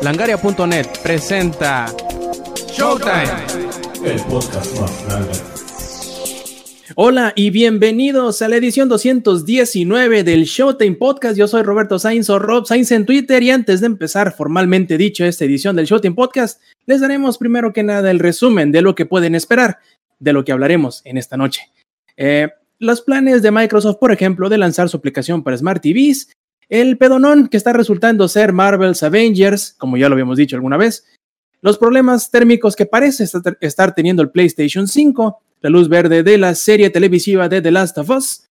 Langaria.net presenta Showtime, el podcast más grande. Hola y bienvenidos a la edición 219 del Showtime Podcast. Yo soy Roberto Sainz o Rob Sainz en Twitter y antes de empezar formalmente dicho esta edición del Showtime Podcast, les daremos primero que nada el resumen de lo que pueden esperar, de lo que hablaremos en esta noche. Eh, los planes de Microsoft, por ejemplo, de lanzar su aplicación para Smart TVs, el pedonón que está resultando ser Marvel's Avengers, como ya lo habíamos dicho alguna vez, los problemas térmicos que parece estar teniendo el PlayStation 5, la luz verde de la serie televisiva de The Last of Us,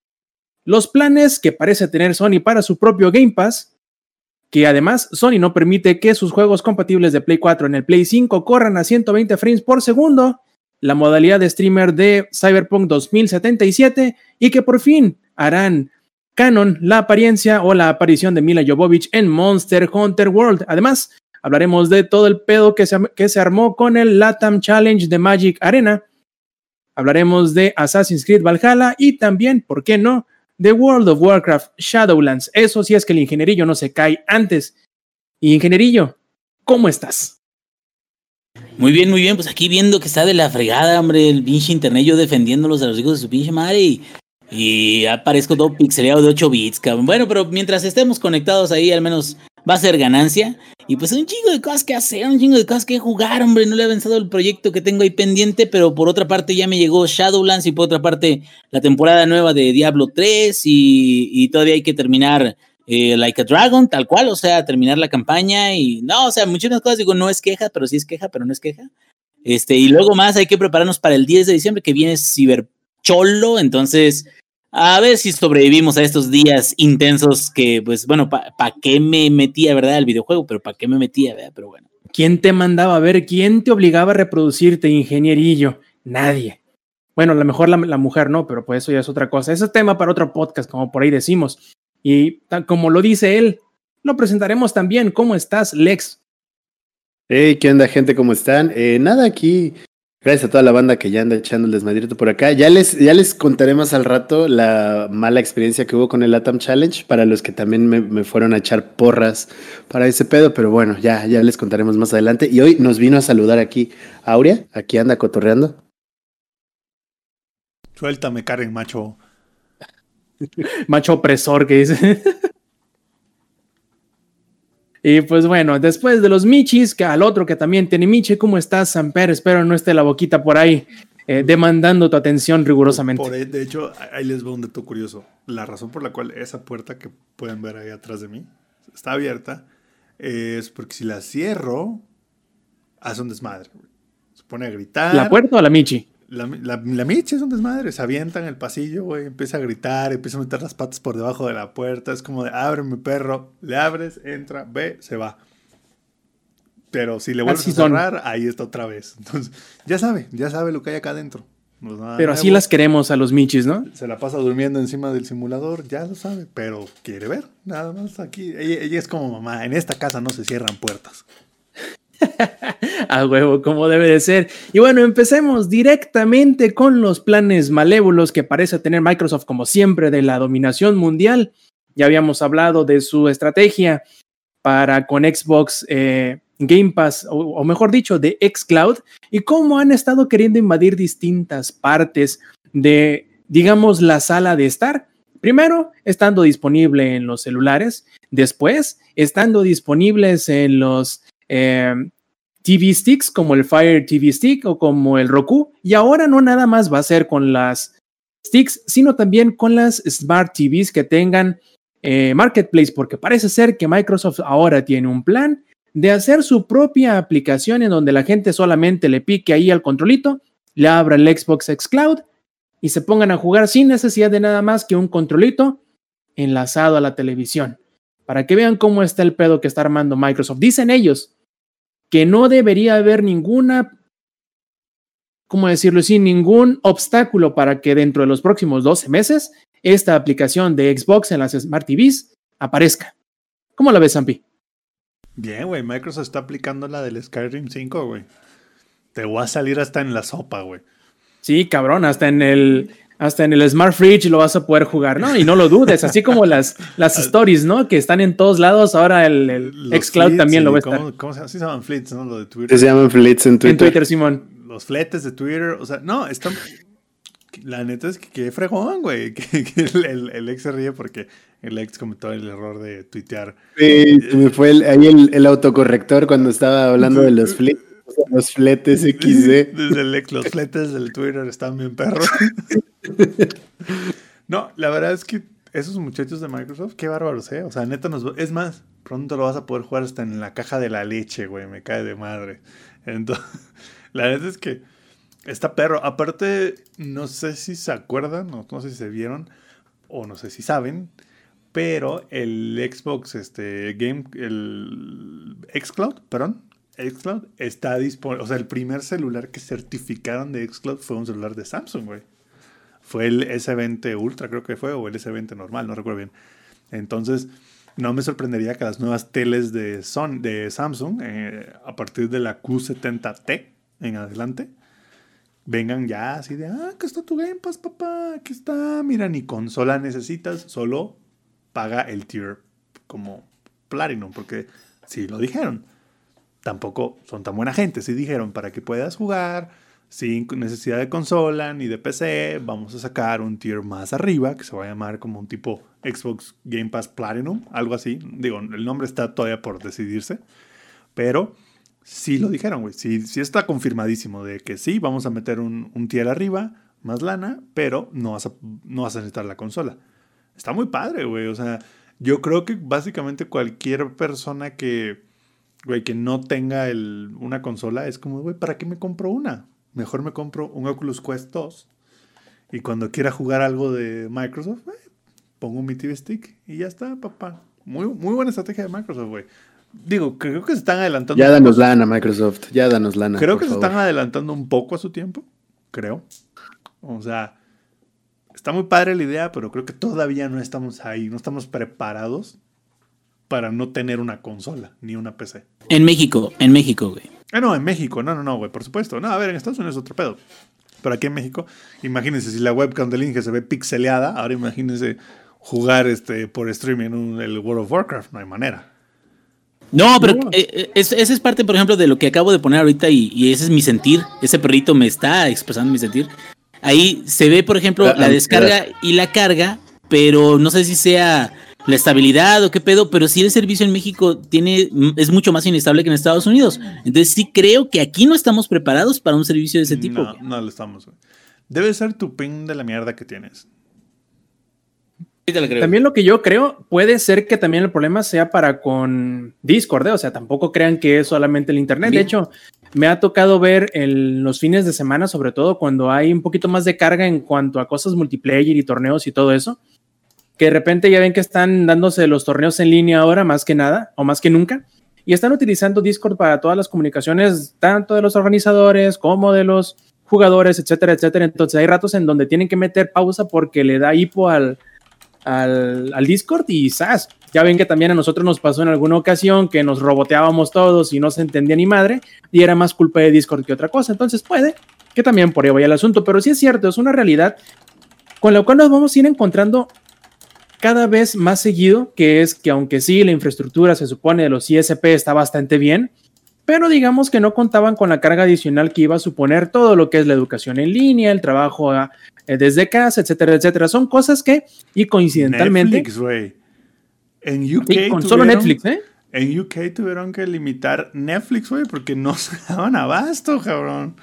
los planes que parece tener Sony para su propio Game Pass, que además Sony no permite que sus juegos compatibles de Play 4 en el Play 5 corran a 120 frames por segundo, la modalidad de streamer de Cyberpunk 2077 y que por fin harán canon la apariencia o la aparición de Mila Jovovich en Monster Hunter World. Además, hablaremos de todo el pedo que se, que se armó con el LATAM Challenge de Magic Arena. Hablaremos de Assassin's Creed Valhalla y también, ¿por qué no?, de World of Warcraft Shadowlands. Eso sí es que el ingenierillo no se cae antes. Ingenierillo, ¿cómo estás? Muy bien, muy bien. Pues aquí viendo que está de la fregada, hombre, el pinche internet, yo defendiéndolos a los hijos de su pinche madre aparezco todo pixeleado de 8 bits, cabrón. Bueno, pero mientras estemos conectados ahí, al menos va a ser ganancia. Y pues un chingo de cosas que hacer, un chingo de cosas que jugar, hombre. No le he avanzado el proyecto que tengo ahí pendiente, pero por otra parte ya me llegó Shadowlands y por otra parte la temporada nueva de Diablo 3 y todavía hay que terminar eh, like a Dragon, tal cual, o sea, terminar la campaña y no, o sea, muchas cosas digo, no es queja, pero sí es queja, pero no es queja. Este, y luego más hay que prepararnos para el 10 de diciembre que viene Cibercholo, entonces a ver si sobrevivimos a estos días intensos que, pues, bueno, ¿para pa qué me metía, verdad, el videojuego? Pero ¿para qué me metía, verdad? Pero bueno. ¿Quién te mandaba a ver? ¿Quién te obligaba a reproducirte, ingenierillo? Nadie. Bueno, a lo mejor la, la, mujer no, pero pues eso ya es otra cosa. Ese es tema para otro podcast, como por ahí decimos. Y como lo dice él, lo presentaremos también. ¿Cómo estás, Lex? Hey, ¿qué onda, gente? ¿Cómo están? Eh, nada, aquí. Gracias a toda la banda que ya anda echando el desmadrito por acá. Ya les, ya les contaré más al rato la mala experiencia que hubo con el Atom Challenge para los que también me, fueron a echar porras para ese pedo, pero bueno, ya, ya les contaremos más adelante. Y hoy nos vino a saludar aquí Aurea, aquí anda cotorreando. Suéltame, Karen, macho. Macho opresor que dice. y pues bueno, después de los Michis, que al otro que también tiene Michi, ¿cómo estás, Samper? Espero no esté la boquita por ahí eh, demandando tu atención rigurosamente. de hecho, ahí les veo un dato curioso. La razón por la cual esa puerta que pueden ver ahí atrás de mí está abierta es porque si la cierro, hace un desmadre. Se pone a gritar. ¿La puerta o la Michi? La, la, Michi es un desmadre, se avienta en el pasillo, güey, empieza a gritar, empieza a meter las patas por debajo de la puerta, es como de, ábreme perro, le abres, entra, ve, se va. Pero si le vuelves a cerrar, ahí está otra vez. Entonces, ya sabe, ya sabe lo que hay acá adentro. pero así las queremos a los Michis, ¿no? Se la pasa durmiendo encima del simulador, ya lo sabe, pero quiere ver, nada más aquí. ella es como mamá, en esta casa no se cierran puertas. A huevo, como debe de ser. Y bueno, empecemos directamente con los planes malévolos que parece tener Microsoft, como siempre, de la dominación mundial. Ya habíamos hablado de su estrategia para con Xbox eh, Game Pass, o, mejor dicho, de Xcloud, y cómo han estado queriendo invadir distintas partes de, digamos, la sala de estar. Primero, estando disponible en los celulares, después, estando disponibles en los eh, TV sticks como el Fire TV Stick o como el Roku. Y ahora no nada más va a ser con las sticks, sino también con las Smart TVs que tengan eh, Marketplace, porque parece ser que Microsoft ahora tiene un plan de hacer su propia aplicación en donde la gente solamente le pique ahí al controlito, le abra el Xbox X Cloud y se pongan a jugar sin necesidad de nada más que un controlito enlazado a la televisión. Para que vean cómo está el pedo que está armando Microsoft. Dicen ellos que no debería haber ninguna, ¿cómo decirlo sin ningún obstáculo para que dentro de los próximos 12 meses esta aplicación de Xbox en las Smart TVs aparezca. ¿Cómo la ves, Zampi? Bien, güey. Microsoft está aplicando la del Skyrim 5, güey. Te voy a salir hasta en la sopa, güey. Sí, cabrón, hasta en el hasta en el Smart Fridge lo vas a poder jugar, ¿no? Y no lo dudes, así como las, las stories, ¿no? Que están en todos lados, ahora el, el Xcloud fleets, también lo sí, va a estar. ¿Cómo, cómo se llama? Sí se llaman flits, ¿no? Lo de Twitter. Se llaman flits en En Twitter. Twitter, Simón. Los fletes de Twitter. O sea, no, están. La neta es que qué fregón, güey. Que, que el, el- el ex se ríe porque el ex cometió el error de tuitear. Sí, me fue el- ahí el, el autocorrector cuando estaba hablando de los flits. Los fletes XD. Desde el los fletes del Twitter están bien perros. No, la verdad es que esos muchachos de Microsoft, qué bárbaros, ¿eh? O sea, neta nos... va- Es más, pronto lo vas a poder jugar hasta en la caja de la leche, güey. Me cae de madre. Entonces, la neta es que está perro. Aparte, no sé si se acuerdan, no, no sé si se vieron, o no sé si saben, pero el Xbox, este, Game, el Xcloud, perdón, Xcloud está disponible. O sea, el primer celular que certificaron de Xcloud fue un celular de Samsung, güey. Fue el S20 Ultra, creo que fue, o el S20 normal, no recuerdo bien. Entonces, no me sorprendería que las nuevas teles de, Son, de Samsung, eh, a partir de la Q70T en adelante, vengan ya así de, ah, aquí está tu Game Pass, papá, aquí está, mira, ni consola necesitas, solo paga el tier como Platinum, porque sí lo dijeron. Tampoco son tan buena gente, sí dijeron, para que puedas jugar sin necesidad de consola ni de PC, vamos a sacar un tier más arriba que se va a llamar como un tipo Xbox Game Pass Platinum, algo así. Digo, el nombre está todavía por decidirse, pero sí lo dijeron, güey. Sí, sí está confirmadísimo de que sí, vamos a meter un, un tier arriba, más lana, pero no vas, a, no vas a necesitar la consola. Está muy padre, güey. O sea, yo creo que básicamente cualquier persona que, güey, que no tenga el, una consola es como, güey, ¿para qué me compro una? Mejor me compro un Oculus Quest 2 y cuando quiera jugar algo de Microsoft, güey, pongo mi TV Stick y ya está, papá. Muy, muy buena estrategia de Microsoft, güey. Digo, creo que se están adelantando. Ya danos lana, Microsoft. Ya danos lana. Creo que se están adelantando un poco a su tiempo, creo. O sea, está muy padre la idea, pero creo que todavía no estamos ahí, no estamos preparados para no tener una consola ni una PC. En México, en México, güey. Ah, no, en México, no, no, no, güey, por supuesto. No, a ver, en Estados Unidos es otro pedo. Pero aquí en México, imagínense si la webcam del Inge se ve pixeleada, ahora imagínense jugar este por streaming en un- el World of Warcraft, no hay manera. No, pero No. eh, eh, es- esa es parte, por ejemplo, de lo que acabo de poner ahorita y, y ese es mi sentir. Ese perrito me está expresando mi sentir. Ahí se ve, por ejemplo, Ah, la ah, descarga y la carga, pero no sé si sea la estabilidad o qué pedo, pero sí el servicio en México tiene es mucho más inestable que en Estados Unidos. Entonces sí creo que aquí no estamos preparados para un servicio de ese tipo. No, no lo estamos, güey. Debe ser tu ping de la mierda que tienes. Sí. También lo que yo creo puede ser que también el problema sea para con Discord, ¿eh? o sea, tampoco crean que es solamente el Internet. De hecho, me ha tocado ver en los fines de semana, sobre todo cuando hay un poquito más de carga en cuanto a cosas multiplayer y torneos y todo eso, que de repente ya ven que están dándose los torneos en línea ahora más que nada o más que nunca. Y están utilizando Discord para todas las comunicaciones, tanto de los organizadores como de los jugadores, etcétera, etcétera. Entonces hay ratos en donde tienen que meter pausa porque le da hipo al, al, Discord y ¡zas! Ya ven que también a nosotros nos pasó en alguna ocasión que nos roboteábamos todos y no se entendía ni madre y era más culpa de Discord que otra cosa. Entonces puede que también por ahí vaya el asunto, pero sí es cierto, es una realidad con la cual nos vamos a ir encontrando cada vez más seguido, que es que aunque sí la infraestructura se supone de los ISP está bastante bien, pero digamos que no contaban con la carga adicional que iba a suponer todo lo que es la educación en línea, el trabajo a- eh, desde casa, etcétera, etcétera. Son cosas que, y coincidentalmente, Netflix, güey. En UK, con solo Netflix, ¿eh? En UK tuvieron que limitar Netflix, güey, porque no se daban abasto, cabrón.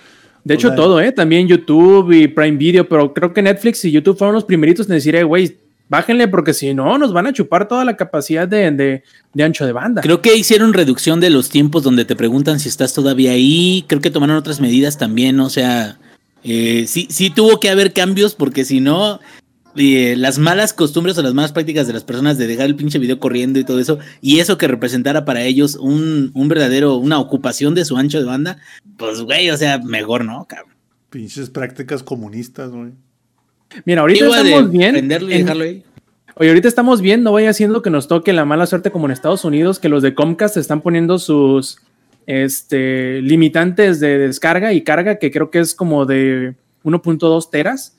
De O hecho, sea- todo, ¿eh? También YouTube y Prime Video, pero creo que Netflix y YouTube fueron los primeritos en decir, eh, güey, bájenle porque si no, nos van a chupar toda la capacidad de, de- de ancho de banda. Creo que hicieron reducción de los tiempos donde te preguntan si estás todavía ahí. Creo que tomaron otras medidas también. O sea, eh, sí, sí tuvo que haber cambios porque si no, eh, las malas costumbres o las malas prácticas de las personas de dejar el pinche video corriendo y todo eso, y eso que representara para ellos un, un verdadero, una ocupación de su ancho de banda, pues güey, o sea, mejor no, cabrón. Pinches prácticas comunistas, güey. Mira, ahorita de estamos bien. prenderlo y en- dejarlo ahí. Oye, ahorita estamos bien, no vaya haciendo que nos toque la mala suerte como en Estados Unidos, que los de Comcast están poniendo sus este, limitantes de descarga y carga, que creo que es como de 1.2 teras.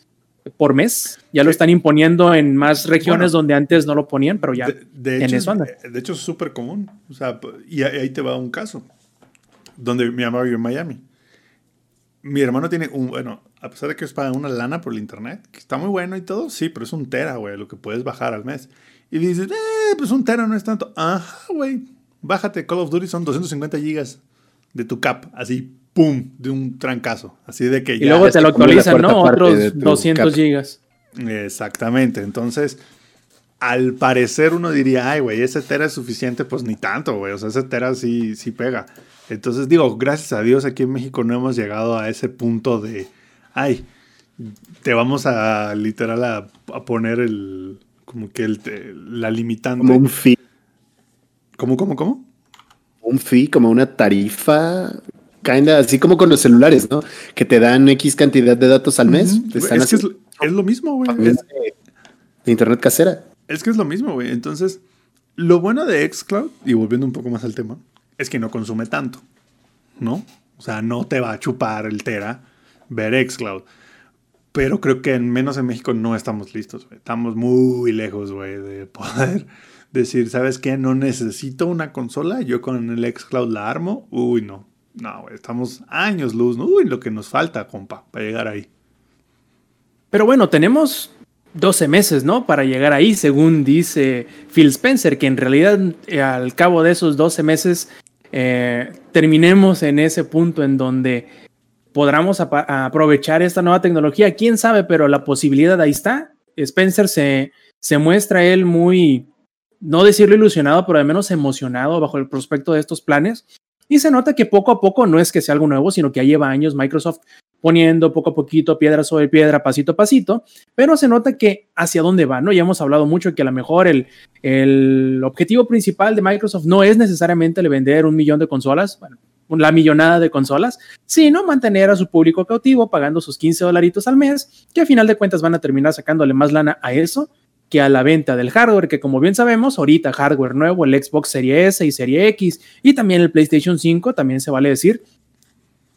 por mes. Ya lo están imponiendo en más regiones Bueno. donde antes no lo ponían, pero ya. De, de en hecho, eso anda. es- de hecho, es súper común. O sea, y ahí ahí te va un caso. Donde mi mamá vive en Miami. Mi hermano tiene un, bueno, a pesar de que ellos pagan una lana por el internet, que está muy bueno y todo, sí, pero es un tera, güey, lo que puedes bajar al mes. Y dices, eh, pues un tera no es tanto. Ajá, güey, bájate Call of Duty, son 250 gigas de tu cap, así, pum, de un trancazo. Así de que Y ya. luego ya te se lo actualizan, ¿no? Otros de tu 200 cap. gigas. Exactamente. Entonces, al parecer uno diría, ay, güey, ese tera es suficiente, pues ni tanto, güey. O sea, ese tera sí, sí pega. Entonces, digo, gracias a Dios aquí en México no hemos llegado a ese punto de, ay, te vamos a literal a, a poner el, como que el, la limitante. Como un fee, ¿Cómo, cómo, cómo? un fee, como una tarifa, kinda, así como con los celulares, ¿no? Que te dan X cantidad de datos al mes. Te Es están que es, haciendo es lo mismo, güey. Es- de internet casera. Es que es lo mismo, güey. Entonces, lo bueno de Xcloud, y volviendo un poco más al tema, es que no consume tanto, ¿no? O sea, no te va a chupar el Tera ver Xcloud. Pero creo que en menos en México no estamos listos. Estamos muy lejos, güey, de poder decir, ¿sabes qué? No necesito una consola, yo con el Xcloud la armo. Uy, no. No, güey, estamos años luz. Uy, lo que nos falta, compa, para llegar ahí. Pero bueno, tenemos 12 meses, ¿no? Para llegar ahí, según dice Phil Spencer, que en realidad eh, al cabo de esos 12 meses eh, terminemos en ese punto en donde podamos aprovechar esta nueva tecnología. Quién sabe, pero la posibilidad ahí está. Spencer se, se muestra él muy, no decirlo ilusionado, pero al menos emocionado bajo el prospecto de estos planes. Y se nota que poco a poco no es que sea algo nuevo, sino que ya lleva años Microsoft poniendo poco a poquito, piedra sobre piedra, pasito a pasito, pero se nota que hacia dónde va, ¿no? Ya hemos hablado mucho que a lo mejor el, el objetivo principal de Microsoft no es necesariamente el vender un millón de consolas, bueno, la millonada de consolas, sino mantener a su público cautivo pagando sus 15 dolaritos al mes, que a final de cuentas van a terminar sacándole más lana a eso que a la venta del hardware, que como bien sabemos, ahorita hardware nuevo, el Xbox Serie S y Serie X, y también el PlayStation 5, también se vale decir,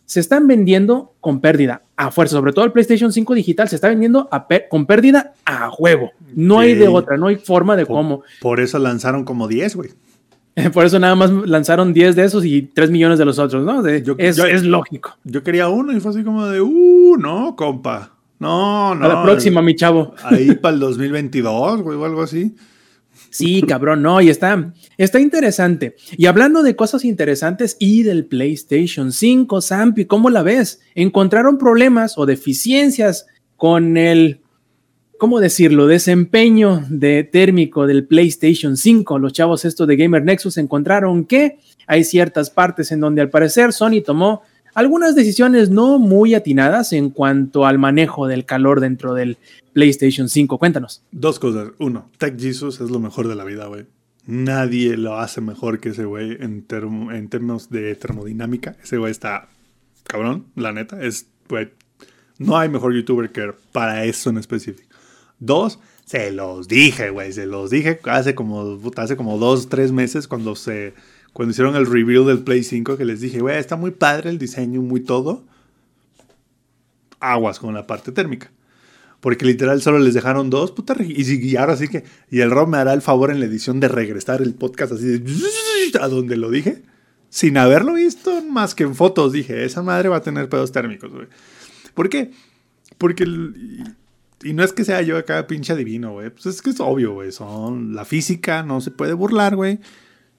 se están vendiendo con pérdida a fuerza, sobre todo el PlayStation 5 digital se está vendiendo a con pérdida a huevo. No hay de otra, no hay forma de Por- cómo. Por eso lanzaron como 10, güey. Por eso nada más lanzaron 10 de esos y 3 millones de los otros, ¿no? De- Yo- es, yo- es lógico. Yo quería uno y fue así como de, uh, no, compa. No, no. a la próxima, mi chavo. Ahí para el 2022, güey, o algo así. Sí, cabrón, no, y está, está interesante. Y hablando de cosas interesantes y del PlayStation 5, Sampi, ¿cómo la ves? ¿Encontraron problemas o deficiencias con el, ¿cómo decirlo?, desempeño de térmico del PlayStation 5. Los chavos estos de Gamer Nexus encontraron que hay ciertas partes en donde al parecer Sony tomó algunas decisiones no muy atinadas en cuanto al manejo del calor dentro del PlayStation 5. Cuéntanos. Dos cosas. Uno, Tech Jesus es lo mejor de la vida, güey. Nadie lo hace mejor que ese güey en, términos de termodinámica. Ese güey está cabrón, la neta. Es, güey, no hay mejor youtuber que para eso en específico. Dos, se los dije, güey. Se los dije hace como, hace como dos, tres meses cuando se cuando hicieron el reveal del Play 5 que les dije, güey, está muy padre el diseño, muy todo. Aguas con la parte térmica. Porque literal solo les dejaron dos, puta, y, y ahora sí que, y el Rob me hará el favor en la edición de regresar el podcast así de, a donde lo dije, sin haberlo visto más que en fotos, dije, esa madre va a tener pedos térmicos, güey. ¿Por qué? Porque, el- y, no es que sea yo acá pinche adivino, güey, pues es que es obvio, güey, son la física, no se puede burlar, güey.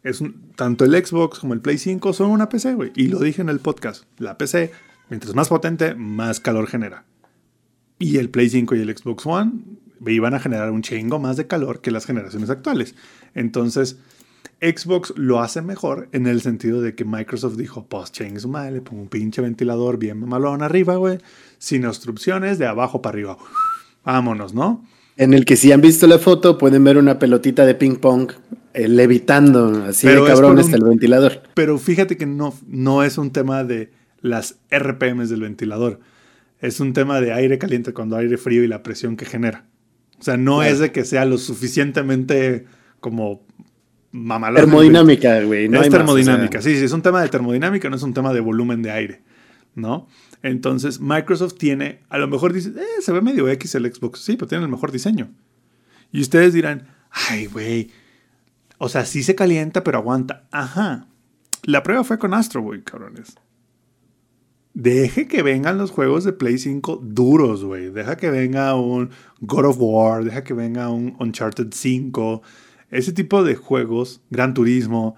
Es tanto el Xbox como el Play 5 son una PC, güey. Y lo dije en el podcast. La PC, mientras más potente, más calor genera. Y el Play 5 y el Xbox One iban a generar un chingo más de calor que las generaciones actuales. Entonces, Xbox lo hace mejor en el sentido de que Microsoft dijo, pues chingue su madre, le pongo un pinche ventilador bien malón arriba, güey, sin obstrucciones, de abajo para arriba. Vámonos, ¿no? En el que si han visto la foto pueden ver una pelotita de ping pong eh, levitando así Pero de cabrón hasta el ventilador. Pero fíjate que no, no es un tema de las RPMs del ventilador. Es un tema de aire caliente cuando aire frío y la presión que genera. O sea, no Claro. es de que sea lo suficientemente como mamalón. Termodinámica, güey. No es más, termodinámica, o sea, sí, sí, es un tema de termodinámica, no es un tema de volumen de aire, ¿no? Entonces, Microsoft tiene, a lo mejor dice, eh, se ve medio X el Xbox. Sí, pero tiene el mejor diseño. Y ustedes dirán, ay, güey. O sea, sí se calienta, pero aguanta. Ajá. La prueba fue con Astro Boy, cabrones. Deje que vengan los juegos de Play 5 duros, güey. Deja que venga un God of War, deja que venga un Uncharted 5. Ese tipo de juegos, Gran Turismo.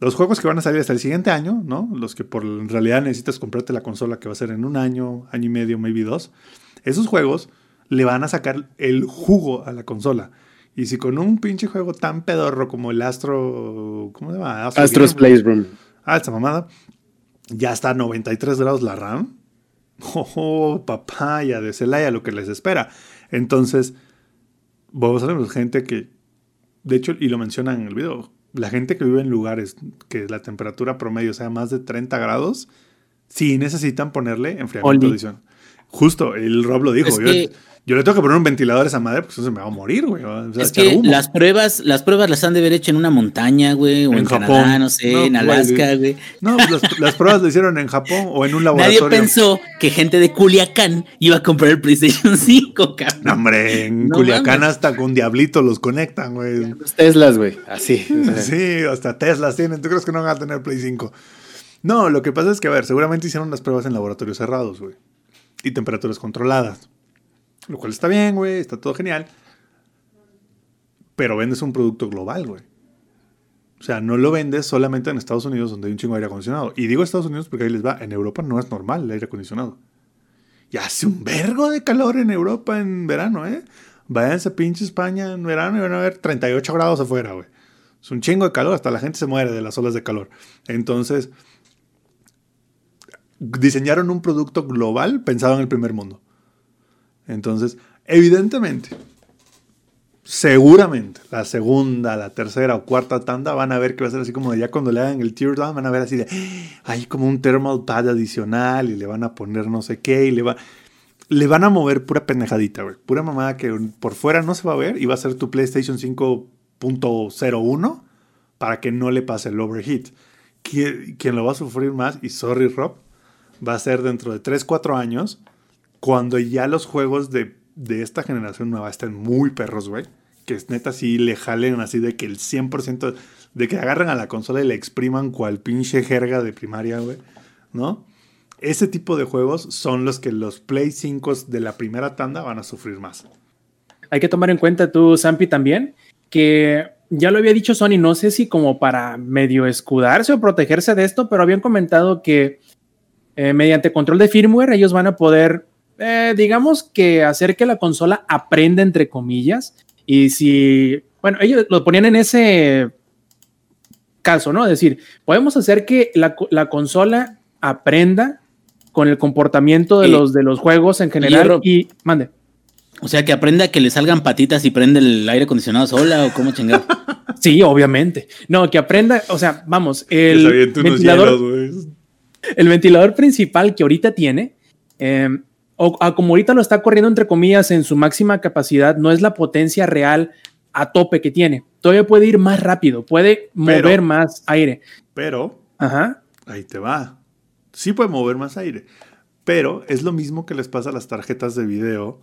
Los juegos que van a salir hasta el siguiente año, ¿no? Los que por en realidad necesitas comprarte la consola que va a ser en un año, año y medio, maybe dos. Esos juegos le van a sacar el jugo a la consola. Y si con un pinche juego tan pedorro como el Astro. ¿Cómo se llama? Astro's Game- Playroom. Ah, esta mamada. Ya está a 93 grados la RAM. Oh, papaya de Celaya, lo que les espera. Entonces, vamos a ver gente que, de hecho, y lo mencionan en el video, la gente que vive en lugares que la temperatura promedio sea más de 30 grados, sí necesitan ponerle enfriamiento adicional. Justo, el Rob lo dijo. Es yo, que- yo le tengo que poner un ventilador a esa madre, pues eso se me va a morir, güey. O sea, Es que humo. las pruebas, las pruebas las han de haber hecho en una montaña, güey, o En en, Japón. Canadá, no sé, No, en Alaska, güey. No, pues las, las pruebas lo hicieron en Japón o en un Nadie laboratorio. pensó que gente de Culiacán iba a comprar el PlayStation 5, cabrón. No, hombre, en No Culiacán mames. hasta con Diablito los conectan, güey. Los Teslas, güey. Así. Sí, hasta Teslas tienen. ¿Tú crees que no van a tener Play 5? No, lo que pasa es que, a ver, seguramente hicieron las pruebas en laboratorios cerrados, güey. Y temperaturas controladas. Lo cual está bien, güey, está todo genial. Pero vendes un producto global, güey. O sea, no lo vendes solamente en Estados Unidos donde hay un chingo de aire acondicionado. Y digo Estados Unidos porque ahí les va. En Europa no es normal el aire acondicionado. Y hace un vergo de calor en Europa en verano, ¿eh? Váyanse a pinche España en verano y van a ver 38 grados afuera, güey. Es un chingo de calor, hasta la gente se muere de las olas de calor. Entonces, diseñaron un producto global pensado en el primer mundo. Entonces, evidentemente, seguramente, la segunda, la tercera o cuarta tanda van a ver que va a ser así como de ya cuando le hagan el tear down, van a ver así de, hay como un thermal pad adicional y le van a poner no sé qué y le va... Le van a mover pura pendejadita, güey. Pura mamada que por fuera no se va a ver y va a ser tu PlayStation 5.01 para que no le pase el overheat. Quien, quien lo va a sufrir más, y sorry Rob, va a ser dentro de 3, 4 años, cuando ya los juegos de, de esta generación nueva estén muy perros, güey. Que es neta sí le jalen así de que el 100% de que agarren a la consola y le expriman cual pinche jerga de primaria, güey. ¿No? Ese tipo de juegos son los que los Play 5 de la primera tanda van a sufrir más. Hay que tomar en cuenta tú, Zampi, también, que ya lo había dicho Sony, no sé si como para medio escudarse o protegerse de esto, pero habían comentado que eh, mediante control de firmware ellos van a poder, eh, digamos que hacer que la consola aprenda entre comillas. Y si, bueno, ellos lo ponían en ese caso, ¿no? Es decir, podemos hacer que la, la consola aprenda con el comportamiento de, Y- los, de los juegos en general y mande. O sea, que aprenda que le salgan patitas y prende el aire acondicionado sola o cómo chingado. Sí, obviamente. No, que aprenda, o sea, vamos, el ventilador, hielos, el ventilador principal que ahorita tiene, eh, o a como ahorita lo está corriendo entre comillas en su máxima capacidad, no es la potencia real a tope que tiene. Todavía puede ir más rápido, puede mover más aire. Pero Ajá. Ahí te va. Sí puede mover más aire. Pero es lo mismo que les pasa a las tarjetas de video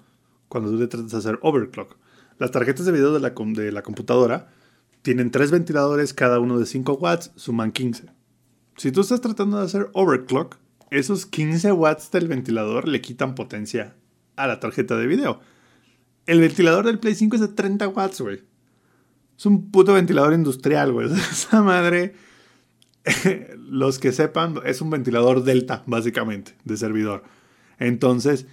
cuando tú le tratas de hacer overclock. Las tarjetas de video de la, de la computadora tienen tres ventiladores, cada uno de 5 watts, suman 15. Si tú estás tratando de hacer overclock, esos 15 watts del ventilador le quitan potencia a la tarjeta de video. El ventilador del Play 5 es de 30 watts, güey. Es un puto ventilador industrial, güey. Esa madre los que sepan, es un ventilador delta, básicamente, de servidor. Entonces,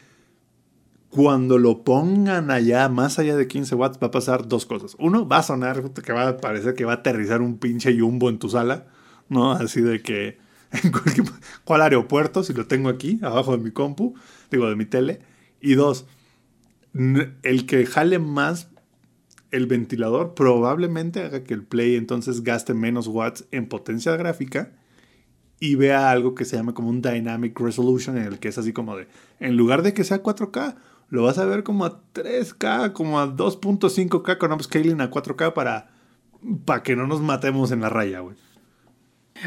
cuando lo pongan allá, más allá de 15 watts, va a pasar dos cosas. Uno, va a sonar que va a parecer que va a aterrizar un pinche jumbo en tu sala, ¿no? Así de que, en cualquier- ¿cuál aeropuerto? Si lo tengo aquí, abajo de mi compu, digo, de mi tele. Y dos, el que jale más el ventilador probablemente haga que el Play entonces gaste menos watts en potencia gráfica y vea algo que se llama como un Dynamic Resolution en el que es así como de, en lugar de que sea 4K, lo vas a ver como a 3K, como a 2.5K con upscaling a 4K para, para que no nos matemos en la raya, güey.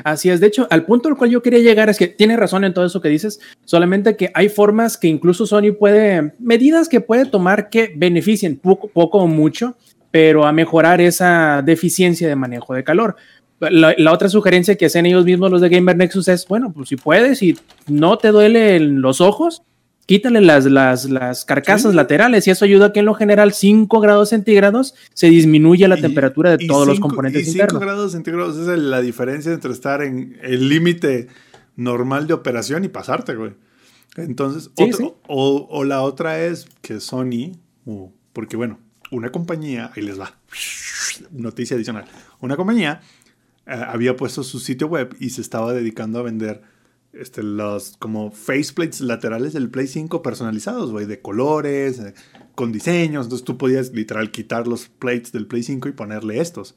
Así es, de hecho, al punto al cual yo quería llegar es que tiene razón en todo eso que dices, solamente que hay formas que incluso Sony puede, medidas que puede tomar que beneficien poco, o mucho, pero a mejorar esa deficiencia de manejo de calor. La, la, otra sugerencia que hacen ellos mismos los de Gamer Nexus es, bueno, pues si puedes y no te duelen los ojos, quítale las, las, las carcasas Sí. laterales y eso ayuda a que en lo general 5 grados centígrados se disminuya la Y- temperatura de todos los componentes y 5 internos. grados centígrados es la diferencia entre estar en el límite normal de operación y pasarte, güey. Entonces, Sí, otro- sí. O, o la otra es que Sony, o- porque bueno, una compañía, ahí les va, noticia adicional, una compañía eh, había puesto su sitio web y se estaba dedicando a vender este, los como faceplates laterales del Play 5 personalizados, güey, de colores, eh, con diseños. Entonces tú podías literal quitar los plates del Play 5 y ponerle estos.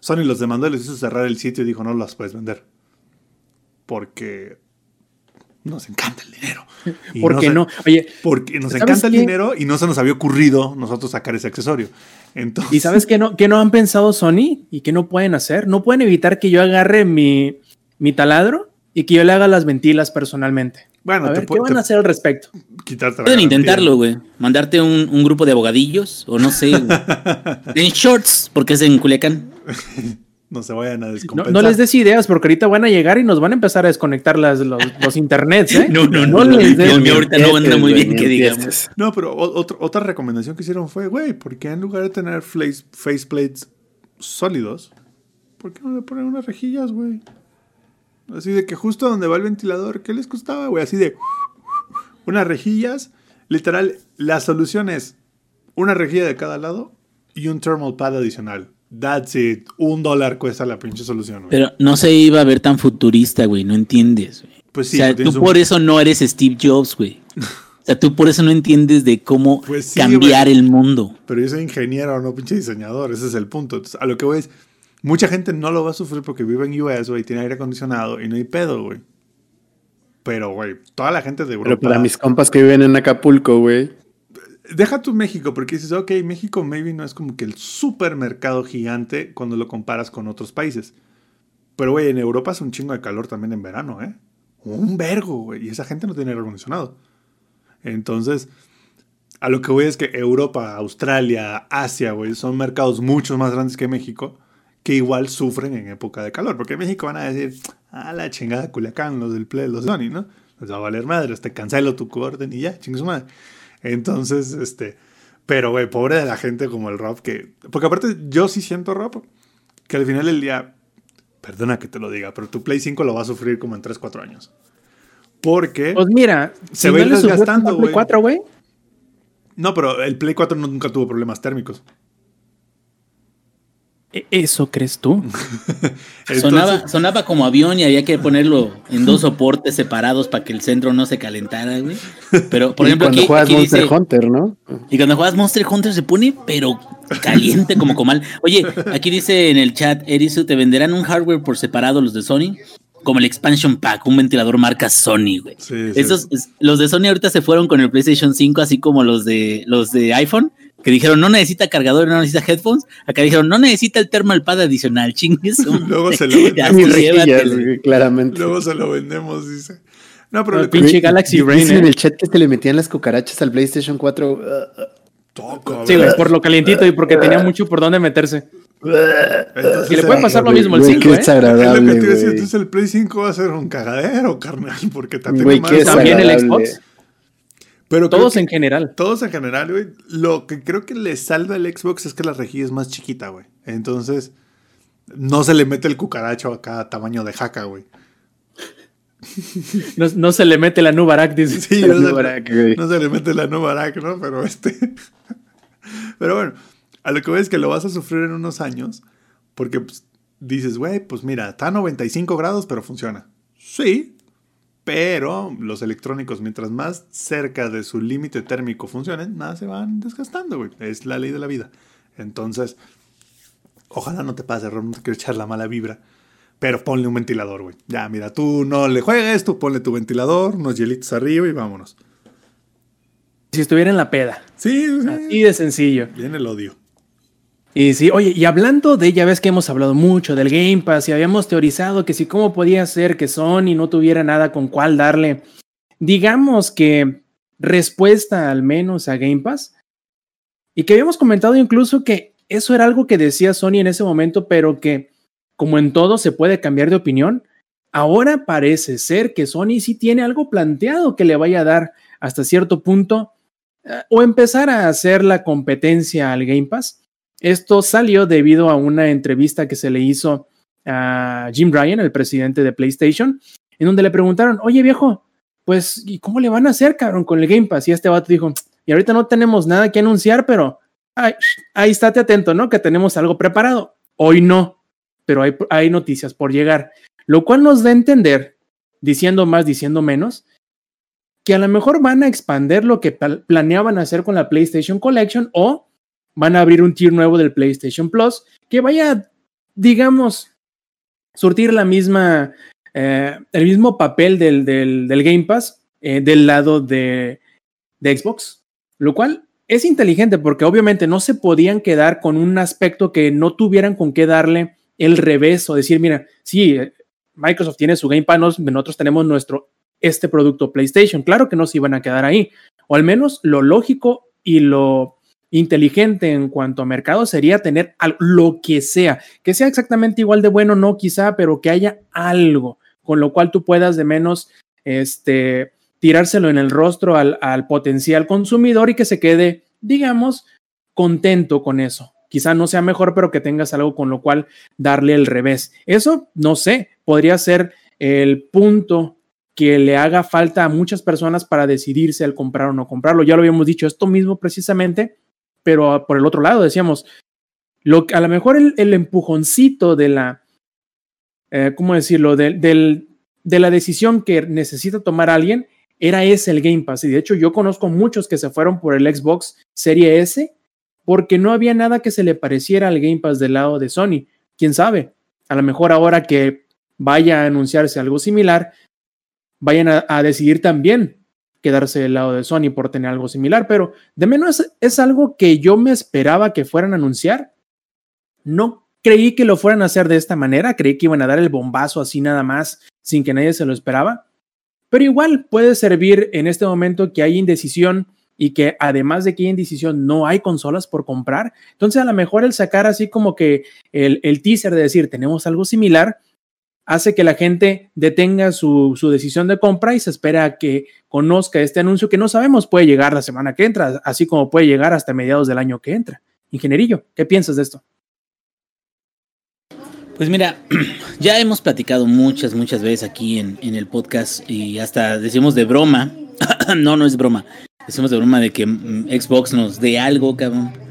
Sony los demandó y les hizo cerrar el sitio y dijo no las puedes vender. Porque nos encanta el dinero. Y ¿Por qué se- no? Oye, Porque nos ¿Sabes encanta el qué? dinero y no se nos había ocurrido nosotros sacar ese accesorio. Entonces, ¿Y sabes qué no, qué no han pensado Sony y qué no pueden hacer? No pueden evitar que yo agarre mi, mi taladro y que yo le haga las ventilas personalmente. bueno, A te ver, ¿qué van te- a hacer al respecto? quitarte la Pueden intentarlo, güey. Mandarte un, un grupo de abogadillos, o no sé, güey. en shorts, porque es en Culiacán. No se vayan a No, descompensar. no les des ideas porque ahorita van a llegar y nos van a empezar a desconectar las, los, los internets, ¿eh? No, no, no, no. les des- mío ahorita no anda muy bien, que digamos. No, pero otro- otra recomendación que hicieron fue, güey, ¿por qué en lugar de tener face, faceplates sólidos, ¿por qué no le ponen unas rejillas, güey? Así de que justo donde va el ventilador, ¿qué les costaba, güey? Así de unas rejillas, literal, la solución es una rejilla de cada lado y un thermal pad adicional. That's it. Un dólar cuesta la pinche solución, güey. Pero no se iba a ver tan futurista, güey. No entiendes, güey. Pues sí, o sea, tú un- por eso no eres Steve Jobs, güey. O sea, tú por eso no entiendes de cómo Pues sí, cambiar güey. el mundo. Pero yo soy ingeniero, no pinche diseñador. Ese es el punto. Entonces, a lo que voy es, mucha gente no lo va a sufrir porque vive en US, güey, tiene aire acondicionado y no hay pedo, güey. Pero, güey, toda la gente de Europa... Pero para mis compas que viven en Acapulco, güey. Deja tu México, porque dices, ok, México maybe no es como que el supermercado gigante cuando lo comparas con otros países. Pero, güey, en Europa es un chingo de calor también en verano, ¿eh? Un vergo, güey. Y esa gente no tiene aire acondicionado. Entonces, a lo que voy es que Europa, Australia, Asia, güey, son mercados mucho más grandes que México, que igual sufren en época de calor. Porque en México van a decir, a la chingada Culiacán, los del Play, los de Sony, ¿no? Les va a valer madre, te cancelo tu orden y ya, chingue su madre. Entonces, este, pero, güey, pobre de la gente como el Rob, que, porque aparte yo sí siento, Rob, que al final del día, perdona que te lo diga, pero tu Play 5 lo va a sufrir como en 3, 4 años. Porque, Pues mira, Se va a ir desgastando, güey. 4, güey. no, pero el Play 4 no- nunca tuvo problemas térmicos. ¿E- ¿Eso crees tú? Entonces, Sonaba, sonaba como avión y había que ponerlo en dos soportes separados para que el centro no se calentara, güey. Pero, por Y ejemplo, cuando aquí, juegas aquí Monster dice, Hunter, ¿no? y cuando juegas Monster Hunter se pone, pero caliente como comal. Oye, aquí dice en el chat, Erisu, ¿te venderán un hardware por separado los de Sony? Como el expansion pack, un ventilador marca Sony, güey. Sí, sí. Esos, es- los de Sony ahorita se fueron con el PlayStation 5, así como los de los de iPhone, que dijeron no necesita cargador, no necesita headphones. Acá dijeron no necesita el thermal pad adicional, chingues. Luego se lo vendemos. claramente. luego se lo vendemos, dice. No, pero No, le- pinche Galaxy Rain, en ¿eh? el chat que se le metían las cucarachas al PlayStation 4. uh, Toco, Sí, güey, por lo calientito y porque tenía mucho por dónde meterse. Entonces, Y le puede eh, pasar lo mismo al güey, 5, qué ¿eh? Es lo que te desagradable, iba a decir, güey. entonces el Play 5 va a ser un cagadero, carnal, porque Güey, más- qué También el. Xbox. Pero Todos que- en general. Todos en general, güey. Lo que creo que le salva el Xbox es que la rejilla es más chiquita, güey. Entonces, no se le mete el cucaracho a cada tamaño de jaca, güey. No, no se le mete la Nubarak, dice. Sí, La no, se, Nubarak, güey. no se le mete la Nubarak, ¿no? Pero este. Pero bueno, a lo que voy es que lo vas a sufrir en unos años. Porque pues, dices, güey, pues mira, está a 95 grados, pero funciona. Sí, pero los electrónicos, mientras más cerca de su límite térmico funcionen, más se van desgastando, güey. Es la ley de la vida. Entonces, ojalá no te pase, Ron, no te quiero echar la mala vibra. Pero ponle un ventilador, güey. Ya, mira, tú no le juegues, tú ponle tu ventilador, unos hielitos arriba y vámonos. Si estuviera en la peda. Sí, sí. Así de sencillo. Viene el odio. Y sí, oye, y hablando de, ya ves que hemos hablado mucho del Game Pass y habíamos teorizado que si cómo podía ser que Sony no tuviera nada con cuál darle, digamos que respuesta al menos a Game Pass. Y que habíamos comentado incluso que eso era algo que decía Sony en ese momento, pero que como en todo se puede cambiar de opinión. Ahora parece ser que Sony sí tiene algo planteado que le vaya a dar hasta cierto punto eh, o empezar a hacer la competencia al Game Pass esto salió debido a una entrevista que se le hizo a Jim Ryan, el presidente de PlayStation, en donde le preguntaron, oye viejo, pues, ¿y cómo le van a hacer, cabrón, con el Game Pass? Y este vato dijo, y ahorita no tenemos nada que anunciar, pero ahí estate atento, ¿no? Que tenemos algo preparado. Hoy no, pero hay, hay noticias por llegar. Lo cual nos da a entender, diciendo más, diciendo menos, que a lo mejor van a expander lo que planeaban hacer con la PlayStation Collection o van a abrir un tier nuevo del PlayStation Plus que vaya, digamos, surtir la misma, eh, el mismo papel del, del, del Game Pass eh, del lado de, de Xbox, lo cual es inteligente porque obviamente no se podían quedar con un aspecto que no tuvieran con qué darle el revés o decir, mira, sí, Microsoft tiene su Game Pass, nosotros tenemos nuestro, este producto PlayStation. Claro que no se iban a quedar ahí, o al menos lo lógico y lo inteligente en cuanto a mercado sería tener lo que sea, que sea exactamente igual de bueno, no quizá, pero que haya algo con lo cual tú puedas de menos este, tirárselo en el rostro al, al potencial consumidor y que se quede, digamos, contento con eso. Quizá no sea mejor, pero que tengas algo con lo cual darle el revés. Eso, no sé, podría ser el punto que le haga falta a muchas personas para decidirse al comprar o no comprarlo. Ya lo habíamos dicho, esto mismo precisamente pero por el otro lado decíamos, lo, a lo mejor el, empujoncito de la, eh, ¿cómo decirlo?, de, del, de la decisión que necesita tomar alguien era ese el Game Pass. Y de hecho yo conozco muchos que se fueron por el Xbox Serie S porque no había nada que se le pareciera al Game Pass del lado de Sony. ¿Quién sabe? A lo mejor ahora que vaya a anunciarse algo similar, vayan a decidir también quedarse del lado de Sony por tener algo similar, pero de menos es, algo que yo me esperaba que fueran a anunciar. No creí que lo fueran a hacer de esta manera, creí que iban a dar el bombazo así nada más, sin que nadie se lo esperaba. Pero igual puede servir en este momento que hay indecisión y que además de que hay indecisión no hay consolas por comprar. Entonces a lo mejor el sacar así como que el, el teaser de decir tenemos algo similar, hace que la gente detenga su, su, decisión de compra y se espera a que conozca este anuncio que no sabemos puede llegar la semana que entra, así como puede llegar hasta mediados del año que entra. Ingenierillo, ¿qué piensas de esto? Pues mira, ya hemos platicado muchas, muchas veces aquí en, en el podcast y hasta decimos de broma, no, no es broma, decimos de broma de que mm, Xbox nos dé algo, cabrón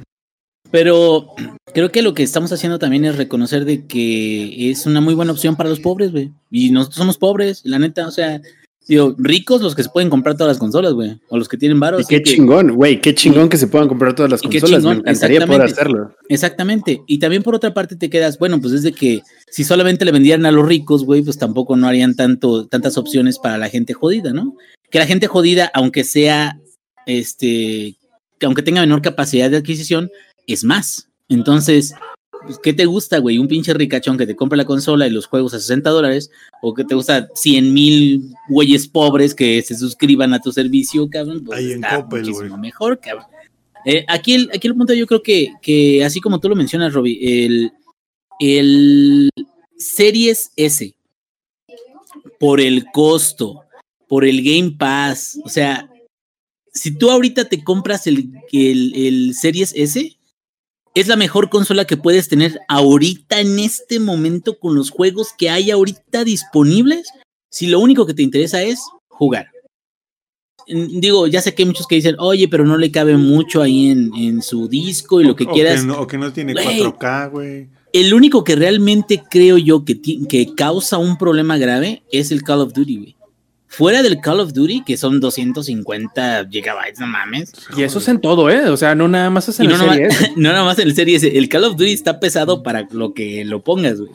pero creo que lo que estamos haciendo también es reconocer de que es una muy buena opción para los pobres, güey. Y nosotros somos pobres, la neta, o sea, digo, ricos los que se pueden comprar todas las consolas, güey. O los que tienen varos. Y qué chingón, güey, qué chingón que se puedan comprar todas las consolas. Me encantaría poder hacerlo. Exactamente. Y también por otra parte te quedas, bueno, pues desde que si solamente le vendieran a los ricos, güey, pues tampoco no harían tanto, tantas opciones para la gente jodida, ¿no? Que la gente jodida, aunque sea, este, aunque tenga menor capacidad de adquisición, es más. Entonces, pues, ¿qué te gusta, güey? Un pinche ricachón que te compra la consola y los juegos a 60 dólares, o que te gusta 100 mil güeyes pobres que se suscriban a tu servicio, cabrón. Pues Ahí en muchísimo mejor, cabrón. Eh, aquí, el, aquí el punto yo creo que, que, así como tú lo mencionas, Robbie, el, el Series S, por el costo, por el Game Pass, o sea, si tú ahorita te compras el, el, el Series S, es la mejor consola que puedes tener ahorita en este momento con los juegos que hay ahorita disponibles. Si lo único que te interesa es jugar. Digo, ya sé que hay muchos que dicen, oye, pero no le cabe mucho ahí en, en su disco y lo que quieras. o que no tiene 4K, güey. El único que realmente creo yo que, que causa un problema grave es el Call of Duty, güey. Fuera del Call of Duty, que son 250 gigabytes, no mames. Y eso es en todo, ¿eh? O sea, no nada más es en no el Serie S. No nada más en el Serie S. El Call of Duty está pesado para lo que lo pongas, güey.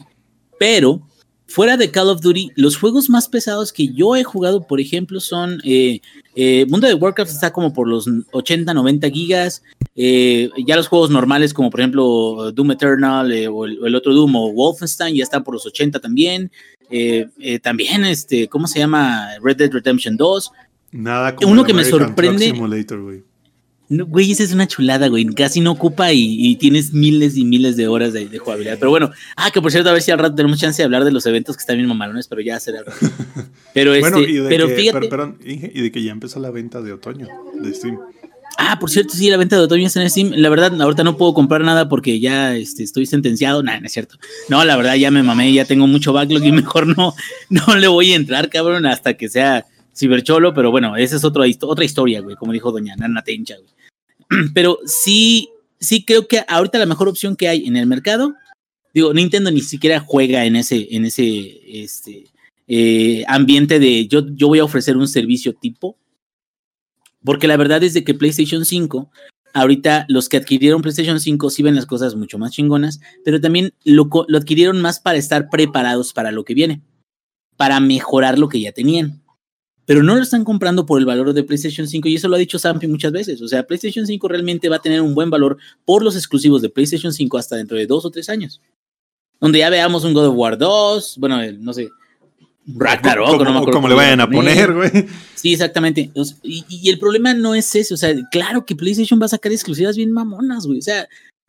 Pero, fuera de Call of Duty, los juegos más pesados que yo he jugado, por ejemplo, son eh, Eh, Mundo de Warcraft está como por los 80, 90 gigas. Eh, ya los juegos normales, como por ejemplo Doom Eternal eh, o, el, o, el, otro Doom o Wolfenstein, ya están por los 80 también. Eh, eh, también, este, ¿cómo se llama? Red Dead Redemption 2. Nada como Uno que me sorprende. Simulator, güey. No, güey, esa es una chulada, güey. Casi no ocupa y, y tienes miles y miles de horas de, de, jugabilidad. Pero bueno, ah, que por cierto, a ver si al rato tenemos chance de hablar de los eventos que están bien mamalones, pero ya será. Pero bueno, este, y de pero que, fíjate. pero- perdón, Inge, y de que ya empezó la venta de otoño de Steam. Ah, por cierto, sí, la venta de otoño está en Steam. La verdad, ahorita no puedo comprar nada porque ya este, estoy sentenciado. Nah, no es cierto. No, la verdad, ya me mamé, ya tengo mucho backlog y mejor no, no le voy a entrar, cabrón, hasta que sea cibercholo. Pero bueno, esa es otra historia, güey, como dijo doña Nana Tencha, güey. Pero sí, sí creo que ahorita la mejor opción que hay en el mercado, digo, Nintendo ni siquiera juega en ese, en ese este, eh, ambiente de yo, yo voy a ofrecer un servicio tipo. Porque la verdad es de que PlayStation 5, ahorita los que adquirieron PlayStation 5 sí ven las cosas mucho más chingonas, pero también lo, lo adquirieron más para estar preparados para lo que viene, para mejorar lo que ya tenían. Pero no lo están comprando por el valor de PlayStation 5 y eso lo ha dicho Sampi muchas veces. O sea, PlayStation 5 realmente va a tener un buen valor por los exclusivos de PlayStation 5 hasta dentro de dos o tres años. Donde ya veamos un God of War 2, bueno, no sé, Ragnarok, como, no me acuerdo como le vayan a poner, güey. Sí, exactamente. O sea, y, y el problema no es ese. O sea, claro que PlayStation va a sacar exclusivas bien mamonas, güey. O sea,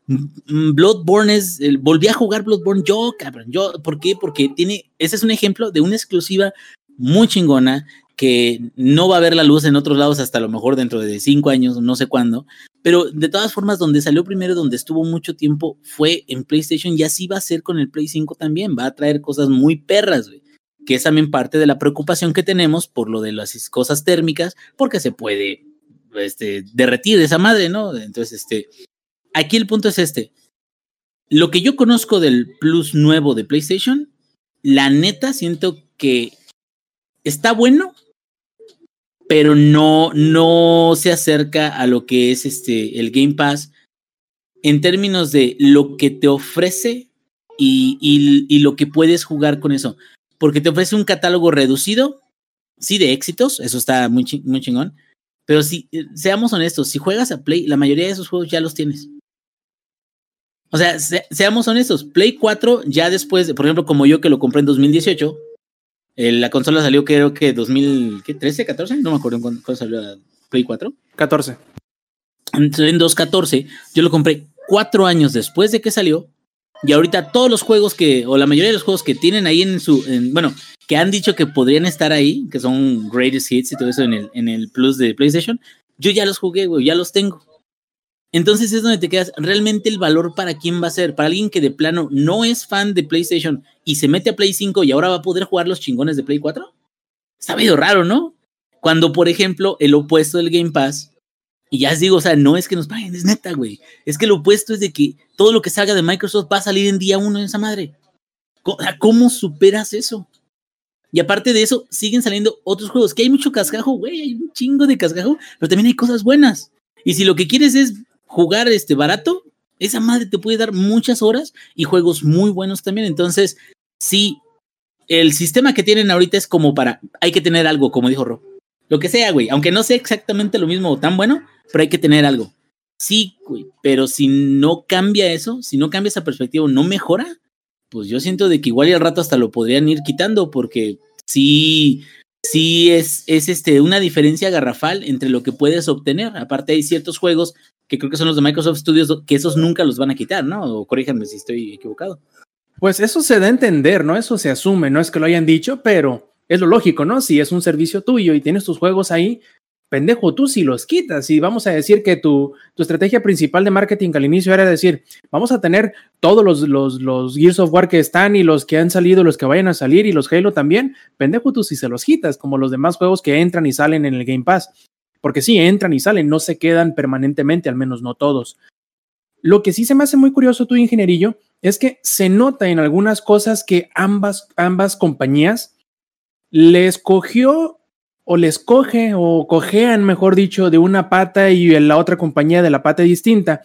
mm, mm, Bloodborne es. el- volví a jugar Bloodborne yo, cabrón. Yo, ¿por qué? Porque tiene. Ese es un ejemplo de una exclusiva muy chingona que no va a ver la luz en otros lados hasta a lo mejor dentro de cinco años, no sé cuándo. Pero de todas formas, donde salió primero, donde estuvo mucho tiempo, fue en PlayStation y así va a ser con el Play 5 también. Va a traer cosas muy perras, güey que es también parte de la preocupación que tenemos por lo de las cosas térmicas, porque se puede este, derretir esa madre, ¿no? Entonces, este, aquí el punto es este. Lo que yo conozco del Plus nuevo de PlayStation, la neta siento que está bueno, pero no, no se acerca a lo que es este, el Game Pass en términos de lo que te ofrece y, y, y lo que puedes jugar con eso porque te ofrece un catálogo reducido, sí, de éxitos, eso está muy, ching muy chingón, pero si, eh, seamos honestos, si juegas a Play, la mayoría de esos juegos ya los tienes. O sea, se seamos honestos, Play 4 ya después, de, por ejemplo, como yo que lo compré en 2018, eh, la consola salió creo que 2013, 14, no me acuerdo cuándo, cuándo salió la Play 4. 14. Entonces, en 2014, yo lo compré cuatro años después de que salió y ahorita todos los juegos que, o la mayoría de los juegos que tienen ahí en su, en, bueno, que han dicho que podrían estar ahí, que son greatest hits y todo eso en el, en el plus de PlayStation, yo ya los jugué, güey, ya los tengo. Entonces es donde te quedas, realmente el valor para quién va a ser, para alguien que de plano no es fan de PlayStation y se mete a Play 5 y ahora va a poder jugar los chingones de Play 4. Está medio raro, ¿no? Cuando, por ejemplo, el opuesto del Game Pass y ya os digo, o sea, no es que nos paguen, es neta, güey. Es que lo opuesto es de que todo lo que salga de Microsoft va a salir en día uno en esa madre. ¿Cómo, ¿cómo superas eso? Y aparte de eso, siguen saliendo otros juegos, que hay mucho cascajo, güey, hay un chingo de cascajo, pero también hay cosas buenas. Y si lo que quieres es jugar este barato, esa madre te puede dar muchas horas y juegos muy buenos también. Entonces, sí, el sistema que tienen ahorita es como para, hay que tener algo, como dijo Rob. Lo que sea, güey, aunque no sea exactamente lo mismo o tan bueno, pero hay que tener algo. Sí, pero si no cambia eso, si no cambia esa perspectiva, no mejora, pues yo siento de que igual y al rato hasta lo podrían ir quitando, porque sí, sí es, es este, una diferencia garrafal entre lo que puedes obtener. Aparte hay ciertos juegos que creo que son los de Microsoft Studios, que esos nunca los van a quitar, ¿no? O corríjanme si estoy equivocado. Pues eso se da a entender, ¿no? Eso se asume, no es que lo hayan dicho, pero es lo lógico, ¿no? Si es un servicio tuyo y tienes tus juegos ahí, pendejo, tú si los quitas y vamos a decir que tu, tu estrategia principal de marketing al inicio era decir, vamos a tener todos los, los, los Gears of War que están y los que han salido, los que vayan a salir y los Halo también, pendejo tú si se los quitas, como los demás juegos que entran y salen en el Game Pass. Porque sí, entran y salen, no se quedan permanentemente, al menos no todos. Lo que sí se me hace muy curioso, tu ingenierillo, es que se nota en algunas cosas que ambas, ambas compañías les cogió o les coge o cojean, mejor dicho, de una pata y la otra compañía de la pata distinta.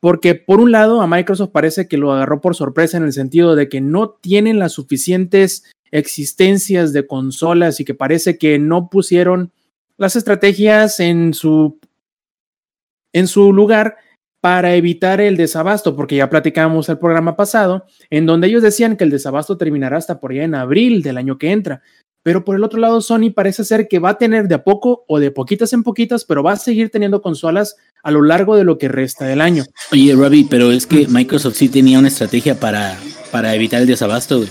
Porque por un lado a Microsoft parece que lo agarró por sorpresa en el sentido de que no tienen las suficientes existencias de consolas y que parece que no pusieron las estrategias en su, en su lugar para evitar el desabasto, porque ya platicábamos el programa pasado, en donde ellos decían que el desabasto terminará hasta por allá en abril del año que entra. Pero por el otro lado, Sony parece ser que va a tener de a poco o de poquitas en poquitas, pero va a seguir teniendo consolas a lo largo de lo que resta del año. Oye, Robbie, pero es que Microsoft sí tenía una estrategia para, para evitar el desabasto, güey.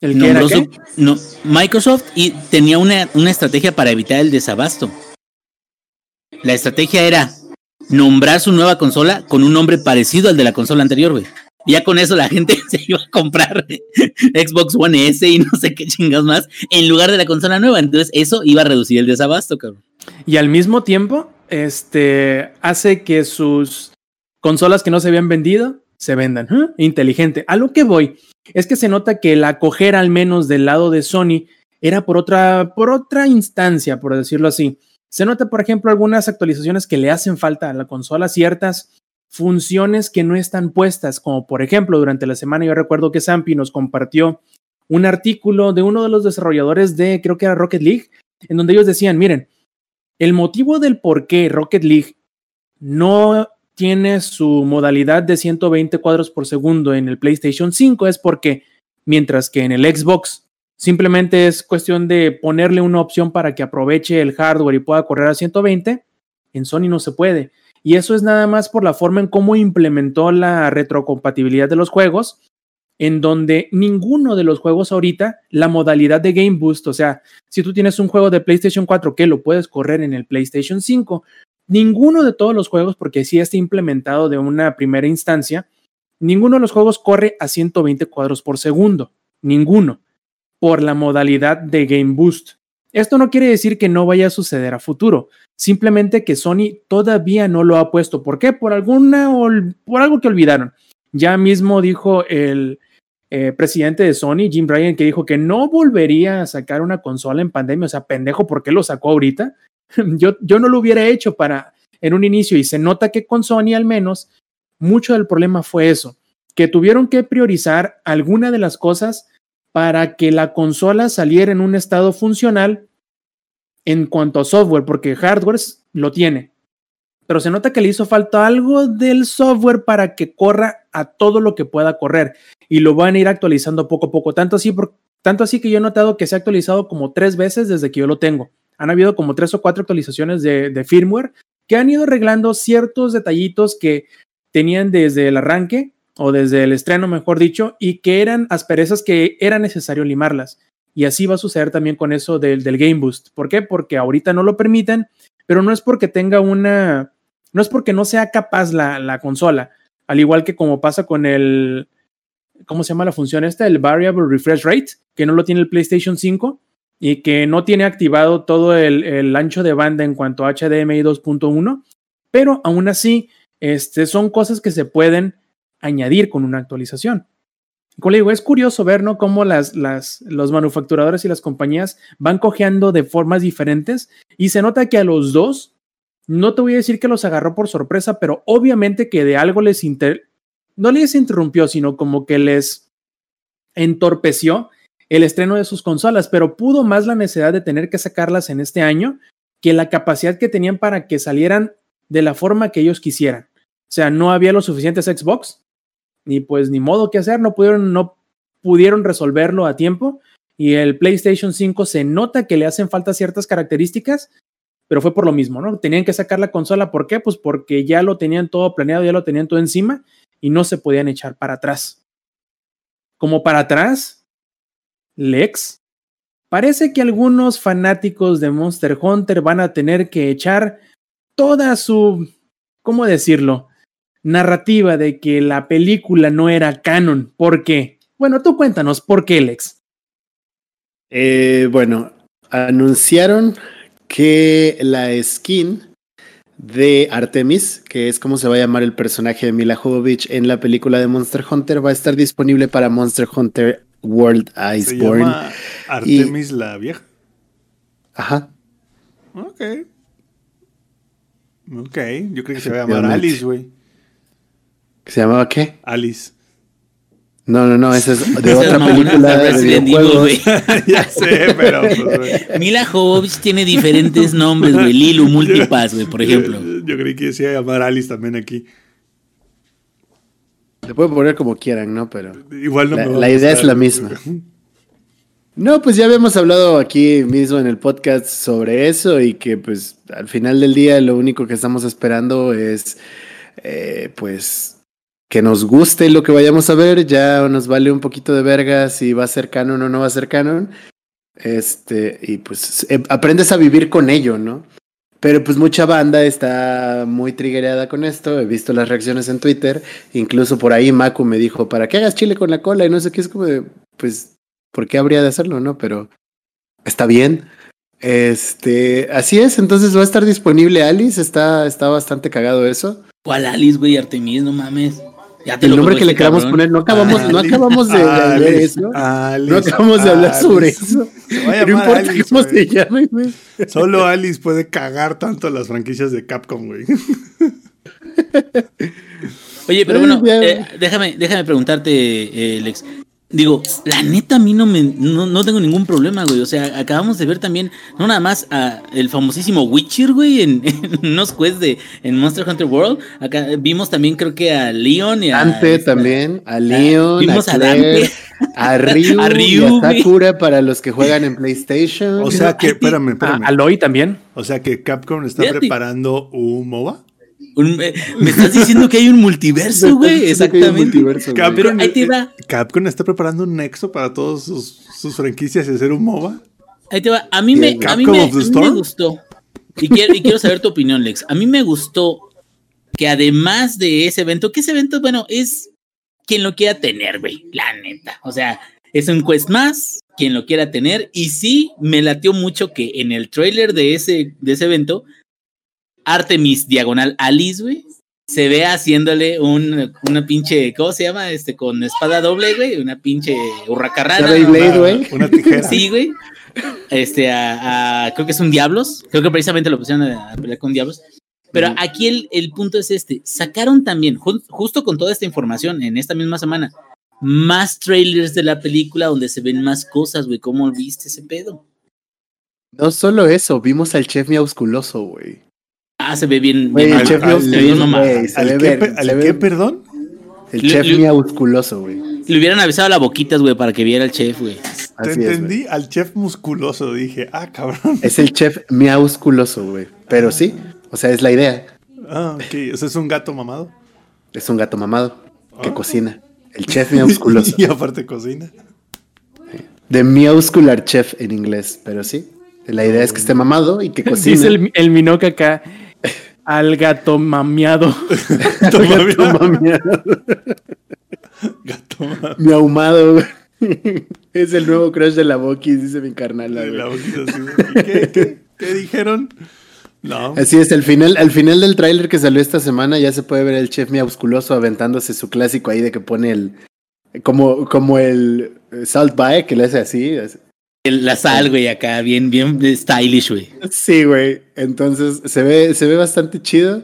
¿El que era qué? no, Microsoft y tenía una, una estrategia para evitar el desabasto. La estrategia era nombrar su nueva consola con un nombre parecido al de la consola anterior, güey. Ya con eso la gente se iba a comprar Xbox One S y no sé qué chingas más en lugar de la consola nueva. Entonces eso iba a reducir el desabasto, cabrón. Y al mismo tiempo, este hace que sus consolas que no se habían vendido se vendan. Inteligente. A lo que voy es que se nota que la acoger al menos del lado de Sony era por otra, por otra instancia, por decirlo así. Se nota, por ejemplo, algunas actualizaciones que le hacen falta a la consola, ciertas funciones que no están puestas, como por ejemplo, durante la semana yo recuerdo que Zampi nos compartió un artículo de uno de los desarrolladores de, creo que era Rocket League, en donde ellos decían, miren, el motivo del por qué Rocket League no tiene su modalidad de 120 cuadros por segundo en el PlayStation 5 es porque mientras que en el Xbox simplemente es cuestión de ponerle una opción para que aproveche el hardware y pueda correr a 120, en Sony no se puede. Y eso es nada más por la forma en cómo implementó la retrocompatibilidad de los juegos, en donde ninguno de los juegos ahorita, la modalidad de Game Boost, o sea, si tú tienes un juego de PlayStation 4 que lo puedes correr en el PlayStation 5, ninguno de todos los juegos, porque sí está implementado de una primera instancia, ninguno de los juegos corre a 120 cuadros por segundo, ninguno, por la modalidad de Game Boost. Esto no quiere decir que no vaya a suceder a futuro, simplemente que Sony todavía no lo ha puesto. ¿Por qué? Por alguna por algo que olvidaron. Ya mismo dijo el eh, presidente de Sony, Jim Ryan, que dijo que no volvería a sacar una consola en pandemia. O sea, pendejo, ¿por qué lo sacó ahorita? yo, yo no lo hubiera hecho para en un inicio y se nota que con Sony al menos mucho del problema fue eso, que tuvieron que priorizar alguna de las cosas para que la consola saliera en un estado funcional en cuanto a software, porque hardware lo tiene, pero se nota que le hizo falta algo del software para que corra a todo lo que pueda correr y lo van a ir actualizando poco a poco, tanto así, tanto así que yo he notado que se ha actualizado como tres veces desde que yo lo tengo. Han habido como tres o cuatro actualizaciones de firmware que han ido arreglando ciertos detallitos que tenían desde el arranque o desde el estreno, mejor dicho, y que eran asperezas que era necesario limarlas. Y así va a suceder también con eso del, del Game Boost. ¿Por qué? Porque ahorita no lo permiten, pero no es porque tenga una, no es porque no sea capaz la, la consola, al igual que como pasa con el, ¿cómo se llama la función esta? El Variable Refresh Rate, que no lo tiene el PlayStation 5 y que no tiene activado todo el, el ancho de banda en cuanto a HDMI 2.1, pero aún así, este, son cosas que se pueden añadir con una actualización. Como le digo, es curioso ver, ¿no? Cómo las, las, los manufacturadores y las compañías van cojeando de formas diferentes y se nota que a los dos, no te voy a decir que los agarró por sorpresa, pero obviamente que de algo les inter... no les interrumpió, sino como que les entorpeció el estreno de sus consolas, pero pudo más la necesidad de tener que sacarlas en este año que la capacidad que tenían para que salieran de la forma que ellos quisieran. O sea, no había los suficientes Xbox, ni pues ni modo que hacer, no pudieron, no pudieron resolverlo a tiempo. Y el PlayStation 5 se nota que le hacen falta ciertas características, pero fue por lo mismo, ¿no? Tenían que sacar la consola, ¿por qué? Pues porque ya lo tenían todo planeado, ya lo tenían todo encima y no se podían echar para atrás. Como para atrás, Lex, parece que algunos fanáticos de Monster Hunter van a tener que echar toda su, ¿cómo decirlo? Narrativa de que la película no era canon. ¿Por qué? Bueno, tú cuéntanos, ¿por qué, Lex? Eh, bueno, anunciaron que la skin de Artemis, que es como se va a llamar el personaje de Mila Jovovich en la película de Monster Hunter, va a estar disponible para Monster Hunter World Se Iceborne. llama Artemis la vieja. Ajá. Ok. Ok, yo creo que se va a llamar. Alice, güey. ¿Se llamaba qué? Alice. No, no, no, esa es de otra película de de Resident Evil, videojuegos. güey. ya sé, pero. pues. Mila Jovovich tiene diferentes nombres, güey. Lilu, Multipass, güey, por ejemplo. Yo, yo creí que se iba a llamar Alice también aquí. Le pueden poner como quieran, ¿no? Pero Igual no la, me la idea es la misma. No, pues ya habíamos hablado aquí mismo en el podcast sobre eso y que pues al final del día lo único que estamos esperando es eh, pues que nos guste lo que vayamos a ver, ya nos vale un poquito de verga si va a ser canon o no va a ser canon. Este, y pues eh, aprendes a vivir con ello, ¿no? Pero pues mucha banda está muy triggerada con esto. He visto las reacciones en Twitter. Incluso por ahí Maku me dijo, ¿para qué hagas chile con la cola? Y no sé qué es como de, pues, ¿por qué habría de hacerlo, no? Pero está bien. Este, así es, entonces va a estar disponible Alice. Está, está bastante cagado eso. ¿Cuál Alice, güey? Artemis, no mames. Ya te El lo nombre que le queramos cabrón. poner, no acabamos, no acabamos de, Alice, eso. Alice, No acabamos de hablar Alice. sobre eso. No importa Alice, cómo se llame, güey. Solo Alice puede cagar tanto las franquicias de Capcom, güey. Oye, pero bueno, eh, déjame, déjame preguntarte, eh, Lex. Digo, la neta a mí no me no, no tengo ningún problema, güey. O sea, acabamos de ver también, no nada más a el famosísimo Witcher, güey, en, en unos quests de en Monster Hunter World. Acá vimos también creo que a Leon y a Dante esta- también, a Leon, vimos a a Claire, Dante. a Ryu, A y Ryu, a güey. Sakura para los que juegan en PlayStation. O sea que, Ay, espérame, A espérame. Aloy también. O sea que Capcom está Fíjate. preparando un MOBA. Un- eh, me estás diciendo que hay un multiverso, güey. Exactamente. Capcom, Pero ahí te va. eh, Capcom está preparando un nexo para todas sus, sus franquicias y hacer un MOBA. Ahí te va. A mí me, a mí Capcom me, of the a mí me gustó. Y quiero, y quiero saber tu opinión, Lex. A mí me gustó que además de ese evento, que ese evento, bueno, es quien lo quiera tener, güey. La neta. O sea, es un quest más, quien lo quiera tener. Y sí, me latió mucho que en el trailer de ese, de ese evento, Artemis diagonal Alice, güey. Se ve haciéndole un, una pinche, ¿cómo se llama? Este, con espada doble, güey. Una pinche hurracarrana. La Beyblade, Una- güey. Una tijera. Sí, güey. Este, a, a- creo que es un Diablos. Creo que precisamente lo pusieron a, a pelear con Diablos. Pero aquí el, el punto es este. Sacaron también, ju- justo con toda esta información, en esta misma semana, más trailers de la película donde se ven más cosas, güey. ¿Cómo viste ese pedo? No solo eso, vimos al chef miausculoso, güey. Ah, se ve bien. Güey, bien el chef al- se ve bien ¿Al ve qué, al perdón? El chef miausculoso, güey. Le hubieran avisado a la boquitas, güey, para que viera el chef, güey. Te Así entendí al chef musculoso. Dije, ah, cabrón. Es el chef miausculoso, güey. Pero sí, o sea, es la idea. Ah, ok. O sea, es un gato mamado. Es un gato mamado que Ah. cocina. El chef miausculoso. y aparte cocina. De Muscular Chef en inglés, pero sí. La idea es que esté mamado y que cocine. Dice el, el Minoca acá. Al gato mameado. Gato mameado, Gato mamado. miahumado, güey. Es el nuevo crush de la Bokis, dice mi carnal. De la güey. boquita así, güey. ¿Y ¿Qué, qué, qué dijeron? No. Así es, al final, al final del tráiler que salió esta semana ya se puede ver el chef miausculoso aventándose su clásico ahí de que pone el como, como el eh, salt bae que le hace así. La sal, güey, acá, bien, bien stylish, güey. Sí, güey. Entonces se ve, se ve bastante chido.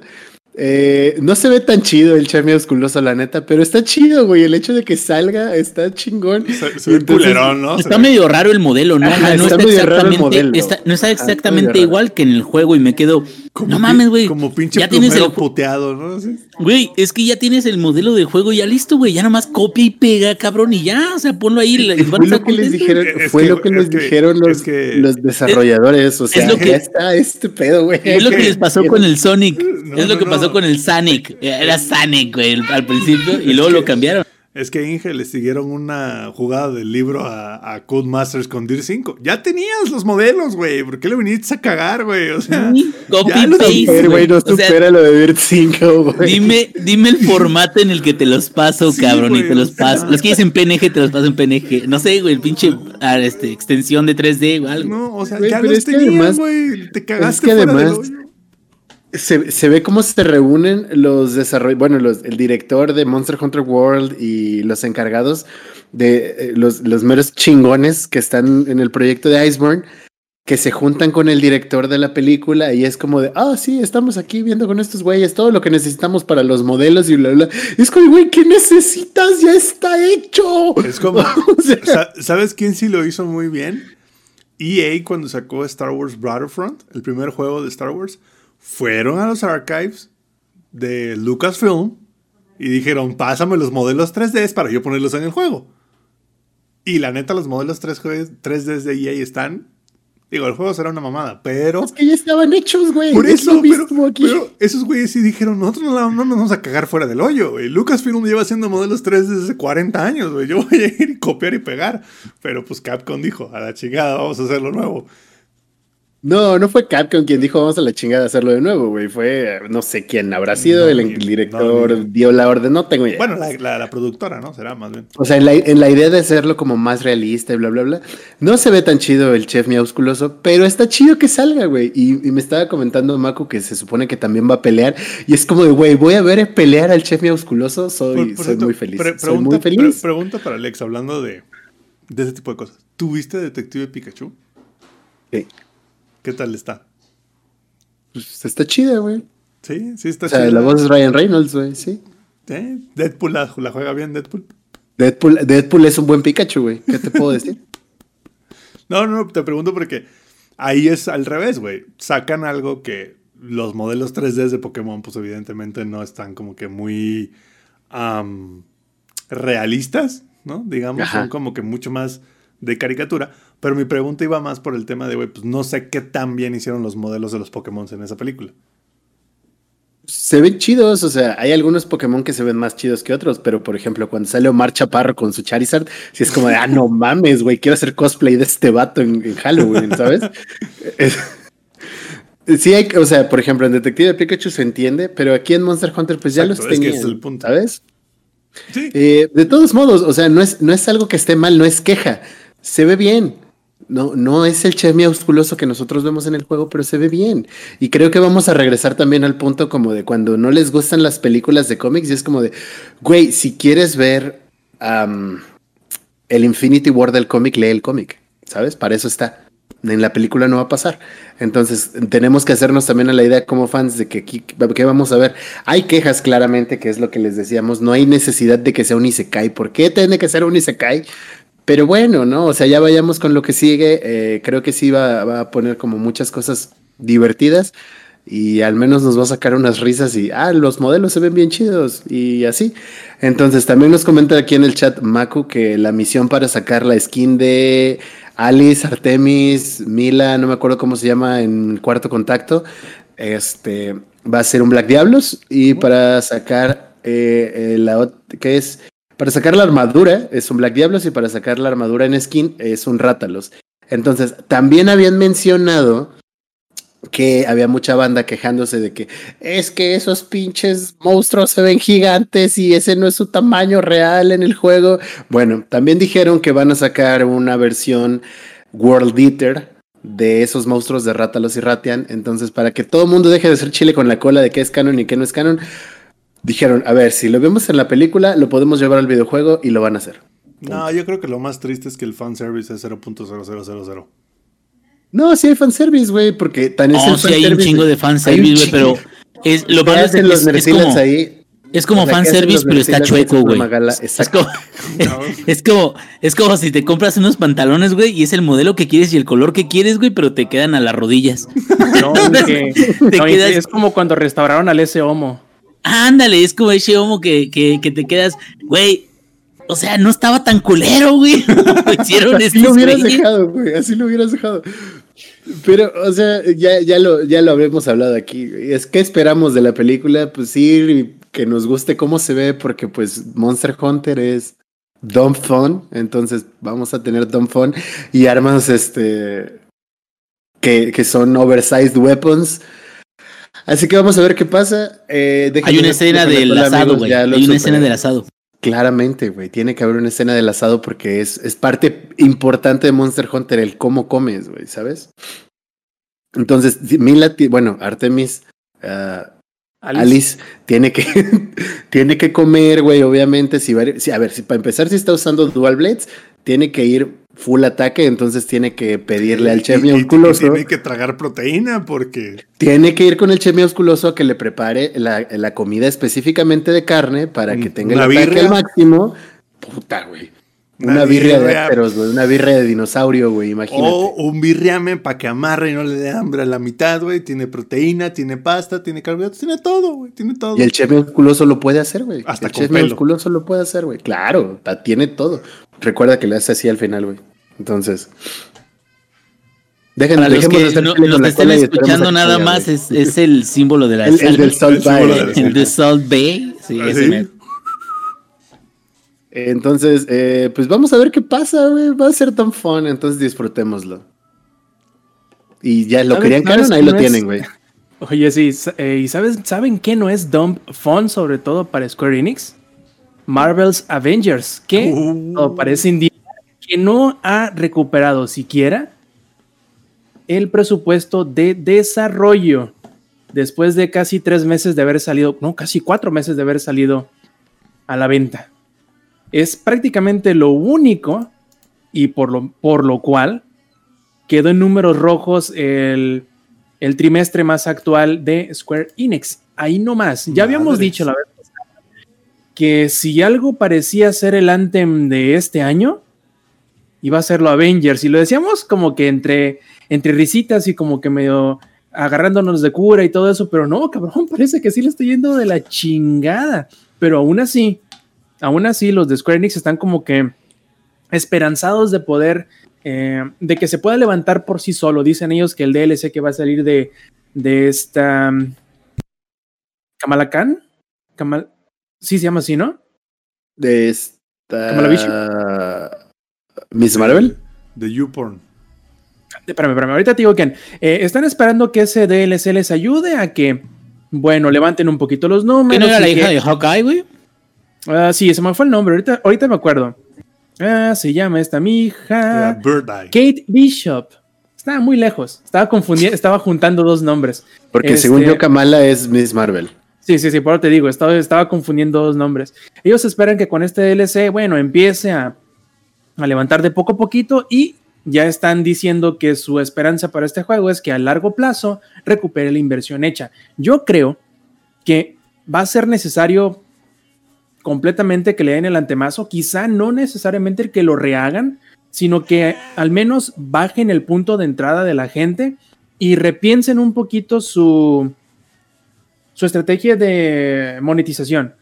Eh, no se ve tan chido el chef miausculoso, la neta, pero está chido, güey. El hecho de que salga está chingón. Se, se Y ve entonces- culerón, ¿no? Se Está ve- medio raro el modelo, ¿no? Ajá, está está, medio raro el exactamente, modelo. está- no está exactamente igual que en el juego y me quedo, como no mames, güey. Como pinche Ya tienes el puteado, ¿no? Sí. Güey, es que ya tienes el modelo de juego ya listo, güey. Ya nomás copia y pega, cabrón, y ya, o sea, ponlo ahí. y Fue lo que les dijeron, Es fue lo que es les dijeron los, es desarrolladores. O sea, lo que- ya está este pedo, güey. Es lo que les pasó con el Sonic. No, es lo no, que no. pasó con el Sonic. Era Sonic, güey, al principio, y luego lo cambiaron. Es que Inge le siguieron una jugada del libro a, a Codemasters con Dir 5. Ya tenías los modelos, güey. ¿Por qué le viniste a cagar, güey? O sea, Sí, copy ya paste. Güey, no O sea, supera lo de Dirt 5, güey. Dime, dime el formato en el que te los paso, Sí, cabrón, y güey, te los o sea. paso. Los quieres en PNG, te los paso en PNG. No sé, güey, el pinche ah, este, extensión de 3D o algo. no, o sea, Güey, ya los es que tenías, además- güey. Te cagaste que fuera del además- hoyo. Se, se ve cómo se reúnen los desarrolladores, bueno, los, el director de Monster Hunter World y los encargados de eh, los, los meros chingones que están en el proyecto de Iceborne que se juntan con el director de la película y es como de, ah, sí, estamos aquí viendo con estos güeyes todo lo que necesitamos para los modelos y bla, bla. Es como, güey, ¿qué necesitas? Ya está hecho. Es como, O sea, sa- ¿sabes quién sí lo hizo muy bien? EA cuando sacó Star Wars Battlefront, el primer juego de Star Wars, fueron a los archives de Lucasfilm y dijeron, pásame los modelos 3D para yo ponerlos en el juego. Y la neta, los modelos 3D 3D de EA están... Digo, el juego será una mamada, pero... es que ya estaban hechos, güey. Por Es eso, pero, pero esos güeyes sí dijeron, nosotros no, no nos vamos a cagar fuera del hoyo, güey. Lucasfilm lleva haciendo modelos 3 desde hace 40 años, güey. Yo voy a ir y copiar y pegar. Pero pues Capcom dijo, a la chingada, vamos a hacerlo nuevo. No, no fue Capcom quien dijo vamos a la chingada a hacerlo de nuevo, güey. Fue, no sé quién habrá sido, No, el, director no, dio la orden, no tengo idea. Bueno, la, la- la productora, ¿no? Será más bien. O sea, en la, en la idea de hacerlo como más realista y bla, bla, bla, no se ve tan chido el chef miausculoso, pero está chido que salga, güey. Y, y me estaba comentando Maku que se supone que también va a pelear. Y es como de, güey, voy a ver pelear al chef miausculoso. Soy, Por- por soy cierto, muy feliz. pre- soy muy pregunta, feliz. pre- pregunta para Alex, hablando de, de ese tipo de cosas. ¿Tuviste Detective Pikachu? Sí. ¿Qué tal está? Pues está chida, güey. Sí, sí está O sea, chida. la voz es Ryan Reynolds, güey, sí. ¿Eh? Deadpool la, la juega bien, Deadpool. Deadpool, Deadpool es un buen Pikachu, güey. ¿Qué te puedo decir? No, no, te pregunto porque ahí es al revés, güey. Sacan algo que los modelos 3D de Pokémon, pues evidentemente no están como que muy realistas, ¿no? Digamos, Ajá. son como que mucho más de caricatura. Pero mi pregunta iba más por el tema de, güey, pues no sé qué tan bien hicieron los modelos de los Pokémon en esa película. Se ven chidos, o sea, hay algunos Pokémon que se ven más chidos que otros, pero por ejemplo, cuando sale Omar Chaparro con su Charizard, si es como de, ah, no mames, güey, quiero hacer cosplay de este vato en, en Halloween, ¿sabes? Es- sí, hay, o sea, por ejemplo, en Detective Pikachu se entiende, pero aquí en Monster Hunter, pues ya Exacto, los es que tenían, ese es el punto. ¿sabes? Sí. Eh, de todos modos, o sea, no es, no es algo que esté mal, no es queja. Se ve bien. No, no es el chef miausculoso que nosotros vemos en el juego, pero se ve bien. Y creo que vamos a regresar también al punto como de cuando no les gustan las películas de cómics y es como de, güey, si quieres ver el Infinity War del cómic, lee el cómic, ¿sabes? Para eso está. En la película no va a pasar. Entonces, tenemos que hacernos también a la idea como fans de que aquí, ¿qué vamos a ver? Hay quejas claramente, que es lo que les decíamos, no hay necesidad de que sea un Isekai. ¿Por qué tiene que ser un Isekai? Pero bueno, ¿no? O sea, ya vayamos con lo que sigue. eh, creo que sí va, va a poner como muchas cosas divertidas y al menos nos va a sacar unas risas y, ah, los modelos se ven bien chidos y así. Entonces, también nos comenta aquí en el chat Maku que la misión para sacar la skin de Alice, Artemis, Mila, no me acuerdo cómo se llama en Cuarto Contacto, este, va a ser un Black Diablos y para sacar eh, eh, la que es para sacar la armadura es un Black Diablos y para sacar la armadura en skin es un Rátalos. Entonces, también habían mencionado que había mucha banda quejándose de que es que esos pinches monstruos se ven gigantes y ese no es su tamaño real en el juego. Bueno, también dijeron que van a sacar una versión World Eater de esos monstruos de Rátalos y Ratian. Entonces, para que todo el mundo deje de ser chile con la cola de qué es canon y qué no es canon, dijeron, a ver, si lo vemos en la película, lo podemos llevar al videojuego y lo van a hacer. No, yo creo que lo más triste es que el fanservice es 0.0000. No, sí hay fanservice, güey, porque tan es No, el sí hay un chingo de fanservice, güey, pero es, lo ¿Qué malo es, que los es, como, ahí? es como O sea, ¿qué hacen fanservice, pero está chueco, güey. Es como, es como, es como si te compras unos pantalones, güey, y es el modelo que quieres y el color que quieres, güey, pero te quedan a las rodillas. No, que- Te no, quedas- Es como cuando restauraron al ese homo. Ándale, es como ese homo que, que, que te quedas, güey. O sea, no estaba tan culero, güey. Lo hicieron Así lo hubieras dejado, güey. Así lo hubieras dejado. Pero, o sea, ya, ya, lo, ya lo habíamos hablado aquí. Es que esperamos de la película, pues y que nos guste cómo se ve, porque pues Monster Hunter es dumb fun. Entonces vamos a tener dumb fun y armas este que, que son oversized weapons. Así que vamos a ver qué pasa. Eh, Hay una escena del asado, güey. Hay una escena del asado. Claramente, güey. Tiene que haber una escena del asado porque es, es parte importante de Monster Hunter, el cómo comes, güey, ¿sabes? Entonces, Mila, bueno, Artemis, ah, Alice. Alice, tiene que, tiene que comer, güey, obviamente. Si va, a ir- si- a ver, si para empezar, si está usando Dual Blades, tiene que ir full ataque, entonces tiene que pedirle al chef Y- y- y musculoso. Tiene que tragar proteína porque. Tiene que ir con el chef musculoso a que le prepare la, la comida específicamente de carne para que tenga el ataque birria. al máximo. Puta, güey. Una, Una birria, de güey. Una birria de dinosaurio, güey. Imagínate. O un birriame para que amarre y no le dé hambre a la mitad, güey. Tiene proteína, tiene pasta, tiene carbohidratos, tiene todo, güey. Tiene todo. Y el chef musculoso lo puede hacer, güey. Hasta el con chef pelo. musculoso lo puede hacer, güey. Claro, tiene todo. Recuerda que le hace así al final, güey. Entonces. Dejen, Para los que no, los que estén escuchando nada más es, es el símbolo de la El, el del Salt Bay. El de Salt Bay. Sí, ¿Ah, ese sí? mero. Entonces, eh, pues vamos a ver qué pasa, güey. Va a ser tan fun, entonces disfrutémoslo. Y ya lo ¿Sabes- querían canon, ahí lo es? tienen, güey. Oye, sí, eh, ¿y sabes, saben qué no es Dump Fun, sobre todo para Square Enix? Marvel's Avengers, que Uh. todo parece indicar que no ha recuperado siquiera el presupuesto de desarrollo después de casi tres meses de haber salido, no, casi cuatro meses de haber salido a la venta. Es prácticamente lo único y por lo, por lo cual quedó en números rojos el, el trimestre más actual de Square Enix. Ahí nomás. Ya habíamos dicho la vez que si algo parecía ser el Anthem de este año, iba a ser lo Avengers. Y lo decíamos como que entre, entre risitas y como que medio agarrándonos de cura y todo eso, pero no, cabrón, parece que sí le estoy yendo de la chingada. Pero aún así, aún así, los de Square Enix están como que esperanzados de poder, eh, de que se pueda levantar por sí solo. Dicen ellos que el DLC que va a salir de, de esta um, Kamala sí se llama así, ¿no? De ¿Kamala esta. Miss Marvel. De YouPorn. Espérame, espérame, ahorita te digo quién. Eh, están esperando que ese DLC les ayude a que, bueno, levanten un poquito los números. ¿Qué no era la que- hija de Hawkeye, güey? Ah, sí, se me fue el nombre, ahorita, ahorita me acuerdo. Ah, se llama esta mi hija. Bird Eye. Kate Bishop. Estaba muy lejos. Estaba confundiendo, estaba juntando dos nombres. Porque Este- según yo, Kamala es Miss Marvel. Sí, sí, sí, por eso te digo, estaba, confundiendo dos nombres. Ellos esperan que con este DLC, bueno, empiece a, levantar de poco a poquito y ya están diciendo que su esperanza para este juego es que a largo plazo recupere la inversión hecha. Yo creo que va a ser necesario completamente que le den el antemazo, quizá no necesariamente que lo rehagan, sino que al menos bajen el punto de entrada de la gente y repiensen un poquito su, su estrategia de monetización.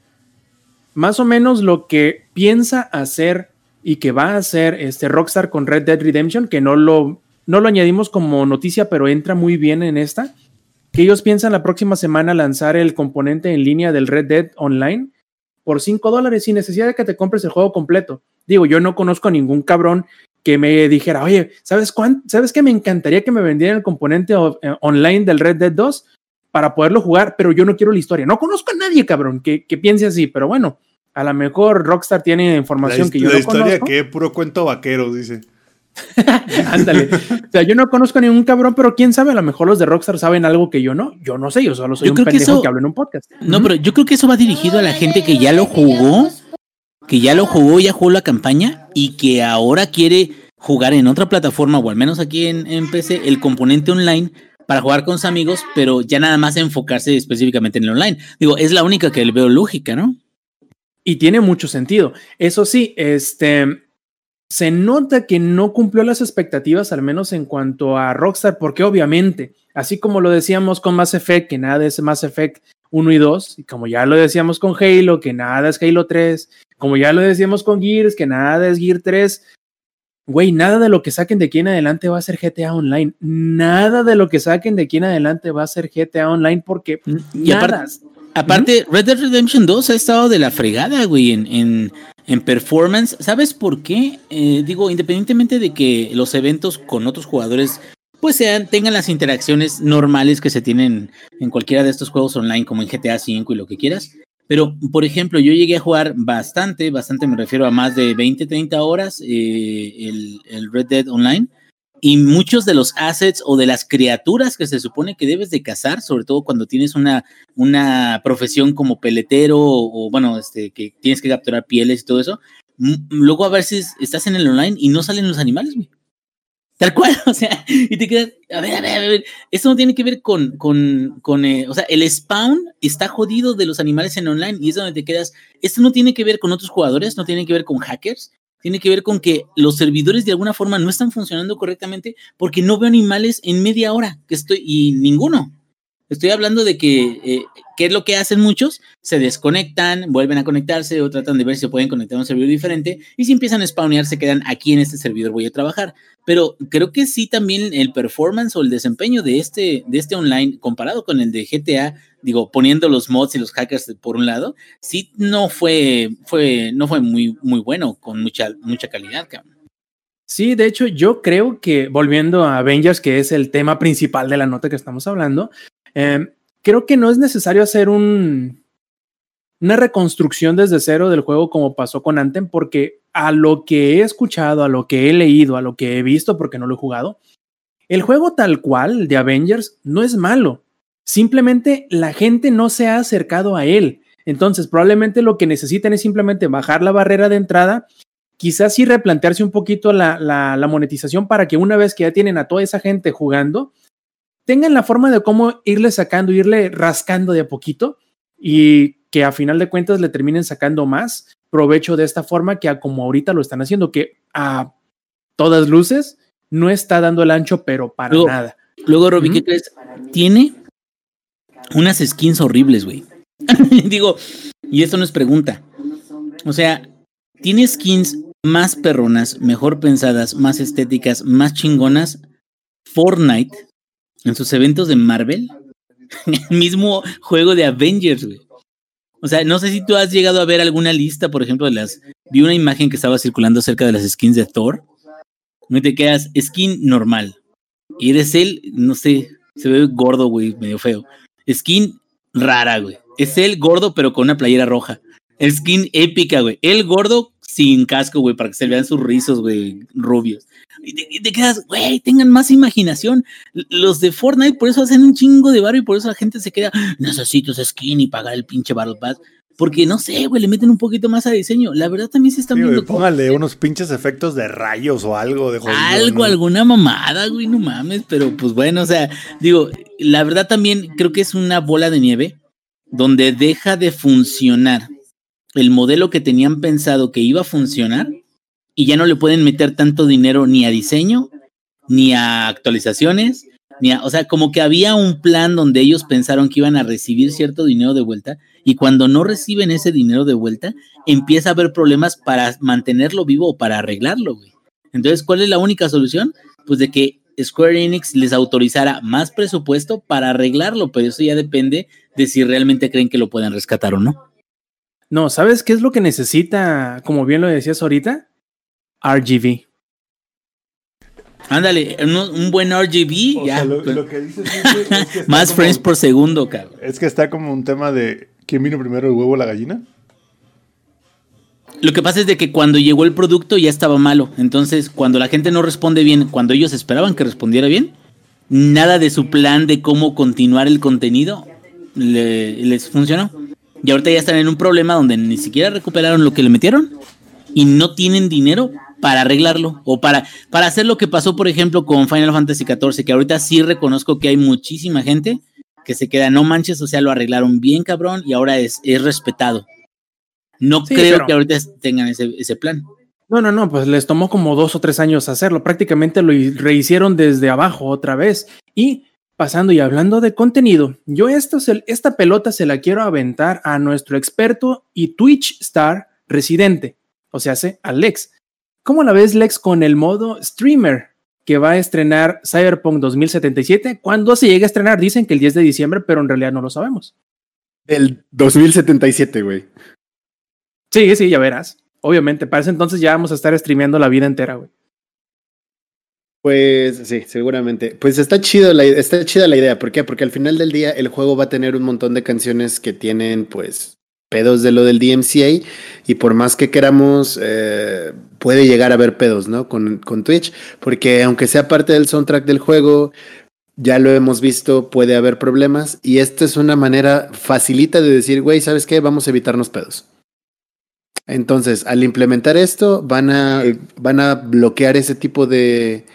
Más o menos lo que piensa hacer y que va a hacer este Rockstar con Red Dead Redemption, que no lo, no lo añadimos como noticia, pero entra muy bien en esta, que ellos piensan la próxima semana lanzar el componente en línea del Red Dead Online por 5 dólares sin necesidad de que te compres el juego completo. Digo, yo no conozco a ningún cabrón que me dijera, oye, ¿sabes cuánto? ¿Sabes que me encantaría que me vendieran el componente eh, online del Red Dead 2 para poderlo jugar, pero yo no quiero la historia? No conozco a nadie, cabrón, que, que piense así, pero bueno, a lo mejor Rockstar tiene La, información que yo la no historia conozco. que puro cuento vaquero, dice. Ándale. O sea, yo no conozco a ningún cabrón, pero quién sabe, a lo mejor los de Rockstar saben algo que yo no. Yo no sé, yo solo soy Yo un creo que pendejo eso- que habla en un podcast. No, pero yo creo que eso va dirigido a la gente que ya lo jugó, que ya lo jugó, ya jugó la campaña y que ahora quiere jugar en otra plataforma o al menos aquí en, en PC el componente online para jugar con sus amigos, pero ya nada más enfocarse específicamente en el online. Digo, es la única que le veo lógica, ¿no? Y tiene mucho sentido. Eso sí, este se nota que no cumplió las expectativas, al menos en cuanto a Rockstar, porque obviamente, así como lo decíamos con Mass Effect, que nada es Mass Effect 1 y 2, y como ya lo decíamos con Halo, que nada es Halo 3, como ya lo decíamos con Gears, que nada es Gear 3, güey, nada de lo que saquen de aquí en adelante va a ser GTA Online. Nada de lo que saquen de aquí en adelante va a ser GTA Online porque Y aparte- nada. Aparte, Red Dead Redemption 2 ha estado de la fregada, güey, en, en, en performance. ¿Sabes por qué? Eh, digo, independientemente de que los eventos con otros jugadores pues sean, tengan las interacciones normales que se tienen en cualquiera de estos juegos online, como en GTA V y lo que quieras. Pero, por ejemplo, yo llegué a jugar bastante, bastante me refiero a más de 20, 30 horas eh, el, el Red Dead Online. Y muchos de los assets o de las criaturas que se supone que debes de cazar, sobre todo cuando tienes una, una profesión como peletero o, bueno, este, que tienes que capturar pieles y todo eso, luego a veces estás en el online y no salen los animales, güey. Tal cual, o sea, y te quedas, a ver, a ver, a ver, esto no tiene que ver con, con, con eh, o sea, el spawn está jodido de los animales en online y es donde te quedas, esto no tiene que ver con otros jugadores, no tiene que ver con hackers, tiene que ver con que los servidores de alguna forma no están funcionando correctamente porque no veo animales en media hora que estoy, y ninguno. Estoy hablando de que, eh, ¿qué es lo que hacen muchos? Se desconectan, vuelven a conectarse o tratan de ver si se pueden conectar a un servidor diferente y si empiezan a spawnear se quedan aquí en este servidor voy a trabajar. Pero creo que sí también el performance o el desempeño de este, de este online comparado con el de GTA, digo, poniendo los mods y los hackers por un lado, sí no fue, fue, no fue muy, muy bueno, con mucha, mucha calidad, cabrón. Sí, de hecho, yo creo que volviendo a Avengers, que es el tema principal de la nota que estamos hablando, eh, creo que no es necesario hacer un, una reconstrucción desde cero del juego como pasó con Anthem, porque a lo que he escuchado, a lo que he leído, a lo que he visto, porque no lo he jugado, el juego tal cual de Avengers no es malo. Simplemente la gente no se ha acercado a él. Entonces, probablemente lo que necesitan es simplemente bajar la barrera de entrada, quizás sí replantearse un poquito la monetización para que una vez que ya tienen a toda esa gente jugando, tengan la forma de cómo irle sacando, irle rascando de a poquito y que a final de cuentas le terminen sacando más provecho de esta forma que a como ahorita lo están haciendo, que a todas luces no está dando el ancho, pero para Luego- nada. Luego, Robbie, Ujú. ¿qué crees? Tiene unas skins horribles, güey. Digo, y esto no es pregunta. O sea, tiene skins más perronas, mejor pensadas, más estéticas, más chingonas. Fortnite en sus eventos de Marvel, el mismo juego de Avengers, güey. O sea, no sé si tú has llegado a ver alguna lista, por ejemplo, de las. Vi una imagen que estaba circulando acerca de las skins de Thor. No te quedas skin normal. Y eres él, no sé, se ve gordo, güey, medio feo. Skin rara, güey. Es él gordo, pero con una playera roja. Skin épica, güey. Él gordo sin casco, güey, para que se vean sus rizos, güey, rubios. Y te, y te quedas, güey, tengan más imaginación. Los de Fortnite por eso hacen un chingo de barro y por eso la gente se queda, necesito ese skin y pagar el pinche Battle Pass. Porque no sé, güey, le meten un poquito más a diseño. La verdad también se están Sí, güey, viendo póngale unos pinches efectos de rayos o algo de jodido, algo, ¿no? alguna mamada, güey, no mames, pero pues bueno, o sea, digo, la verdad también creo que es una bola de nieve donde deja de funcionar el modelo que tenían pensado que iba a funcionar y ya no le pueden meter tanto dinero ni a diseño, ni a actualizaciones, ni a, o sea, como que había un plan donde ellos pensaron que iban a recibir cierto dinero de vuelta y cuando no reciben ese dinero de vuelta, empieza a haber problemas para mantenerlo vivo o para arreglarlo, güey. Entonces, ¿cuál es la única solución? Pues de que Square Enix les autorizara más presupuesto para arreglarlo, pero eso ya depende de si realmente creen que lo pueden rescatar o no. No, ¿sabes qué es lo que necesita, como bien lo decías ahorita? RGB. Ándale, un, un buen RGB, O ya. sea, lo, lo que dices es que, es que está más como- frames por segundo, cabrón. Es que está como un tema de quién vino primero, el huevo o la gallina. Lo que pasa es de que cuando llegó el producto ya estaba malo. Entonces, cuando la gente no responde bien, cuando ellos esperaban que respondiera bien, nada de su plan de cómo continuar el contenido le- les funcionó. Y ahorita ya están en un problema donde ni siquiera recuperaron lo que le metieron y no tienen dinero para arreglarlo o para, para hacer lo que pasó, por ejemplo, con Final Fantasy XIV, que ahorita sí reconozco que hay muchísima gente que se queda, no manches, o sea, lo arreglaron bien, cabrón, y ahora es, es respetado. No Sí, creo que ahorita tengan ese, ese plan. No, no, no, pues les tomó como dos o tres años hacerlo. Prácticamente lo hi- rehicieron desde abajo otra vez. Y pasando y hablando de contenido, yo esto se- esta pelota se la quiero aventar a nuestro experto y Twitch star residente, o sea, hace Alex. ¿Cómo la ves, Lex, con el modo streamer que va a estrenar Cyberpunk 2077? ¿Cuándo se llega a estrenar? Dicen que el 10 de diciembre, pero en realidad no lo sabemos. El 2077, güey. Sí, sí, ya verás. Obviamente, para ese entonces ya vamos a estar streameando la vida entera, güey. Pues sí, seguramente. Pues está chido la, está chida la idea. ¿Por qué? Porque al final del día el juego va a tener un montón de canciones que tienen, pues, pedos de lo del DMCA. Y por más que queramos, eh, puede llegar a haber pedos, ¿no? Con, con Twitch. Porque aunque sea parte del soundtrack del juego, ya lo hemos visto, puede haber problemas. Y esta es una manera facilita de decir, güey, ¿sabes qué? Vamos a evitarnos pedos. Entonces, al implementar esto, van a, van a bloquear ese tipo de,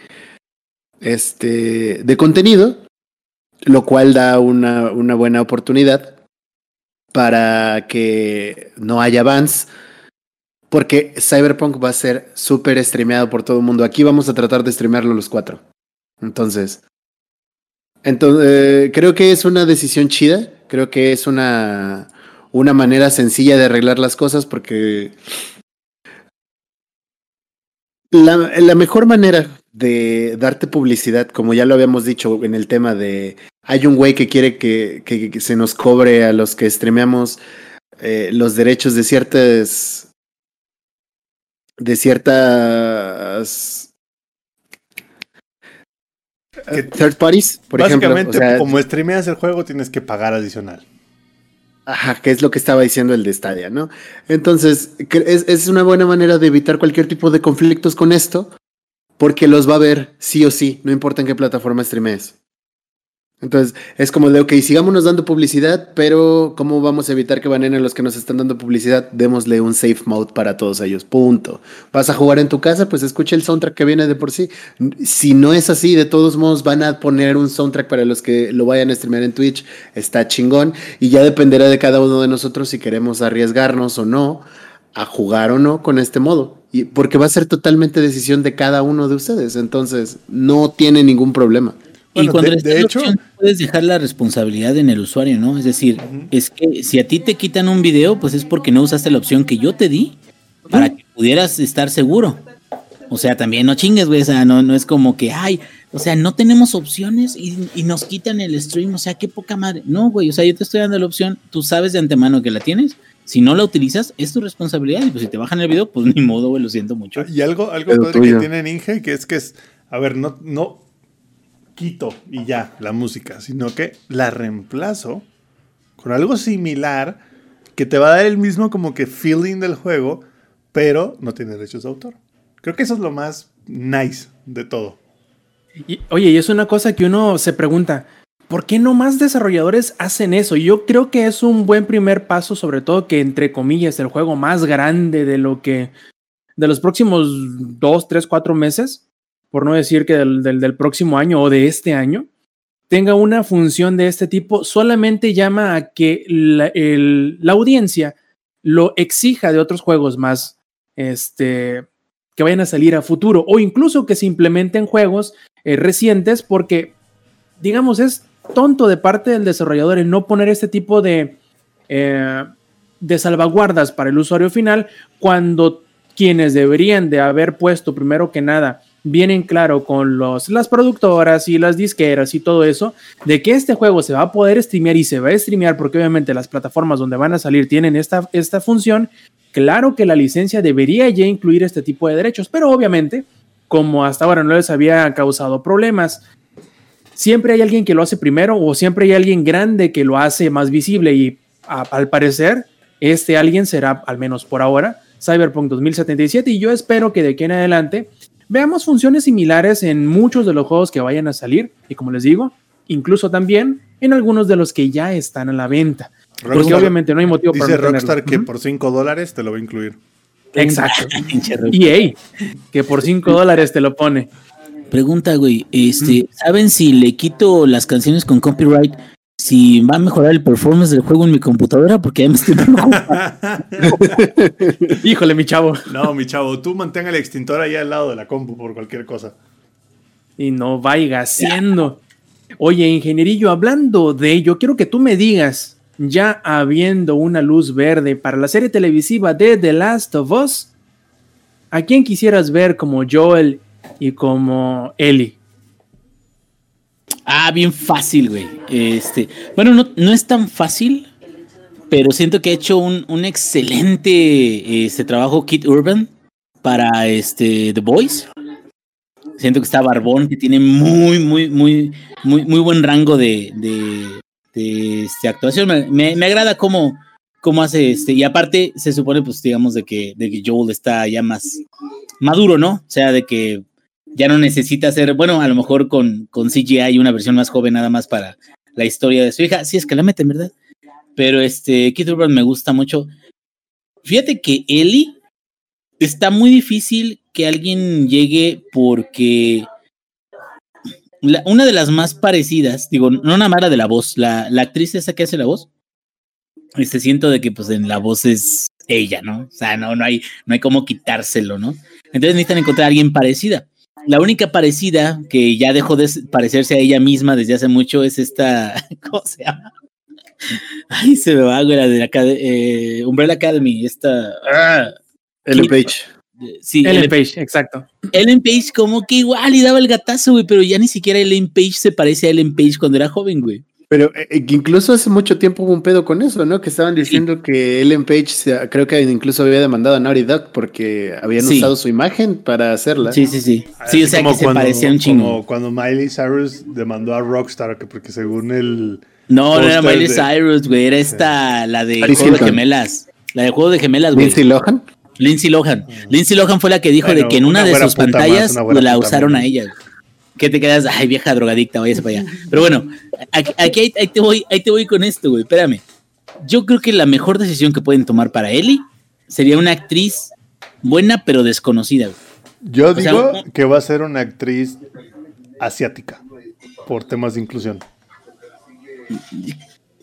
este, de contenido, lo cual da una, una buena oportunidad para que no haya bans, porque Cyberpunk va a ser súper streameado por todo el mundo. Aquí vamos a tratar de streamearlo los cuatro. Entonces, entonces eh, creo que es una decisión chida, creo que es una, una manera sencilla de arreglar las cosas porque la, la mejor manera de darte publicidad, como ya lo habíamos dicho en el tema de hay un güey que quiere que, que, que se nos cobre a los que streameamos eh, los derechos de ciertas de ciertas Que- third parties, por ejemplo. Básicamente, O sea, como streameas el juego, tienes que pagar adicional. Ajá, que es lo que estaba diciendo el de Stadia, ¿no? Entonces, es, es una buena manera de evitar cualquier tipo de conflictos con esto, porque los va a ver sí o sí, no importa en qué plataforma streamees. Entonces, es como de, ok, sigámonos dando publicidad, pero ¿cómo vamos a evitar que banen a los que nos están dando publicidad? Démosle un safe mode para todos ellos, punto. ¿Vas a jugar en tu casa? Pues escucha el soundtrack que viene de por sí. Si no es así, de todos modos van a poner un soundtrack para los que lo vayan a streamear en Twitch, está chingón, y ya dependerá de cada uno de nosotros si queremos arriesgarnos o no a jugar o no con este modo. Y porque va a ser totalmente decisión de cada uno de ustedes, entonces no tiene ningún problema. Y cuando de- les de hecho- opción, puedes dejar la responsabilidad en el usuario, ¿no? Es decir, es que si a ti te quitan un video, pues es porque no usaste la opción que yo te di para que pudieras estar seguro. O sea, también no chingues, güey. O sea, no, no es como que, ay, o sea, no tenemos opciones y, y nos quitan el stream. O sea, qué poca madre. No, güey. O sea, yo te estoy dando la opción. Tú sabes de antemano que la tienes. Si no la utilizas, es tu responsabilidad. Y pues si te bajan el video, pues ni modo, güey. Lo siento mucho. Y algo, algo padre que tiene Ninja, que es que es, a ver, no, no quito y ya la música, sino que la reemplazo con algo similar que te va a dar el mismo como que feeling del juego, pero no tiene derechos de autor. Creo que eso es lo más nice de todo. Oye, y es una cosa que uno se pregunta, ¿por qué no más desarrolladores hacen eso? Yo creo que es un buen primer paso, sobre todo que entre comillas el juego más grande de lo que de los próximos dos, tres, cuatro meses, por no decir que del, próximo año o de este año, tenga una función de este tipo, solamente llama a que la, la audiencia lo exija de otros juegos más, este, que vayan a salir a futuro o incluso que se implementen juegos eh, recientes porque, digamos, es tonto de parte del desarrollador el no poner este tipo de, eh, de salvaguardas para el usuario final cuando quienes deberían de haber puesto primero que nada vienen claro con los, las productoras y las disqueras y todo eso, de que este juego se va a poder streamear y se va a streamear porque obviamente las plataformas donde van a salir tienen esta, esta función, claro que la licencia debería ya incluir este tipo de derechos, pero obviamente, como hasta ahora no les había causado problemas, siempre hay alguien que lo hace primero o siempre hay alguien grande que lo hace más visible y al parecer este alguien será, al menos por ahora, Cyberpunk 2077 y yo espero que de aquí en adelante veamos funciones similares en muchos de los juegos que vayan a salir y como les digo, incluso también en algunos de los que ya están a la venta. Porque obviamente no hay motivo para Dice no tenerlo. Rockstar que por 5 dólares te lo va a incluir. Exacto. EA, que por 5 dólares te lo pone. Pregunta, güey, este, ¿saben si le quito las canciones con copyright, si va a mejorar el performance del juego en mi computadora? Porque ya me estoy preocupando. Híjole, mi chavo. no, mi chavo, tú mantén el extintor ahí al lado de la compu por cualquier cosa. Y no vaya siendo. Oye, ingenierillo, hablando de ello, quiero que tú me digas, ya habiendo una luz verde para la serie televisiva de The Last of Us, ¿a quién quisieras ver como Joel y como Ellie? Ah, bien fácil, güey. Este, bueno, no, no es tan fácil, pero siento que ha hecho un, un excelente este, trabajo Kit Urban para este The Voice. Siento que está Barbón, que tiene muy, muy, muy, muy, muy buen rango de, de, de, este, actuación. Me, me, agrada cómo, cómo hace este. Y aparte, se supone, pues, digamos, de que, de que Joel está ya más maduro, ¿no? O sea, de que ya no necesita hacer, bueno, a lo mejor con, con CGI una versión más joven nada más para la historia de su hija. Sí, es que la meten, ¿verdad? Pero este, Kid Urban me gusta mucho. Fíjate que Ellie está muy difícil que alguien llegue porque una de las más parecidas, digo, no nada más de la voz, la, la actriz esa que hace la voz, este siento de que pues en la voz es ella, ¿no? O sea, no, no hay, no hay cómo quitárselo, ¿no? Entonces necesitan encontrar a alguien parecida. La única parecida que ya dejó de parecerse a ella misma desde hace mucho es esta, ¿cómo se llama? Ay, se me va, güey, la de la eh, Umbrella Academy, esta... ah, Ellen Page. sí, Ellen Ellen Page, exacto. Ellen Page como que igual y daba el gatazo, güey, pero ya ni siquiera Ellen Page se parece a Ellen Page cuando era joven, güey. Pero eh, eh, incluso hace mucho tiempo hubo un pedo con eso, ¿no? Que estaban diciendo que Ellen Page se- creo que incluso había demandado a Naughty Dog porque habían Sí. usado su imagen para hacerla. Sí, sí, sí. Sí, o sea, como que se parecía un chingo. Como cuando Miley Cyrus demandó a Rockstar que porque según el... No, no era Miley de- Cyrus, güey, era esta, la de Paris Juego de. Gemelas. La de Juego de Gemelas, güey. Lindsay Lohan. Lindsay Lohan. Lindsay Lohan fue la que dijo Bueno, de que en una, una de sus más, pantallas la usaron a ella. Que te quedas, ay, vieja drogadicta, váyase para allá. Pero bueno, aquí, aquí ahí, ahí te voy, ahí te voy con esto, güey. Espérame. Yo creo que la mejor decisión que pueden tomar para Ellie sería una actriz buena pero desconocida. güey. Yo digo que va a ser una actriz asiática por temas de inclusión.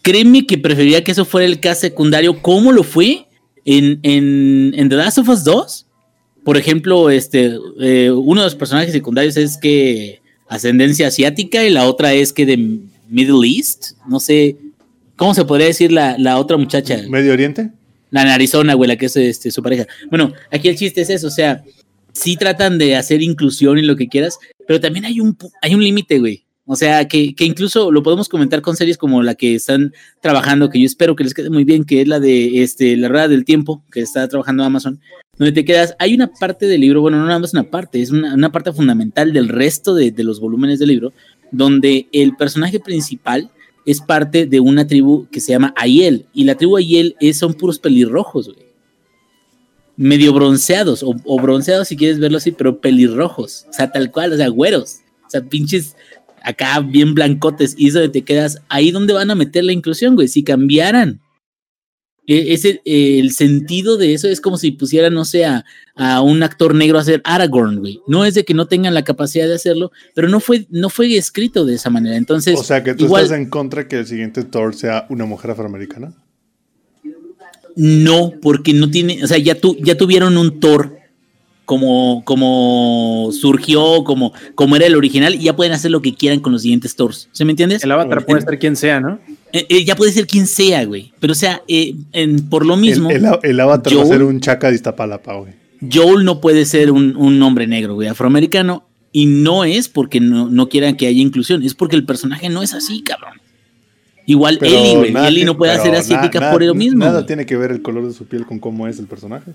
Créeme que preferiría que eso fuera el caso secundario, como lo fue en, en, en The Last of Us 2. Por ejemplo, este, eh, uno de los personajes secundarios es que ascendencia asiática y la otra es que de Middle East. No sé, ¿cómo se podría decir la, la otra muchacha? ¿Medio Oriente? La en Arizona, güey, la que es este, su pareja. Bueno, aquí el chiste es eso, o sea, sí tratan de hacer inclusión y lo que quieras, pero también hay un, hay un límite, güey. O sea, que, que incluso lo podemos comentar con series como la que están trabajando, que yo espero que les quede muy bien, que es la de este, La Rueda del Tiempo, que está trabajando Amazon, donde te quedas, hay una parte del libro, bueno, no nada más una parte, es una, una parte fundamental del resto de, de los volúmenes del libro, donde el personaje principal es parte de una tribu que se llama Aiel, y la tribu Aiel es, son puros pelirrojos, güey. Medio bronceados, o, o bronceados si quieres verlo así, pero pelirrojos, o sea, tal cual, o sea, güeros, o sea, pinches acá bien blancotes, y eso te quedas ahí donde van a meter la inclusión, güey, si cambiaran. E- Ese, el sentido de eso es como si pusieran, no sé, a, a un actor negro a hacer Aragorn, güey. No es de que no tengan la capacidad de hacerlo, pero no fue, no fue escrito de esa manera. Entonces, O sea que tú igual- estás en contra que el siguiente Thor sea una mujer afroamericana. No, porque no tiene, o sea, ya, tu, ya tuvieron un Thor como, como surgió, como, como era el original, y ya pueden hacer lo que quieran con los siguientes Thors. ¿Se me entiendes? El avatar puede ser quien sea, ¿no? Eh, eh, ya puede ser quien sea, güey. Pero o sea, eh, en- por lo mismo, el, el avatar va a Joel- ser un chaca de Iztapalapa, güey. Joel no puede ser un, un hombre negro, güey, afroamericano. Y no es porque no, no quieran que haya inclusión, es porque el personaje no es así, cabrón. Igual Pero Ellie, güey. Ellie no puede ser na- asiática nada- por lo mismo. Nada tiene que ver el color de su piel con cómo es el personaje.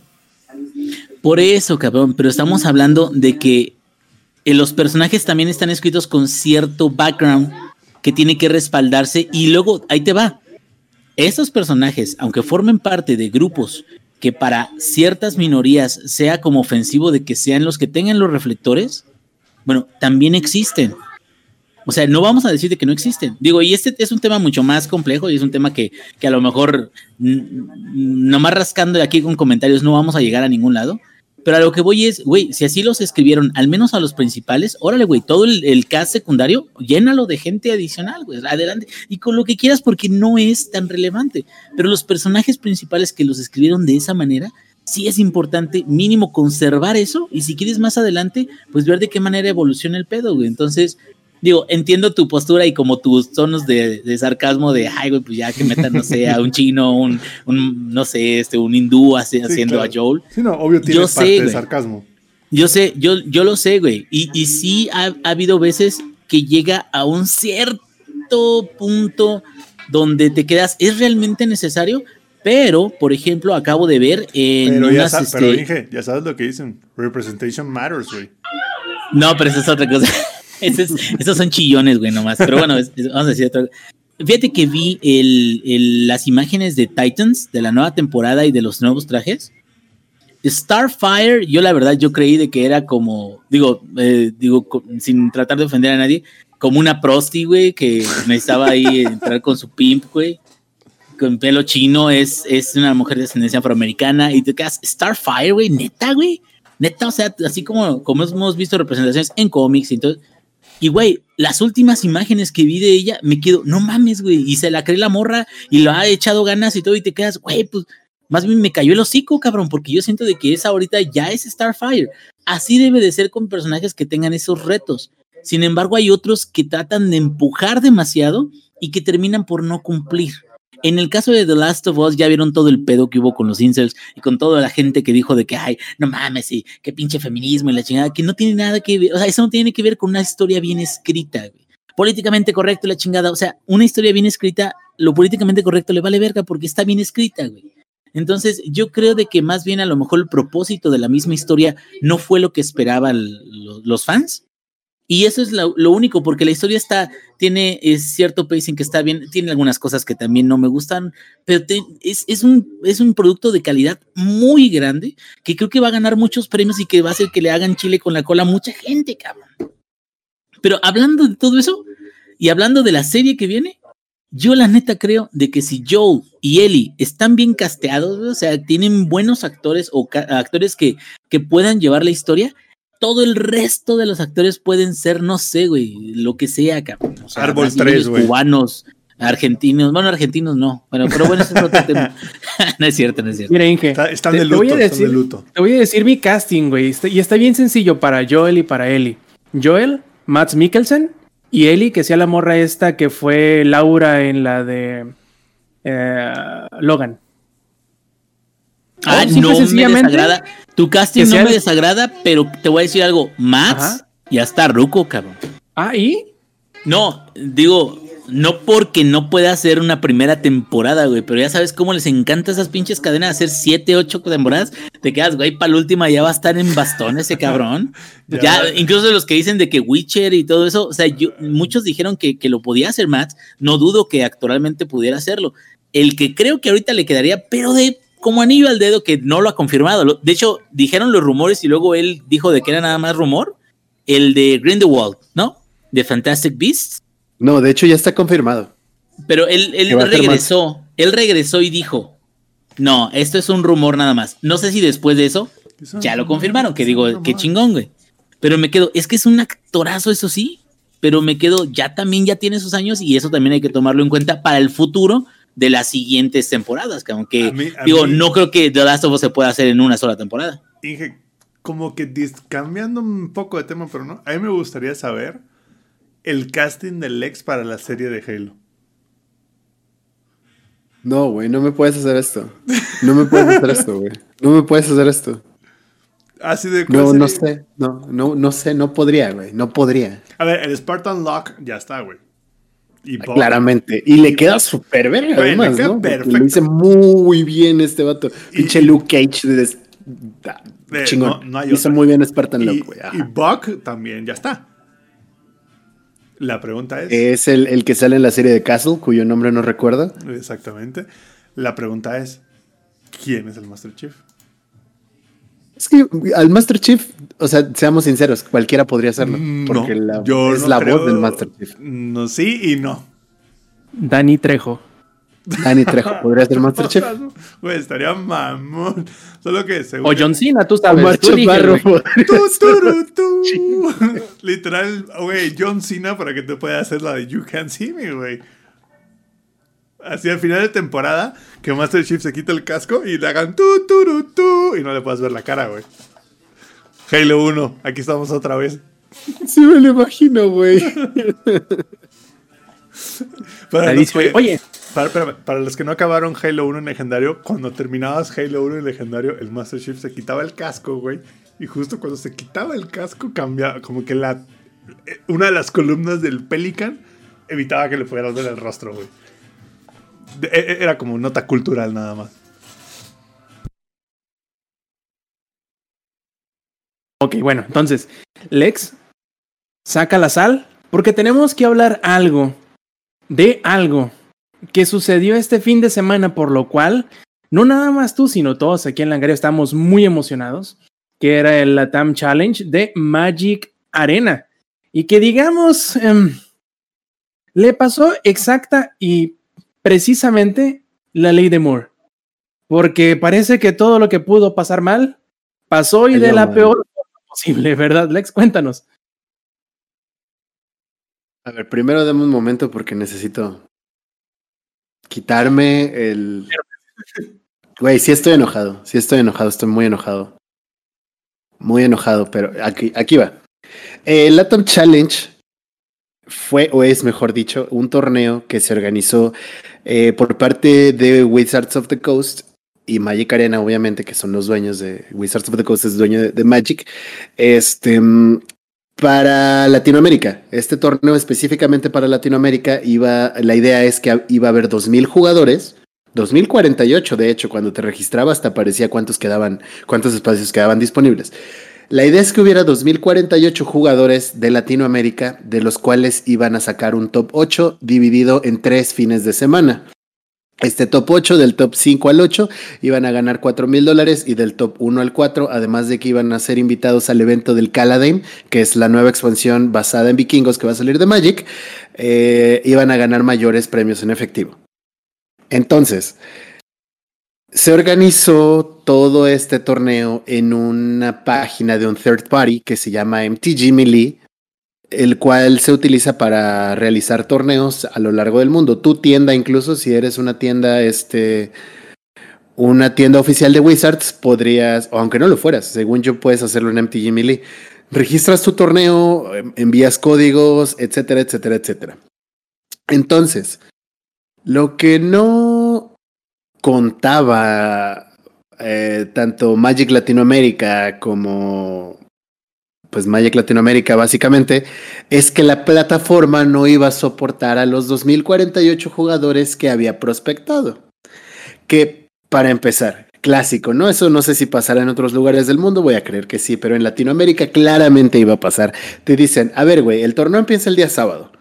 Por eso, cabrón, pero estamos hablando de que eh, los personajes también están escritos con cierto background que tiene que respaldarse y luego ahí te va. Esos personajes, aunque formen parte de grupos que para ciertas minorías sea como ofensivo de que sean los que tengan los reflectores, bueno, también existen. O sea, no vamos a decir de que no existen. Digo, y este es un tema mucho más complejo y es un tema que, que a lo mejor nomás rascando aquí con comentarios no vamos a llegar a ningún lado. Pero a lo que voy es, güey, si así los escribieron, al menos a los principales, órale, güey, todo el, el cast secundario, llénalo de gente adicional, güey, adelante. Y con lo que quieras porque no es tan relevante. Pero los personajes principales que los escribieron de esa manera, sí es importante mínimo conservar eso y si quieres más adelante, pues ver de qué manera evoluciona el pedo, güey. Entonces, digo, entiendo tu postura y como tus tonos de, de sarcasmo de, ay, güey, pues ya que metan, no sé, a un chino, un, un no sé, este, un hindú hace- haciendo claro. a Joel. Sí, no, obvio tiene Yo parte sé, de güey. sarcasmo. Yo sé, yo, yo lo sé, güey. Y, y sí ha, ha habido veces que llega a un cierto punto donde te quedas, ¿es realmente necesario? Pero, por ejemplo, acabo de ver en Pero, ya unas, sa- este, pero Inge, ya sabes lo que dicen. Representation matters, güey. No, pero esa es otra cosa. Ese es- esos son chillones, güey, nomás. Pero bueno, vamos a decir otra Fíjate que vi el- las imágenes de Titans de la nueva temporada y de los nuevos trajes. Starfire, yo la verdad, yo creí de que era como, digo, eh, digo, sin tratar de ofender a nadie, como una prosti, güey, que necesitaba ahí entrar con su pimp, güey. con pelo chino, es, es una mujer de ascendencia afroamericana y te quedas Starfire, güey, neta, güey. Neta, o sea, así como, como hemos visto representaciones en cómics todo. Y, güey, las últimas imágenes que vi de ella, me quedo, no mames, güey. Y se la cree la morra y lo ha echado ganas y todo. Y te quedas, güey, pues más bien me cayó el hocico, cabrón, porque yo siento de que esa ahorita ya es Starfire. Así debe de ser con personajes que tengan esos retos. Sin embargo, hay otros que tratan de empujar demasiado y que terminan por no cumplir. En el caso de The Last of Us, ya vieron todo el pedo que hubo con los incels y con toda la gente que dijo de que, ay, no mames, y qué pinche feminismo y la chingada, que no tiene nada que ver, o sea, eso no tiene que ver con una historia bien escrita, políticamente correcto la chingada, o sea, una historia bien escrita, lo políticamente correcto le vale verga porque está bien escrita, güey. Entonces, yo creo de que más bien a lo mejor el propósito de la misma historia no fue lo que esperaban los fans, y eso es lo, único, porque la historia está, tiene es cierto pacing que está bien, tiene algunas cosas que también no me gustan, pero es, es, un, es un producto de calidad muy grande que creo que va a ganar muchos premios y que va a hacer que le hagan chile con la cola a mucha gente, cabrón. Pero hablando de todo eso y hablando de la serie que viene, yo la neta creo de que si Joe y Ellie están bien casteados, o sea, tienen buenos actores o actores que, que puedan llevar la historia, todo el resto de los actores pueden ser, no sé, güey, lo que sea, cabrón. O sea, Árbol 3, güey. Cubanos, argentinos, bueno, argentinos no, bueno, pero bueno, eso es otro tema. no es cierto, no es cierto. Mira, Inge, están, de luto, están de luto. Te voy a decir mi casting, güey, y está bien sencillo para Joel y para Ellie. Joel, Matt Mikkelsen, y Ellie, que sea la morra esta que fue Laura en la de eh, Logan. Ah, no me desagrada. Tu casting no me desagrada, pero te voy a decir algo. Max ya está ruco, cabrón. Ah, ¿y? No, digo, no porque no pueda hacer una primera temporada, güey, pero ya sabes cómo les encanta esas pinches cadenas hacer siete, ocho temporadas. Te quedas, güey, para la última ya va a estar en bastón ese cabrón. ya, incluso los que dicen de que Witcher y todo eso, o sea, yo, muchos dijeron que, que lo podía hacer Max. No dudo que actualmente pudiera hacerlo. El que creo que ahorita le quedaría, pero de como anillo al dedo que no lo ha confirmado. De hecho, dijeron los rumores y luego él dijo de que era nada más rumor. El de Grindelwald, ¿no? De Fantastic Beasts. No, de hecho ya está confirmado. Pero él, él regresó, él regresó y dijo, no, esto es un rumor nada más. No sé si después de eso ya lo confirmaron, que digo, qué chingón, güey. Pero me quedo, es que es un actorazo, eso sí, pero me quedo, ya también ya tiene sus años y eso también hay que tomarlo en cuenta para el futuro de las siguientes temporadas, que aunque digo, no creo que The Last of Us se pueda hacer en una sola temporada. Inge, como que cambiando un poco de tema, pero no, a mí me gustaría saber el casting del Lex para la serie de Halo. No, güey, no me puedes hacer esto. No me puedes hacer esto, güey. No me puedes hacer esto. Así de No, no sé, no, no, no sé, no podría, güey, no podría. A ver, el Spartan Lock ya está, güey. Claramente. Y le queda súper verga, además, ¿no? Lo dice muy bien este vato. Pinche Luke Cage de, chingón. No, hizo muy bien Spartan Luke, güey. Y Buck también ya está. La pregunta es. Es el, el, que sale en la serie de Castle, cuyo nombre no recuerdo. Exactamente. La pregunta es: ¿quién es el Master Chief? Es que al Master Chief, o sea, seamos sinceros, cualquiera podría hacerlo. Mm, porque la, es la voz del Master Chief. No, sí y no. Dani Trejo. Dani Trejo, ¿podría ser Master Chief? Güey, estaría mamón. Solo que seguro. O John Cena, tú sabes. Omar tú tú, Literal, güey, John Cena para que te pueda hacer la de You Can't See Me, güey. Así al final de temporada, que Master Chief se quita el casco y le hagan tu, tu, tu, y no le puedas ver la cara, güey. Halo 1, aquí estamos otra vez. Sí me lo imagino, güey. para, los que, Oye. Para, para, los que no acabaron Halo 1 en legendario, cuando terminabas Halo 1 en legendario, el Master Chief se quitaba el casco, güey. Y justo cuando se quitaba el casco, cambiaba, como que la una de las columnas del Pelican evitaba que le pudieras ver el rostro, güey. E, e, era como nota cultural nada más. Ok, bueno, entonces, Lex, saca la sal, porque tenemos que hablar algo, de algo que sucedió este fin de semana, por lo cual, no nada más tú, sino todos aquí en Langario estamos muy emocionados, que era el Latam Challenge de Magic Arena. Y que digamos, em, le pasó exacta y precisamente la ley de Moore. Porque parece que todo lo que pudo pasar mal, pasó y de la peor forma posible, ¿verdad, Lex? Cuéntanos. A ver, primero dame un momento porque necesito quitarme el. Güey, sí estoy enojado, sí estoy enojado, estoy muy enojado. Muy enojado, pero aquí, aquí va. El Atom Challenge fue, o es mejor dicho, un torneo que se organizó eh, por parte de Wizards of the Coast y Magic Arena, obviamente, que son los dueños de Wizards of the Coast, es dueño de, Magic. Este, mm, para Latinoamérica. Este torneo específicamente para Latinoamérica iba, la idea es que iba a haber 2.000 jugadores, 2048 de hecho, cuando te registrabas te aparecía cuántos quedaban, cuántos espacios quedaban disponibles. La idea es que hubiera 2048 jugadores de Latinoamérica, de los cuales iban a sacar un top 8 dividido en tres fines de semana. Este top 8, del top 5 al 8, iban a ganar 4 mil dólares y del top 1 al 4, además de que iban a ser invitados al evento del Caladame, que es la nueva expansión basada en vikingos que va a salir de Magic, eh, iban a ganar mayores premios en efectivo. Entonces, se organizó todo este torneo en una página de un third party que se llama MTG Melee, el cual se utiliza para realizar torneos a lo largo del mundo. Tu tienda, incluso si eres una tienda, este, una tienda oficial de Wizards, podrías, aunque no lo fueras, según yo puedes hacerlo en MTG Melee. Registras tu torneo, em, envías códigos, etcétera, etcétera, etcétera. Entonces, lo que no contaba eh, tanto Magic Latinoamérica como pues Magic Latinoamérica básicamente es que la plataforma no iba a soportar a los 2048 jugadores que había prospectado. Que para empezar, clásico, ¿no? Eso no sé si pasará en otros lugares del mundo, voy a creer que sí, pero en Latinoamérica claramente iba a pasar. Te dicen, a ver, güey, el torneo empieza el día sábado.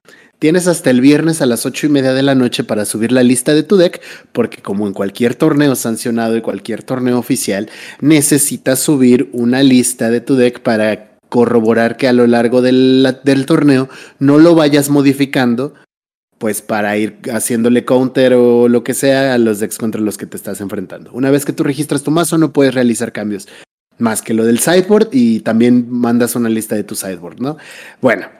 Tienes hasta el viernes a las ocho y media de la noche para subir la lista de tu deck, porque como en cualquier torneo sancionado y cualquier torneo oficial, necesitas subir una lista de tu deck para corroborar que a lo largo del, del torneo no lo vayas modificando, pues para ir haciéndole counter o lo que sea a los decks contra los que te estás enfrentando. Una vez que tú registras tu mazo, no puedes realizar cambios más que lo del sideboard y también mandas una lista de tu sideboard, ¿no? Bueno,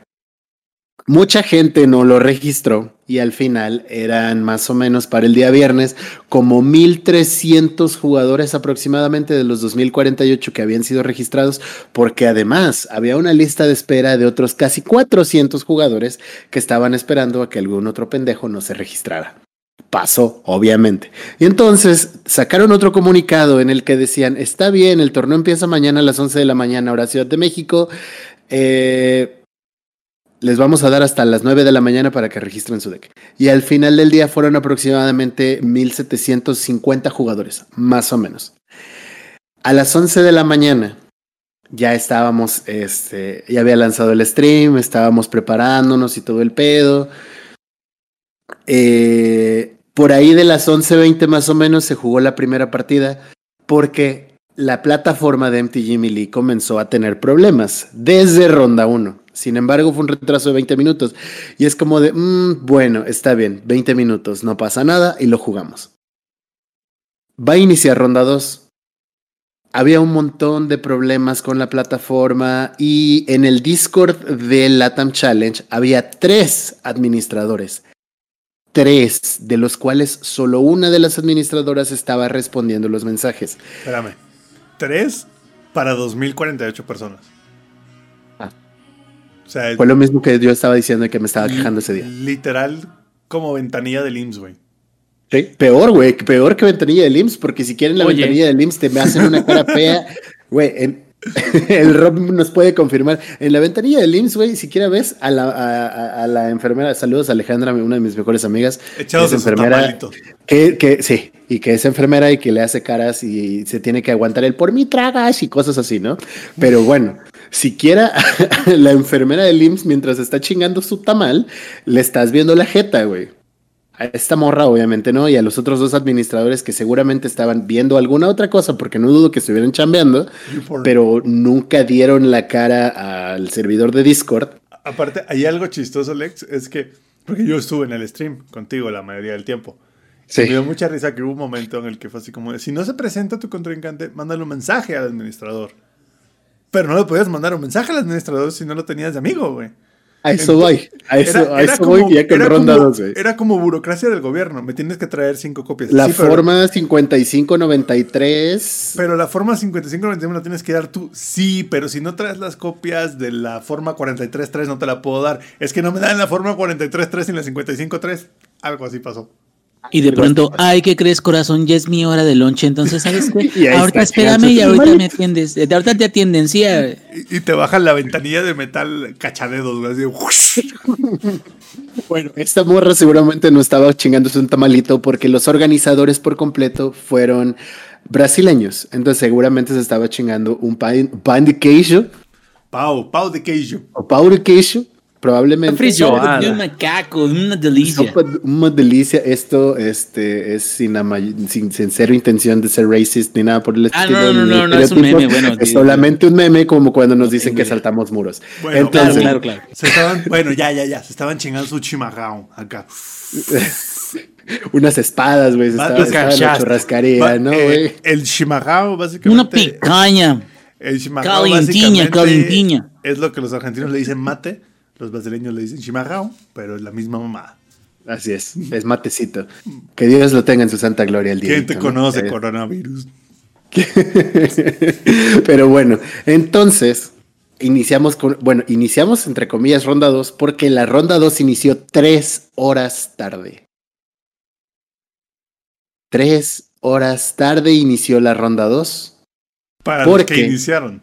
Mucha gente no lo registró y al final eran más o menos para el día viernes como 1.300 jugadores aproximadamente de los 2.048 que habían sido registrados, porque además había una lista de espera de otros casi 400 jugadores que estaban esperando a que algún otro pendejo no se registrara. Pasó, obviamente. Y entonces sacaron otro comunicado en el que decían, está bien, el torneo empieza mañana a las 11 de la mañana, hora Ciudad de México. Eh, les vamos a dar hasta las 9 de la mañana para que registren su deck. Y al final del día fueron aproximadamente 1750 jugadores, más o menos. A las 11 de la mañana ya estábamos, este, ya había lanzado el stream, estábamos preparándonos y todo el pedo. Eh, por ahí de las 11.20 más o menos se jugó la primera partida porque la plataforma de MTG Melee comenzó a tener problemas desde ronda 1. Sin embargo, fue un retraso de 20 minutos. Y es como de, mmm, bueno, está bien, 20 minutos, no pasa nada y lo jugamos. Va a iniciar ronda 2. Había un montón de problemas con la plataforma y en el Discord del Latam Challenge había tres administradores. Tres, de los cuales solo una de las administradoras estaba respondiendo los mensajes. Espérame. Tres para 2048 personas. Ah. O sea, Fue lo mismo que yo estaba diciendo y que me estaba quejando ese día. literal como ventanilla del IMSS, güey. Sí, peor, güey, peor que ventanilla del IMSS, porque si quieren la Oye. ventanilla del IMSS te me hacen una cara fea. Güey, en- el Rob nos puede confirmar. En la ventanilla del IMSS, güey, siquiera ves a la, a, a- a la enfermera, saludos a Alejandra, una de mis mejores amigas, Echados es en su enfermera, que, que sí, y que es enfermera y que le hace caras y se tiene que aguantar el por mí tragas y cosas así, ¿no? Pero bueno, siquiera la enfermera del IMSS, mientras está chingando su tamal, le estás viendo la jeta, güey. A esta morra, obviamente, ¿no? Y a los otros dos administradores que seguramente estaban viendo alguna otra cosa, porque no dudo que estuvieran chambeando, pero nunca dieron la cara al servidor de Discord. Aparte, hay algo chistoso, Lex, es que, porque yo estuve en el stream contigo la mayoría del tiempo. Sí. Me dio mucha risa que hubo un momento en el que fue así como, si no se presenta tu contrincante, mándale un mensaje al administrador. Pero no le podías mandar un mensaje al administrador si no lo tenías de amigo, güey. A eso voy. A eso, Era- a era eso como- voy ya con era ronda como- 2, güey. Era como burocracia del gobierno. Me tienes que traer cinco copias. La Sí, pero- forma 5593. Pero la forma 5591 la tienes que dar tú. Sí, pero si no traes las copias de la forma 433 no te la puedo dar. Es que no me dan la forma 433 y la 553. Algo así pasó. Y de pronto, ay, ¿qué crees, corazón? Ya es mi hora de lonche, entonces, ¿sabes qué? Y ahorita está, espérame y ahorita vale. me atiendes. De ahorita te atienden, sí. a- Y, y te bajan la ventanilla de metal cachadedos, güey. Así. Bueno, esta morra seguramente no estaba chingándose un tamalito porque los organizadores por completo fueron brasileños. Entonces seguramente se estaba chingando un pan, pan de queijo Pau, Pau de queijo. o pau de queijo, probablemente. Frijoada. De un macaco, una delicia. Una delicia. Esto este, es sin, ama- sin, sin cero intención de ser racist ni nada por el Ah, estilo. no, no, ni no, no, es un meme, bueno, Es solamente un meme como cuando nos dicen que saltamos muros. Bueno, Entonces, claro, claro, claro. Se estaban, bueno, ya, ya, ya. Se estaban chingando su chimarrón acá. unas espadas, güey. Se Va- estaba, estaba la cachaste. churrascaría, Va- ¿no, eh, güey? el chimarrón, básicamente. Una picaña. El chimarrón Calentinha, calentinha. Es lo que los argentinos le dicen mate, los brasileños le dicen chimarrón, pero es la misma mamá. Así es, es matecito. Que Dios lo tenga en su santa gloria el día. ¿Quién te conoce, coronavirus? Pero bueno, entonces iniciamos con, bueno, iniciamos entre comillas ronda 2 porque la ronda 2 inició tres horas tarde. Tres horas tarde inició la ronda 2 Para ¿Por los que qué? iniciaron.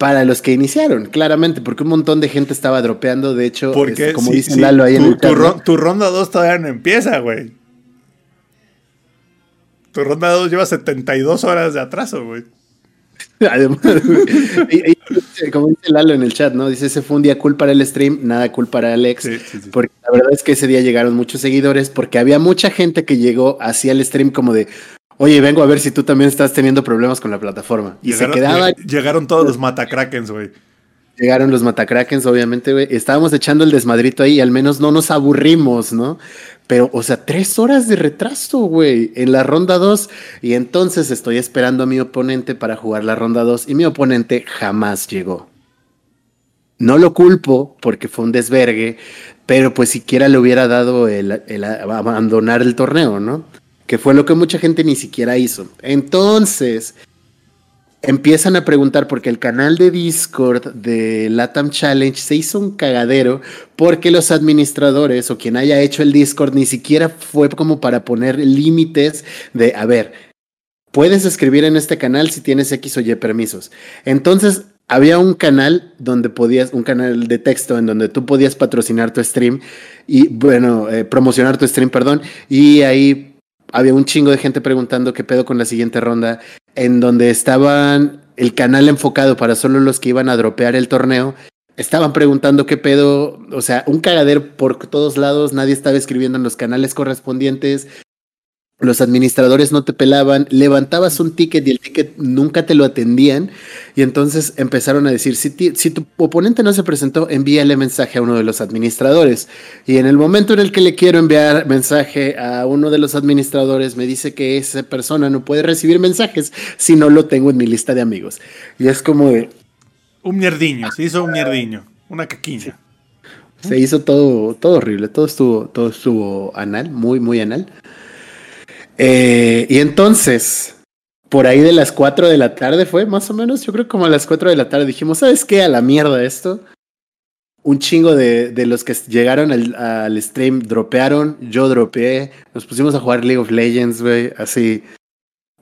Para los que iniciaron, claramente, porque un montón de gente estaba dropeando. De hecho, Porque, este, como sí, dice sí, Lalo ahí en el tu tu ronda 2 todavía no empieza, güey. Tu ronda 2 lleva 72 horas de atraso, güey. Además, y- y- como dice Lalo en el chat, ¿no? Dice, ese fue un día cool para el stream, nada cool para Alex. Sí, sí, sí. Porque la verdad es que ese día llegaron muchos seguidores, porque había mucha gente que llegó hacia el stream como de, oye, vengo a ver si tú también estás teniendo problemas con la plataforma. Y Llegaron, se quedaba, lleg- llegaron todos los matacrakens, güey. llegaron los matacrakens, obviamente, güey. Estábamos echando el desmadrito ahí y al menos no nos aburrimos, ¿no? Pero, o sea, tres horas de retraso, güey, en la ronda 2. Y entonces estoy esperando a mi oponente para jugar la ronda 2 y mi oponente jamás llegó. No lo culpo porque fue un desvergue, pero pues siquiera le hubiera dado el, el abandonar el torneo, ¿no? Que fue lo que mucha gente ni siquiera hizo. Entonces, empiezan a preguntar porque el canal de Discord de Latam Challenge se hizo un cagadero porque los administradores o quien haya hecho el Discord ni siquiera fue como para poner límites de, a ver, puedes escribir en este canal si tienes X o Y permisos. Entonces, había un canal donde podías, un canal de texto en donde tú podías patrocinar tu stream y, bueno, eh, promocionar tu stream, perdón, y ahí había un chingo de gente preguntando qué pedo con la siguiente ronda, en donde estaban el canal enfocado para solo los que iban a dropear el torneo. Estaban preguntando qué pedo, o sea, un cagadero por todos lados, nadie estaba escribiendo en los canales correspondientes, los administradores no te pelaban, levantabas un ticket y el ticket nunca te lo atendían y entonces empezaron a decir, si, ti- si tu oponente no se presentó, envíale mensaje a uno de los administradores. Y en el momento en el que le quiero enviar mensaje a uno de los administradores, me dice que esa persona no puede recibir mensajes si no lo tengo en mi lista de amigos. Y es como de, Un mierdiño, se hizo un mierdiño. Una caquilla. se hizo todo, todo horrible, todo estuvo, todo estuvo anal, muy, muy anal. Eh, y entonces, por ahí de las 4 de la tarde fue, más o menos, yo creo como a las 4 de la tarde dijimos, ¿sabes qué? A la mierda esto. Un chingo de, de los que llegaron al, stream dropearon, yo dropeé, nos pusimos a jugar League of Legends, güey, así.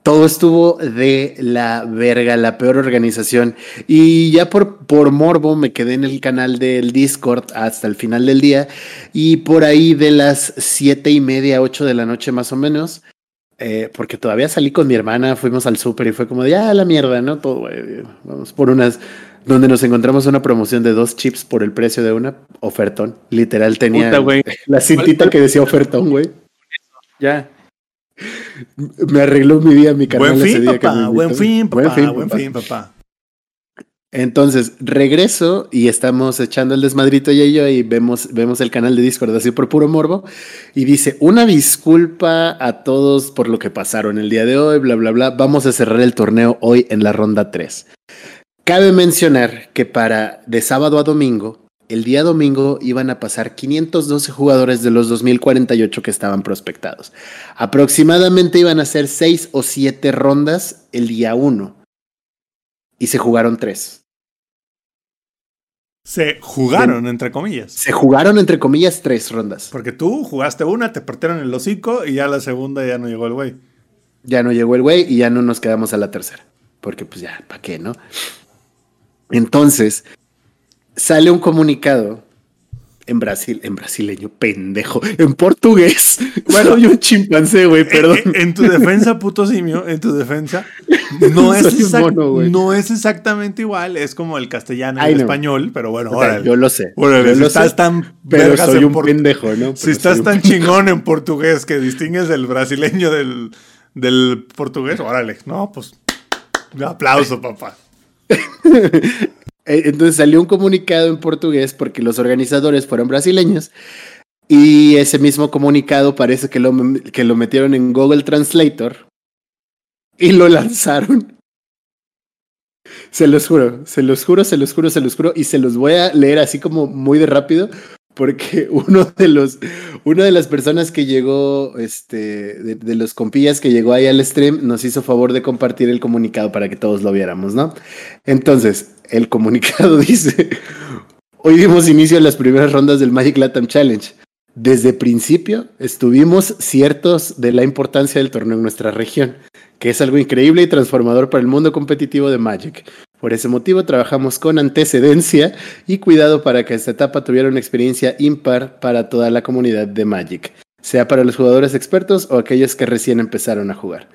Todo estuvo de la verga, la peor organización. Y ya por, por morbo me quedé en el canal del Discord hasta el final del día. Y por ahí de las siete y media, ocho de la noche más o menos, eh, porque todavía salí con mi hermana, fuimos al súper y fue como de, ya la mierda, ¿no? Todo, güey, vamos por unas, donde nos encontramos una promoción de dos chips por el precio de una, ofertón. Literal tenía Puta, la cintita que decía ofertón, güey. Ya. Me arregló mi día, mi carnal Buen ese fin, día que me papá. Buen fin, papá. Buen papá. fin, papá. Entonces, regreso y estamos echando el desmadrito y yo y vemos, vemos el canal de Discord así por puro morbo y dice, una disculpa a todos por lo que pasaron el día de hoy, bla, bla, bla. Vamos a cerrar el torneo hoy en la ronda 3. Cabe mencionar que para de sábado a domingo, el día domingo iban a pasar 512 jugadores de los 2048 que estaban prospectados. Aproximadamente iban a ser 6 o 7 rondas el día 1 y se jugaron 3. Se jugaron, entre comillas. Se jugaron, entre comillas, tres rondas. Porque tú jugaste una, te partieron el hocico y ya la segunda ya no llegó el güey. Ya no llegó el güey y ya no nos quedamos a la tercera. Porque pues ya, ¿para qué, no? Entonces, sale un comunicado en Brasil, en brasileño, pendejo, en portugués. Bueno, soy un chimpancé, güey, perdón. En, en, tu defensa, puto simio, en tu defensa, no es, exact, mono, no es exactamente igual, es como el castellano y el español, pero bueno, órale. Yo lo sé. Órale, yo si lo estás sé, tan pero soy un pendejo, ¿no? Si estás tan chingón en portugués que distingues el brasileño del, del portugués, órale. No, pues, un aplauso, papá. Eh, Entonces salió un comunicado en portugués porque los organizadores fueron brasileños y ese mismo comunicado parece que lo, que lo metieron en Google Translator y lo lanzaron. Se los juro, se los juro, se los juro, se los juro y se los voy a leer así como muy de rápido porque uno de los una de las personas que llegó este de, de los compillas que llegó ahí al stream nos hizo favor de compartir el comunicado para que todos lo viéramos, ¿no? Entonces, el comunicado dice, hoy dimos inicio a las primeras rondas del Magic Latam Challenge. Desde principio estuvimos ciertos de la importancia del torneo en nuestra región, que es algo increíble y transformador para el mundo competitivo de Magic. Por ese motivo trabajamos con antecedencia y cuidado para que esta etapa tuviera una experiencia impar para toda la comunidad de Magic, sea para los jugadores expertos o aquellos que recién empezaron a jugar.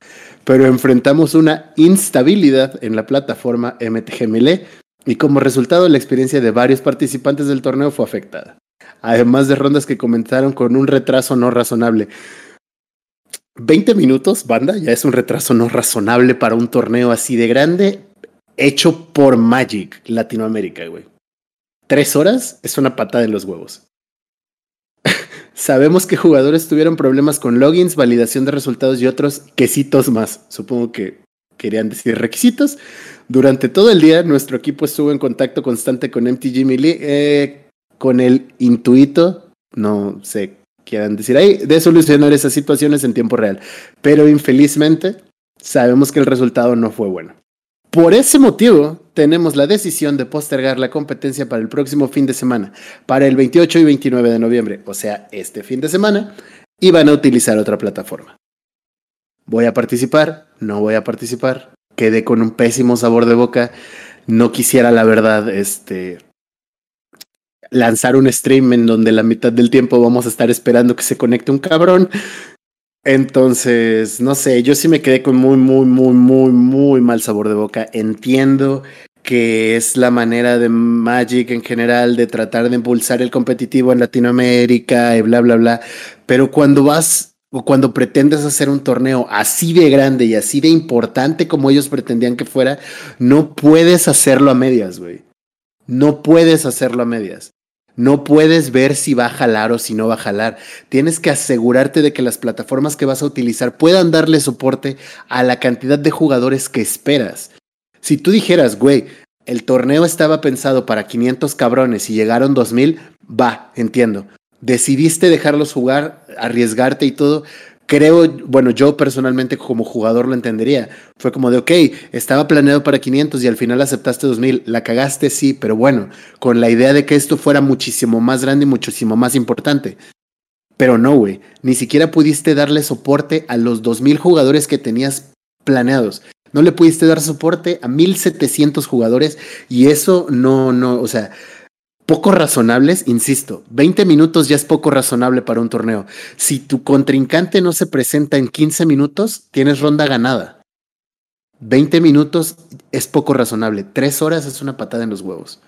Pero enfrentamos una instabilidad en la plataforma MTG Melee y como resultado la experiencia de varios participantes del torneo fue afectada. Además de rondas que comenzaron con un retraso no razonable. 20 minutos, banda, ya es un retraso no razonable para un torneo así de grande, hecho por Magic Latinoamérica, güey. Tres horas es una patada en los huevos. Sabemos que jugadores tuvieron problemas con logins, validación de resultados y otros quesitos más. Supongo que querían decir requisitos. Durante todo el día, nuestro equipo estuvo en contacto constante con MTG Melee, eh, con el intuito, no sé quieran decir ahí, de solucionar esas situaciones en tiempo real. Pero infelizmente, sabemos que el resultado no fue bueno. Por ese motivo, tenemos la decisión de postergar la competencia para el próximo fin de semana, para el 28 y 29 de noviembre, o sea, este fin de semana, y van a utilizar otra plataforma. ¿Voy a participar? No voy a participar. Quedé con un pésimo sabor de boca. No quisiera, la verdad, este, lanzar un stream en donde la mitad del tiempo vamos a estar esperando que se conecte un cabrón. Entonces, no sé, yo sí me quedé con muy, muy, muy, muy, muy mal sabor de boca. Entiendo que es la manera de Magic en general de tratar de impulsar el competitivo en Latinoamérica y bla, bla, bla. Pero cuando vas o cuando pretendes hacer un torneo así de grande y así de importante como ellos pretendían que fuera, no puedes hacerlo a medias, güey. No puedes hacerlo a medias. No puedes ver si va a jalar o si no va a jalar. Tienes que asegurarte de que las plataformas que vas a utilizar puedan darle soporte a la cantidad de jugadores que esperas. Si tú dijeras, güey, el torneo estaba pensado para 500 cabrones y llegaron 2000, va, entiendo. Decidiste dejarlos jugar, arriesgarte y todo. Creo, bueno, yo personalmente como jugador lo entendería. Fue como de, ok, estaba planeado para 500 y al final aceptaste 2000. La cagaste, sí, pero bueno, con la idea de que esto fuera muchísimo más grande y muchísimo más importante. Pero no, güey, ni siquiera pudiste darle soporte a los 2000 jugadores que tenías planeados. No le pudiste dar soporte a 1700 jugadores y eso no, no, o sea, poco razonables, insisto, 20 minutos ya es poco razonable para un torneo. Si tu contrincante no se presenta en 15 minutos, tienes ronda ganada. 20 minutos es poco razonable. 3 horas es una patada en los huevos.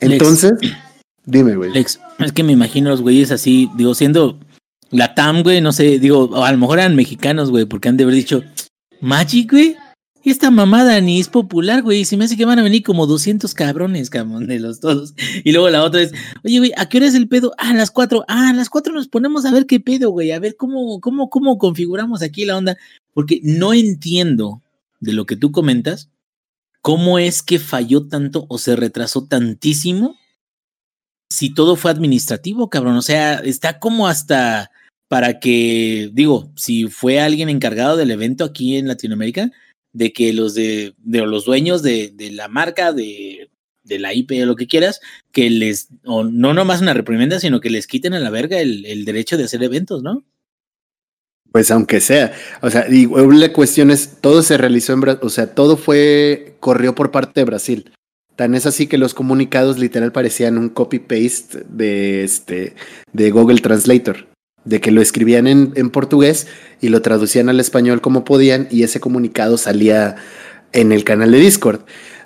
Entonces, Lex, dime, güey. Lex, es que me imagino los güeyes así, digo, siendo la TAM, güey, no sé, digo, a lo mejor eran mexicanos, güey, porque han de haber dicho, Magic, güey. Esta mamada ni es popular, güey. Se me hace que van a venir como 200 cabrones, cabrón, de los todos. Y luego la otra es, oye, güey, ¿a qué hora es el pedo? Ah, a las 4. Ah, a las 4 nos ponemos a ver qué pedo, güey. A ver cómo, cómo, cómo configuramos aquí la onda. Porque no entiendo de lo que tú comentas, cómo es que falló tanto o se retrasó tantísimo si todo fue administrativo, cabrón. O sea, está como hasta para que, digo, si fue alguien encargado del evento aquí en Latinoamérica, de que los de, de los dueños de, de, la marca, de, la IP o lo que quieras, que les, o no nomás una reprimenda, sino que les quiten a la verga el, derecho de hacer eventos, ¿no? Pues aunque sea, o sea, la cuestión es, todo se realizó en Brasil, o sea, todo fue, corrió por parte de Brasil. Tan es así que los comunicados literal parecían un copy-paste de, este, de Google Translator de que lo escribían en, en, portugués y lo traducían al español como podían y ese comunicado salía en el canal de Discord.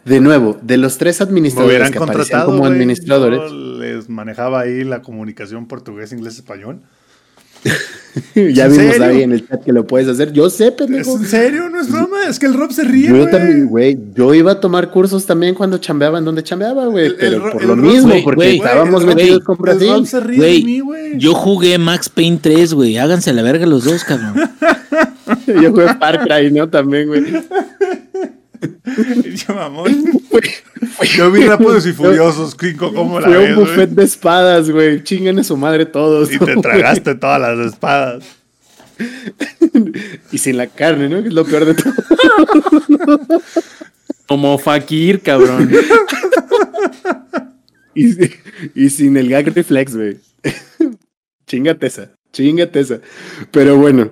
De nuevo, de los tres administradores que aparecían como wey, administradores. Yo les manejaba ahí la comunicación portugués, inglés, español. ya vimos serio? ahí en el chat que lo puedes hacer. Yo sé, pendejo. ¿Es en serio? No es broma. Es que el Rob se ríe. Yo wey. también, güey. Yo iba a tomar cursos también cuando chambeaba en donde chambeaba, güey. Pero por lo Rob, mismo, wey, porque wey, estábamos metidos con El Brasil. Rob se ríe Güey, de mí, güey. Yo jugué Max Payne 3, güey. Háganse a la verga los dos, cabrón. Yo jugué Far Cry, ¿no? También, güey. Yo, vi Rápidos y Furiosos, Kiko, ¿cómo la Fue ves, un buffet de espadas, güey. Chingan a su madre todos. Y te tragaste todas las espadas. y sin la carne, ¿no? Que es lo peor de todo. Como Fakir, cabrón. Y, y sin el gag reflex, güey. chingate esa, chingate esa. Pero bueno,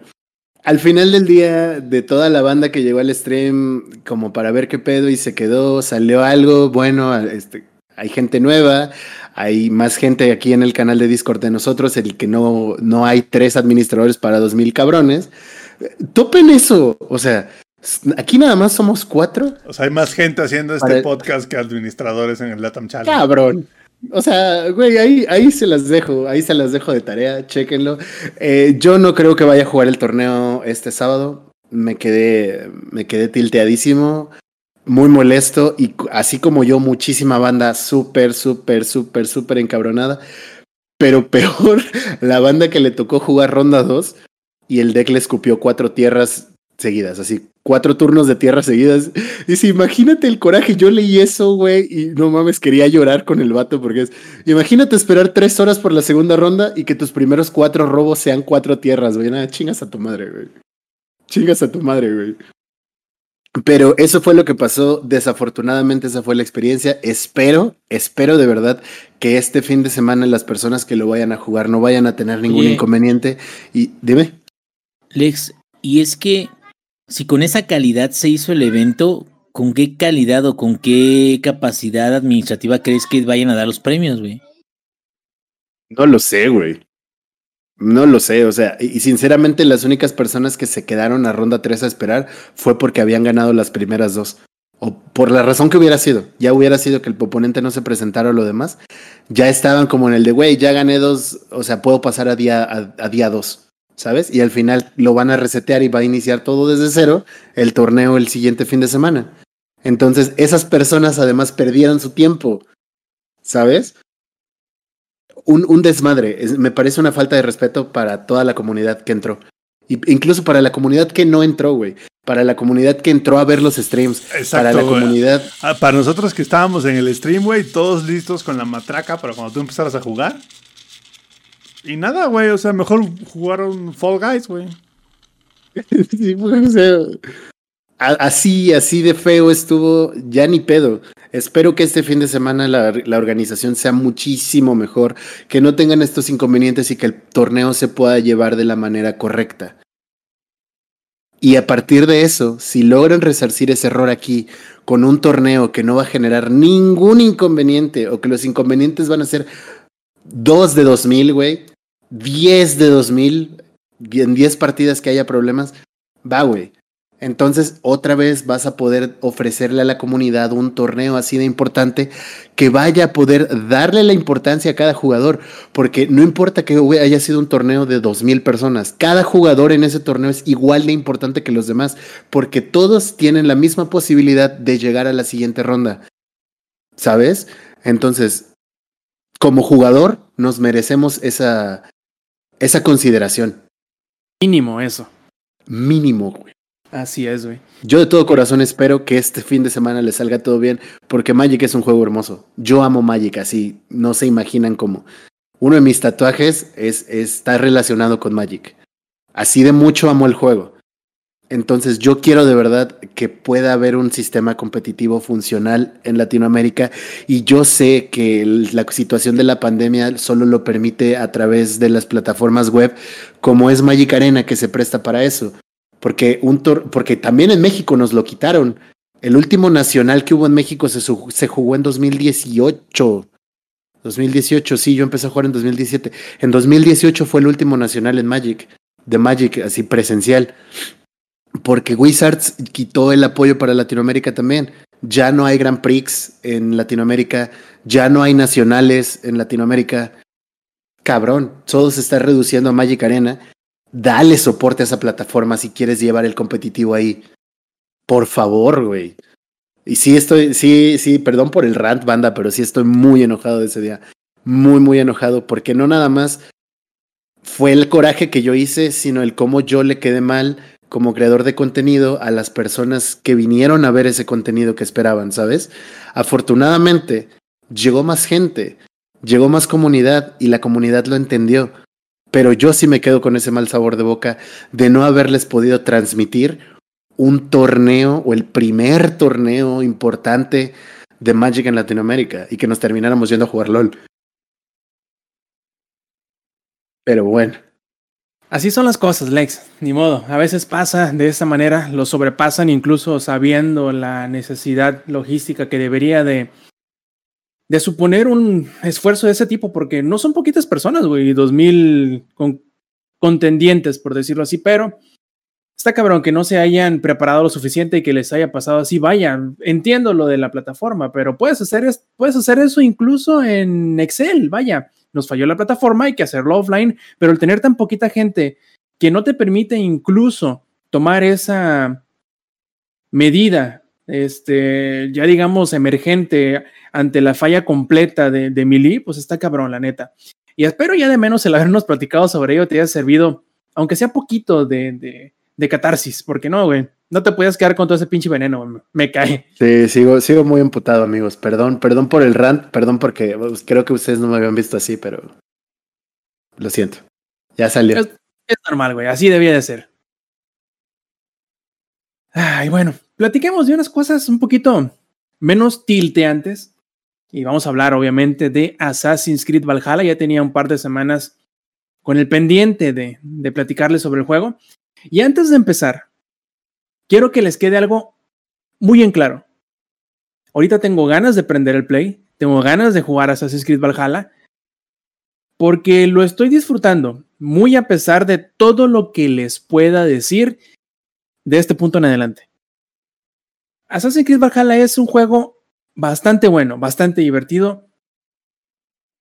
al final del día, de toda la banda que llegó al stream, como para ver qué pedo y se quedó, salió algo, bueno, este, hay gente nueva, hay más gente aquí en el canal de Discord de nosotros, el que no, no hay tres administradores para dos mil cabrones. Topen eso, o sea, aquí nada más somos cuatro. O sea, hay más gente haciendo este Para- podcast que administradores en el Latam Challenge. Cabrón. O sea, güey, ahí, ahí se las dejo, ahí se las dejo de tarea, chéquenlo. Eh, yo no creo que vaya a jugar el torneo este sábado. Me quedé, me quedé tilteadísimo, muy molesto y así como yo, muchísima banda súper, súper, súper, súper encabronada. Pero peor, la banda que le tocó jugar ronda 2 y el deck le escupió cuatro tierras seguidas, así, cuatro turnos de tierras seguidas. Dice, imagínate el coraje, yo leí eso, güey, y no mames, quería llorar con el vato porque es, imagínate esperar tres horas por la segunda ronda y que tus primeros cuatro robos sean cuatro tierras, güey, nada, chingas a tu madre, güey. Chingas a tu madre, güey. Pero eso fue lo que pasó, desafortunadamente esa fue la experiencia. Espero, espero de verdad que este fin de semana las personas que lo vayan a jugar no vayan a tener ningún Oye. inconveniente. Y dime. Lex, y es que si con esa calidad se hizo el evento, ¿con qué calidad o con qué capacidad administrativa crees que vayan a dar los premios, güey? No lo sé, güey. No lo sé, o sea, y sinceramente las únicas personas que se quedaron a ronda 3 a esperar fue porque habían ganado las primeras dos. O por la razón que hubiera sido. Ya hubiera sido que el oponente no se presentara o lo demás. Ya estaban como en el de, güey, ya gané dos, o sea, puedo pasar a día, a día dos, ¿sabes? Y al final lo van a resetear y va a iniciar todo desde cero el torneo el siguiente fin de semana. Entonces, esas personas además perdieron su tiempo, ¿sabes? un, un desmadre. Es- me parece una falta de respeto para toda la comunidad que entró. Y, incluso para la comunidad que no entró, güey. Para la comunidad que entró a ver los streams. Exacto, para la güey. comunidad. Ah, para nosotros que estábamos en el stream, güey, todos listos con la matraca para cuando tú empezaras a jugar. Y nada, güey, o sea, mejor jugaron Fall Guys, güey. Sí, a- así, así de feo estuvo, ya ni pedo. Espero que este fin de semana la, la organización sea muchísimo mejor, que no tengan estos inconvenientes y que el torneo se pueda llevar de la manera correcta. Y a partir de eso, si logran resarcir ese error aquí con un torneo que no va a generar ningún inconveniente o que los inconvenientes van a ser dos de 2000, güey, 10 de 2000, en 10 partidas que haya problemas, va, güey. Entonces, otra vez vas a poder ofrecerle a la comunidad un torneo así de importante que vaya a poder darle la importancia a cada jugador, porque no importa que haya sido un torneo de dos mil personas, cada jugador en ese torneo es igual de importante que los demás, porque todos tienen la misma posibilidad de llegar a la siguiente ronda. ¿Sabes? Entonces, como jugador, nos merecemos esa, esa consideración. Mínimo eso. Mínimo, güey. Así es, güey. Yo de todo corazón espero que este fin de semana le salga todo bien, porque Magic es un juego hermoso. Yo amo Magic, así no se imaginan cómo. Uno de mis tatuajes es, está relacionado con Magic. Así de mucho amo el juego. Entonces yo quiero de verdad que pueda haber un sistema competitivo funcional en Latinoamérica y yo sé que la situación de la pandemia solo lo permite a través de las plataformas web como es Magic Arena que se presta para eso. Porque, un porque también en México nos lo quitaron. El último nacional que hubo en México se, se jugó en 2018. 2018, sí, yo empecé a jugar en 2017. En 2018 fue el último nacional en Magic, de Magic, así presencial. Porque Wizards quitó el apoyo para Latinoamérica también. Ya no hay Grand Prix en Latinoamérica, ya no hay nacionales en Latinoamérica. Cabrón, todo se está reduciendo a Magic Arena dale soporte a esa plataforma si quieres llevar el competitivo ahí. Por favor, güey. Y sí estoy, sí, sí, perdón por el rant, banda, pero sí estoy muy enojado de ese día. Muy, muy enojado, porque no nada más fue el coraje que yo hice, sino el cómo yo le quedé mal como creador de contenido a las personas que vinieron a ver ese contenido que esperaban, ¿sabes? Afortunadamente, llegó más gente, llegó más comunidad y la comunidad lo entendió pero yo sí me quedo con ese mal sabor de boca de no haberles podido transmitir un torneo o el primer torneo importante de Magic en Latinoamérica y que nos termináramos yendo a jugar LOL. Pero bueno. Así son las cosas, Lex. Ni modo. A veces pasa de esta manera, lo sobrepasan incluso sabiendo la necesidad logística que debería de de suponer un esfuerzo de ese tipo, porque no son poquitas personas, güey, dos mil contendientes, por decirlo así, pero está cabrón que no se hayan preparado lo suficiente y que les haya pasado así. Vaya, entiendo lo de la plataforma, pero puedes hacer, puedes hacer eso incluso en Excel. Vaya, nos falló la plataforma, hay que hacerlo offline, pero el tener tan poquita gente que no te permite incluso tomar esa medida, este, ya digamos, emergente ante la falla completa de, de Mili, pues está cabrón, la neta. Y espero ya de menos el habernos platicado sobre ello te haya servido, aunque sea poquito de, de, de catarsis, porque no, güey, no te puedes quedar con todo ese pinche veneno, me cae. Sí, sigo, sigo muy emputado, amigos. Perdón, perdón por el rant, perdón porque pues, creo que ustedes no me habían visto así, pero lo siento. Ya salió. Es, es normal, güey, así debía de ser. Ay, bueno, platiquemos de unas cosas un poquito menos tilteantes y vamos a hablar, obviamente, de Assassin's Creed Valhalla. Ya tenía un par de semanas con el pendiente de, de platicarles sobre el juego. Y antes de empezar, quiero que les quede algo muy en claro. Ahorita tengo ganas de prender el play, tengo ganas de jugar Assassin's Creed Valhalla, porque lo estoy disfrutando, muy a pesar de todo lo que les pueda decir de este punto en adelante. Assassin's Creed Valhalla es un juego bastante bueno, bastante divertido,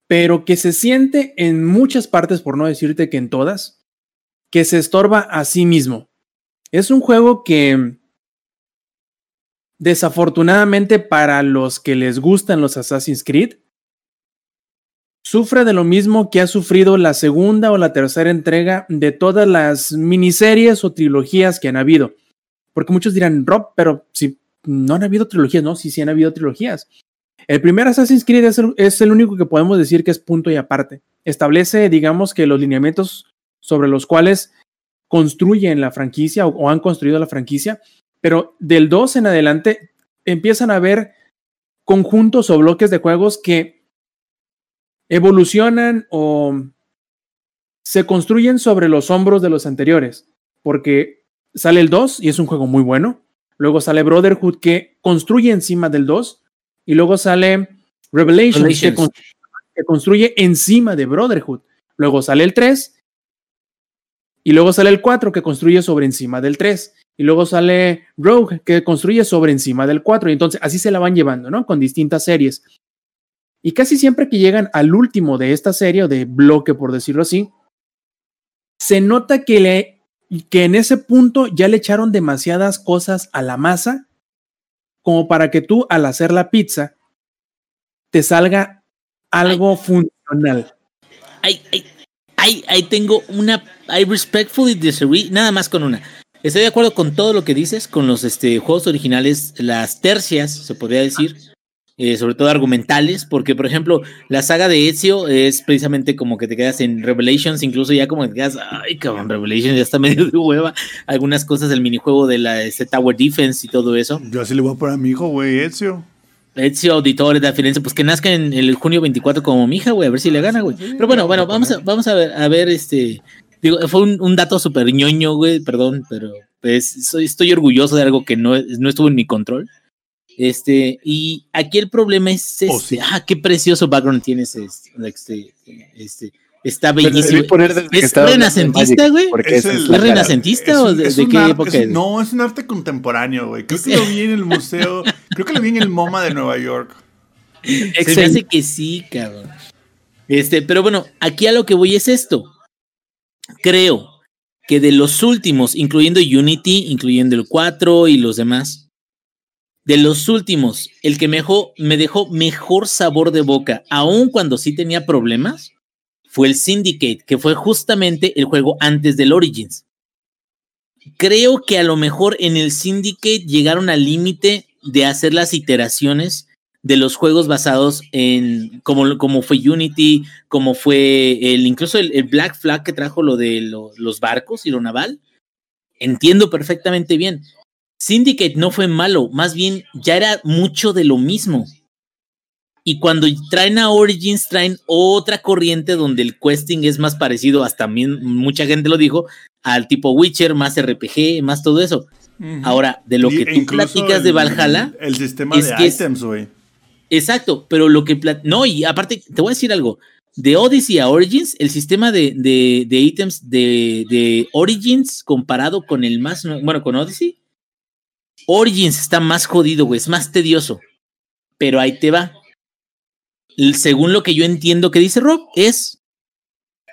pero que se siente en muchas partes, por no decirte que en todas, que se estorba a sí mismo. Es un juego que desafortunadamente para los que les gustan los Assassin's Creed, sufre de lo mismo que ha sufrido la segunda o la tercera entrega de todas las miniseries o trilogías que han habido. Porque muchos dirán, Rob, pero si no han habido trilogías, ¿no? Sí, sí han habido trilogías. El primer Assassin's Creed es el, es el, único que podemos decir que es punto y aparte. Establece, digamos, que los lineamientos sobre los cuales construyen la franquicia o, o han construido la franquicia, pero del 2 en adelante empiezan a haber conjuntos o bloques de juegos que evolucionan o se construyen sobre los hombros de los anteriores, porque sale el 2 y es un juego muy bueno, Luego sale Brotherhood que construye encima del 2. Y luego sale Revelations, Que, construye, que, construye encima de Brotherhood. Luego sale el 3. Y luego sale el 4 que construye sobre encima del 3. y luego sale Rogue, que construye sobre encima del 4, y entonces así se la van llevando, ¿no? Con distintas series. Y casi siempre que llegan al último de esta serie, o de bloque, por decirlo así, se nota que, le, que en ese punto ya le echaron demasiadas cosas a la masa, como para que tú, al hacer la pizza, te salga algo funcional. Ahí, ahí, ahí, tengo una. I respectfully disagree, nada más con una. Estoy de acuerdo con todo lo que dices, con los este, juegos originales, las tercias, se podría decir, eh, sobre todo argumentales, porque por ejemplo, la saga de Ezio es precisamente como que te quedas en Revelations, incluso ya como que te quedas, ay cabrón, Revelations ya está medio de hueva, algunas cosas del minijuego de la este, Tower Defense y todo eso. Yo así le voy a poner a mi hijo, güey, Ezio. Ezio Auditore de Firenze, pues que nazca en el junio 24 como mi hija, güey, a ver si le gana, güey. Pero bueno, bueno, vamos a, vamos a ver, a ver, este, digo, fue un, un dato súper ñoño, güey, perdón, pero pues soy, estoy orgulloso de algo que no, no estuvo en mi control. Este, y aquí el problema es este, Oh, sí. ah, qué precioso background tienes, este, este, este está bellísimo. ¿Es renacentista, güey? Es es ¿Es la cara. renacentista o de, es de qué arte- época es- es? No, es un arte contemporáneo, güey. Creo que lo vi en el museo. Creo que lo vi en el MoMA de Nueva York. Se me hace que sí, cabrón. Este, pero bueno, aquí a lo que voy es esto. Creo que de los últimos, incluyendo Unity, incluyendo el 4 y los demás, de los últimos, el que me dejó, me dejó mejor sabor de boca, aun cuando sí tenía problemas, fue el Syndicate, que fue justamente el juego antes del Origins. Creo que a lo mejor en el Syndicate llegaron al límite de hacer las iteraciones de los juegos basados en como, como fue Unity, como fue el incluso el, Black Flag que trajo lo de lo- los barcos y lo naval. Entiendo perfectamente bien. Syndicate no fue malo, más bien ya era mucho de lo mismo. Y cuando traen a Origins, traen otra corriente donde el questing es más parecido, hasta mucha gente lo dijo, al tipo Witcher, más RPG, más todo eso. Ahora, de lo Y- que tú platicas de Valhalla, El sistema es de que items, güey. Exacto, pero lo que... No, y aparte, te voy a decir algo. De Odyssey a Origins, el sistema de, de, de ítems de, de Origins comparado con el más... Bueno, con Odyssey, Origins está más jodido, güey, es más tedioso. Pero ahí te va. El- Según lo que yo entiendo que dice Rob, es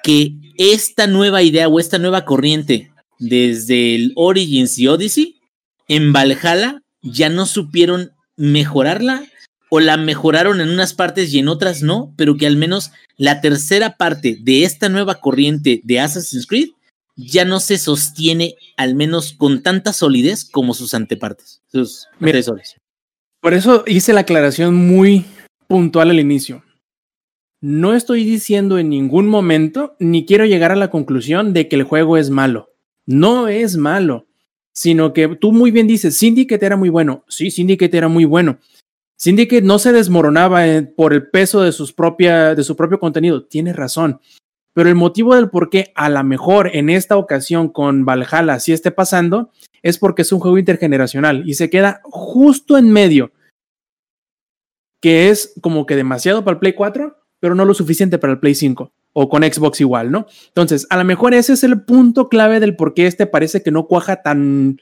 que esta nueva idea o esta nueva corriente desde el Origins y Odyssey, en Valhalla ya no supieron mejorarla o la mejoraron en unas partes y en otras no, pero que al menos la tercera parte de esta nueva corriente de Assassin's Creed ya no se sostiene al menos con tanta solidez como sus antepartes, sus Mira. antecesores. Por eso hice la aclaración muy puntual al inicio. No estoy diciendo en ningún momento, ni quiero llegar a la conclusión de que el juego es malo. No es malo, sino que tú muy bien dices, Syndicate era muy bueno. Sí, Syndicate era muy bueno. Syndicate no se desmoronaba eh, por el peso de, sus propia, de su propio contenido. Tienes razón. Pero el motivo del por qué a lo mejor en esta ocasión con Valhalla sí esté pasando es porque es un juego intergeneracional y se queda justo en medio, que es como que demasiado para el Play 4, pero no lo suficiente para el Play 5 o con Xbox igual, ¿no? Entonces, a lo mejor ese es el punto clave del por qué este parece que no cuaja tan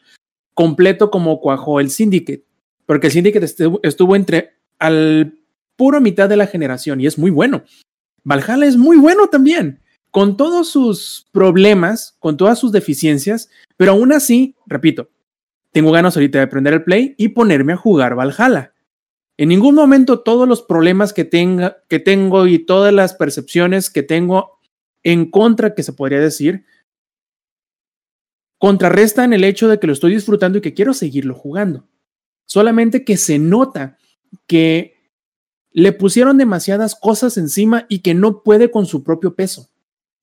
completo como cuajó el Syndicate, porque el Syndicate estuvo, entre al puro mitad de la generación y es muy bueno. Valhalla es muy bueno también, con todos sus problemas, con todas sus deficiencias, pero aún así, repito, tengo ganas ahorita de prender el play y ponerme a jugar Valhalla. En ningún momento todos los problemas que, tenga, que tengo y todas las percepciones que tengo en contra, que se podría decir, contrarrestan el hecho de que lo estoy disfrutando y que quiero seguirlo jugando. Solamente que se nota que le pusieron demasiadas cosas encima y que no puede con su propio peso.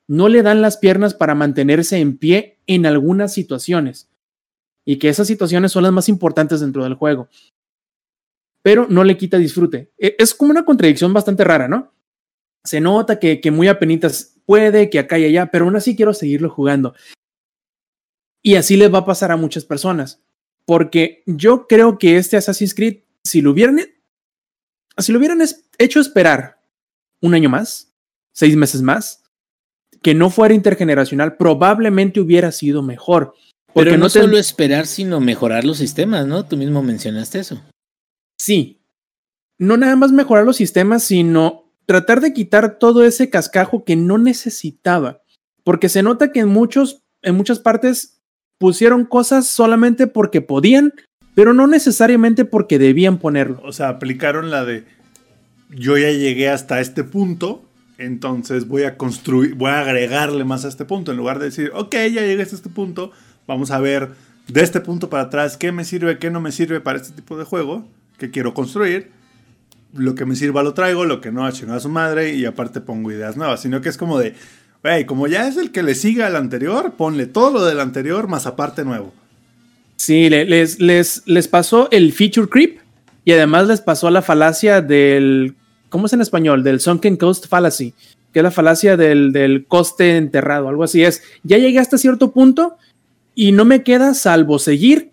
No le dan las piernas para mantenerse en pie en algunas situaciones. Y que esas situaciones son las más importantes dentro del juego. Pero no le quita disfrute. E- Es como una contradicción bastante rara, ¿no? Se nota que, que muy apenitas puede, que acá y allá, pero aún así quiero seguirlo jugando. Y así les va a pasar a muchas personas. Porque yo creo que este Assassin's Creed, si lo hubieran, si lo hubieran hecho esperar un año más, seis meses más, que no fuera intergeneracional, probablemente hubiera sido mejor. Pero no, no te- solo esperar, sino mejorar los sistemas, ¿no? Tú mismo mencionaste eso. Sí. No nada más mejorar los sistemas, sino tratar de quitar todo ese cascajo que no necesitaba. Porque se nota que en muchos, en muchas partes pusieron cosas solamente porque podían, pero no necesariamente porque debían ponerlo. O sea, aplicaron la de yo ya llegué hasta este punto, entonces voy a construir, voy a agregarle más a este punto. En lugar de decir, ok, ya llegué hasta este punto, vamos a ver de este punto para atrás qué me sirve, qué no me sirve para este tipo de juego que quiero construir. Lo que me sirva lo traigo, lo que no, a chingar a su madre y aparte pongo ideas nuevas. Sino que es como de, wey, como ya es el que le sigue al anterior, ponle todo lo del anterior más aparte nuevo. Sí, le- les, les, les pasó el feature creep y además les pasó la falacia del, ¿cómo es en español? Del sunken cost fallacy, que es la falacia del, del coste enterrado, algo así es. Ya llegué hasta cierto punto y no me queda salvo seguir,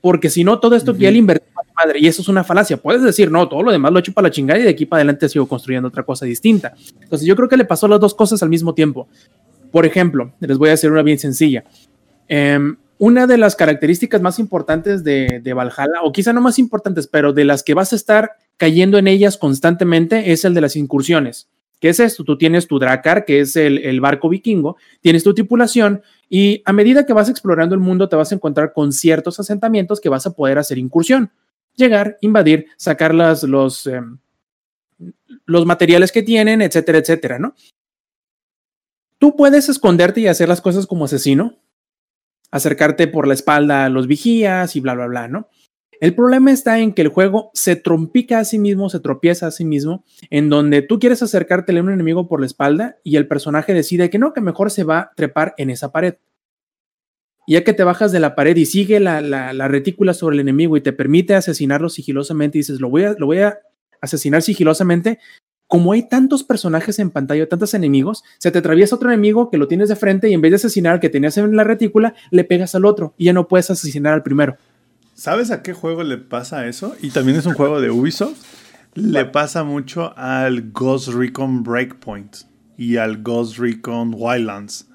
porque si no, todo esto que ya le invertí a mi madre, y eso es una falacia. Puedes decir, no, todo lo demás lo he hecho para la chingada y de aquí para adelante sigo construyendo otra cosa distinta. Entonces, yo creo que le pasó las dos cosas al mismo tiempo. Por ejemplo, les voy a hacer una bien sencilla. Em, una de las características más importantes de, de Valhalla, o quizá no más importantes, pero de las que vas a estar cayendo en ellas constantemente, es el de las incursiones. ¿Qué es esto? Tú tienes tu Drakkar, que es el, el barco vikingo, tienes tu tripulación y a medida que vas explorando el mundo te vas a encontrar con ciertos asentamientos que vas a poder hacer incursión. Llegar, invadir, sacar las, los, em, los materiales que tienen, etcétera, etcétera, ¿no? Tú puedes esconderte y hacer las cosas como asesino, acercarte por la espalda a los vigías y bla, bla, bla, ¿no? El problema está en que el juego se trompica a sí mismo, se tropieza a sí mismo, en donde tú quieres acercarte a un enemigo por la espalda y el personaje decide que no, que mejor se va a trepar en esa pared. Y ya que te bajas de la pared y sigue la, la- la retícula sobre el enemigo y te permite asesinarlo sigilosamente, y dices, lo voy a, lo voy a asesinar sigilosamente. Como hay tantos personajes en pantalla, tantos enemigos, se te atraviesa otro enemigo que lo tienes de frente y en vez de asesinar al que tenías en la retícula, le pegas al otro y ya no puedes asesinar al primero. ¿Sabes a qué juego le pasa eso? Y también es un juego de Ubisoft. Le pasa mucho al Ghost Recon Breakpoint y al Ghost Recon Wildlands.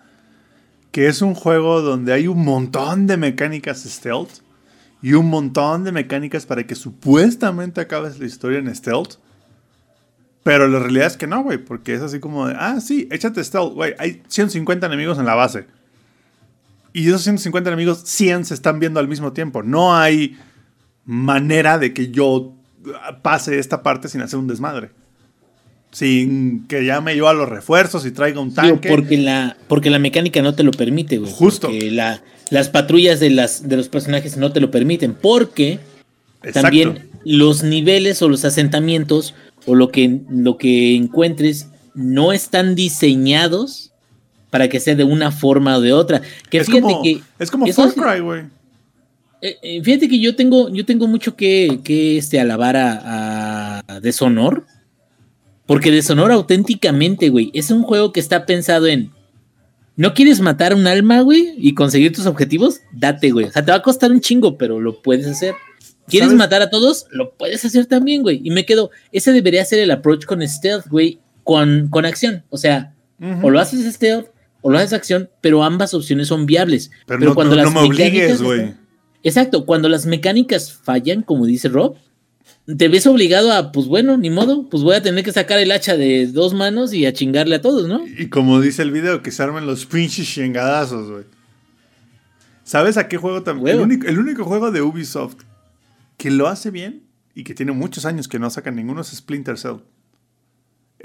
Que es un juego donde hay un montón de mecánicas stealth y un montón de mecánicas para que supuestamente acabes la historia en stealth. Pero la realidad es que no, güey, porque es así como de, ah, sí, échate stealth, güey, hay 150 enemigos en la base. Y esos 150 enemigos, 100 se están viendo al mismo tiempo. No hay manera de que yo pase esta parte sin hacer un desmadre. Sin que llame yo a los refuerzos y traiga un Digo, tanque. porque la, porque la mecánica no te lo permite, güey. Justo. La, las patrullas de, las, de los personajes no te lo permiten. Porque Exacto. también los niveles o los asentamientos o lo que, lo que encuentres no están diseñados para que sea de una forma o de otra. Que es, fíjate como, que. es como Far Cry, güey. eh, eh, fíjate que yo tengo, yo tengo mucho que, que este, alabar a, a Deshonor. Porque Deshonor auténticamente, güey, es un juego que está pensado en. ¿No quieres matar un alma, güey? Y conseguir tus objetivos? Date, güey. O sea, te va a costar un chingo, pero lo puedes hacer. ¿Quieres ¿Sabes? matar a todos? Lo puedes hacer también, güey. Y me quedo, ese debería ser el approach con stealth, güey, con, con acción. O sea, o lo haces stealth o lo haces acción, pero ambas opciones son viables. Pero, no, no- no me obligues, mecánicas güey. están- Exacto, cuando las mecánicas fallan, como dice Rob, te ves obligado a, pues bueno, ni modo, pues voy a tener que sacar el hacha de dos manos y a chingarle a todos, ¿no? Y como dice el video, que se armen los pinches chingadazos, güey. ¿Sabes a qué juego también? El único, el único juego de Ubisoft que lo hace bien y que tiene muchos años que no sacan ninguno es Splinter Cell.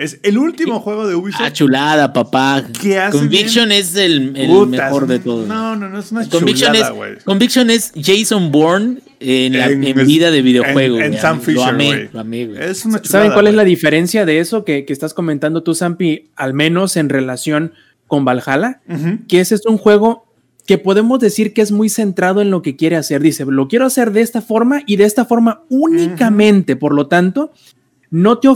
Es el último juego de Ubisoft. Ah, chulada, papá. ¿Qué hace Conviction bien? es el, el Putas, mejor de todos. No, no, no, es una Conviction chulada, güey. Conviction es Jason Bourne en, la, En- en vida de videojuego. en- en. Sam lo Fisher, amé, lo amé, güey. Es una chulada. ¿Saben cuál es la diferencia de eso que, que estás comentando tú, Zampi? Al menos en relación con Valhalla, que ese es un juego que podemos decir que es muy centrado en lo que quiere hacer. Dice, lo quiero hacer de esta forma y de esta forma únicamente. Por lo tanto, no te...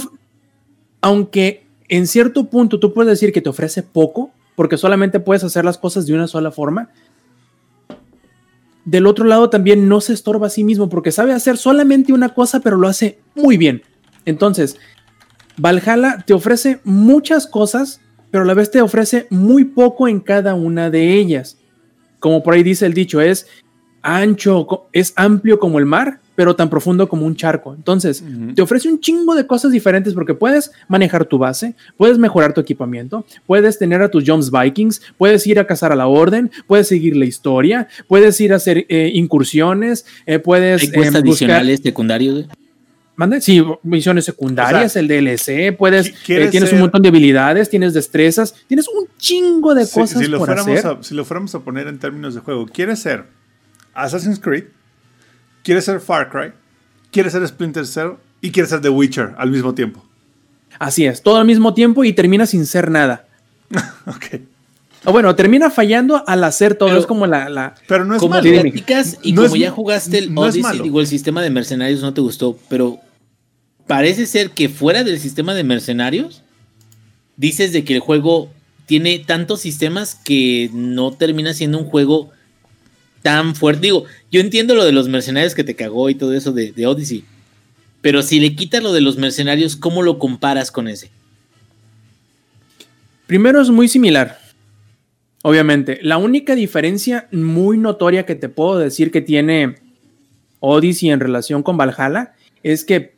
Aunque en cierto punto tú puedes decir que te ofrece poco, porque solamente puedes hacer las cosas de una sola forma, del otro lado también no se estorba a sí mismo porque sabe hacer solamente una cosa, pero lo hace muy bien. Entonces, Valhalla te ofrece muchas cosas, pero a la vez te ofrece muy poco en cada una de ellas. como por ahí dice el dicho, es ancho, es amplio como el mar, pero tan profundo como un charco. Entonces, te ofrece un chingo de cosas diferentes porque puedes manejar tu base, puedes mejorar tu equipamiento, puedes tener a tus Jones Vikings, puedes ir a cazar a la orden, puedes seguir la historia, puedes ir a hacer eh, incursiones, eh, puedes Hay eh, adicionales secundarios. ¿Mande? Sí, misiones secundarias, O sea, el DLC, puedes, qui- ¿quieres eh, tienes ser- un montón de habilidades, tienes destrezas, tienes un chingo de Si, cosas si lo por hacer. a, si lo fuéramos a poner en términos de juego, ¿quieres ser Assassin's Creed? ¿Quieres ser Far Cry? ¿Quieres ser Splinter Cell? Y quieres ser The Witcher al mismo tiempo. Así es, todo al mismo tiempo y termina sin ser nada. Ok. O bueno, termina fallando al hacer todo. Pero- es como la, la- Pero no es como malo. platicas y No como es- ya jugaste el no es Odyssey, malo. digo, el sistema de mercenarios no te gustó, pero parece ser que fuera del sistema de mercenarios, dices de que el juego tiene tantos sistemas que no termina siendo un juego tan fuerte. Digo, yo entiendo lo de los mercenarios que te cagó y todo eso de, de Odyssey, pero si le quitas lo de los mercenarios, ¿cómo lo comparas con ese? Primero es muy similar. Obviamente, la única diferencia muy notoria que te puedo decir que tiene Odyssey en relación con Valhalla es que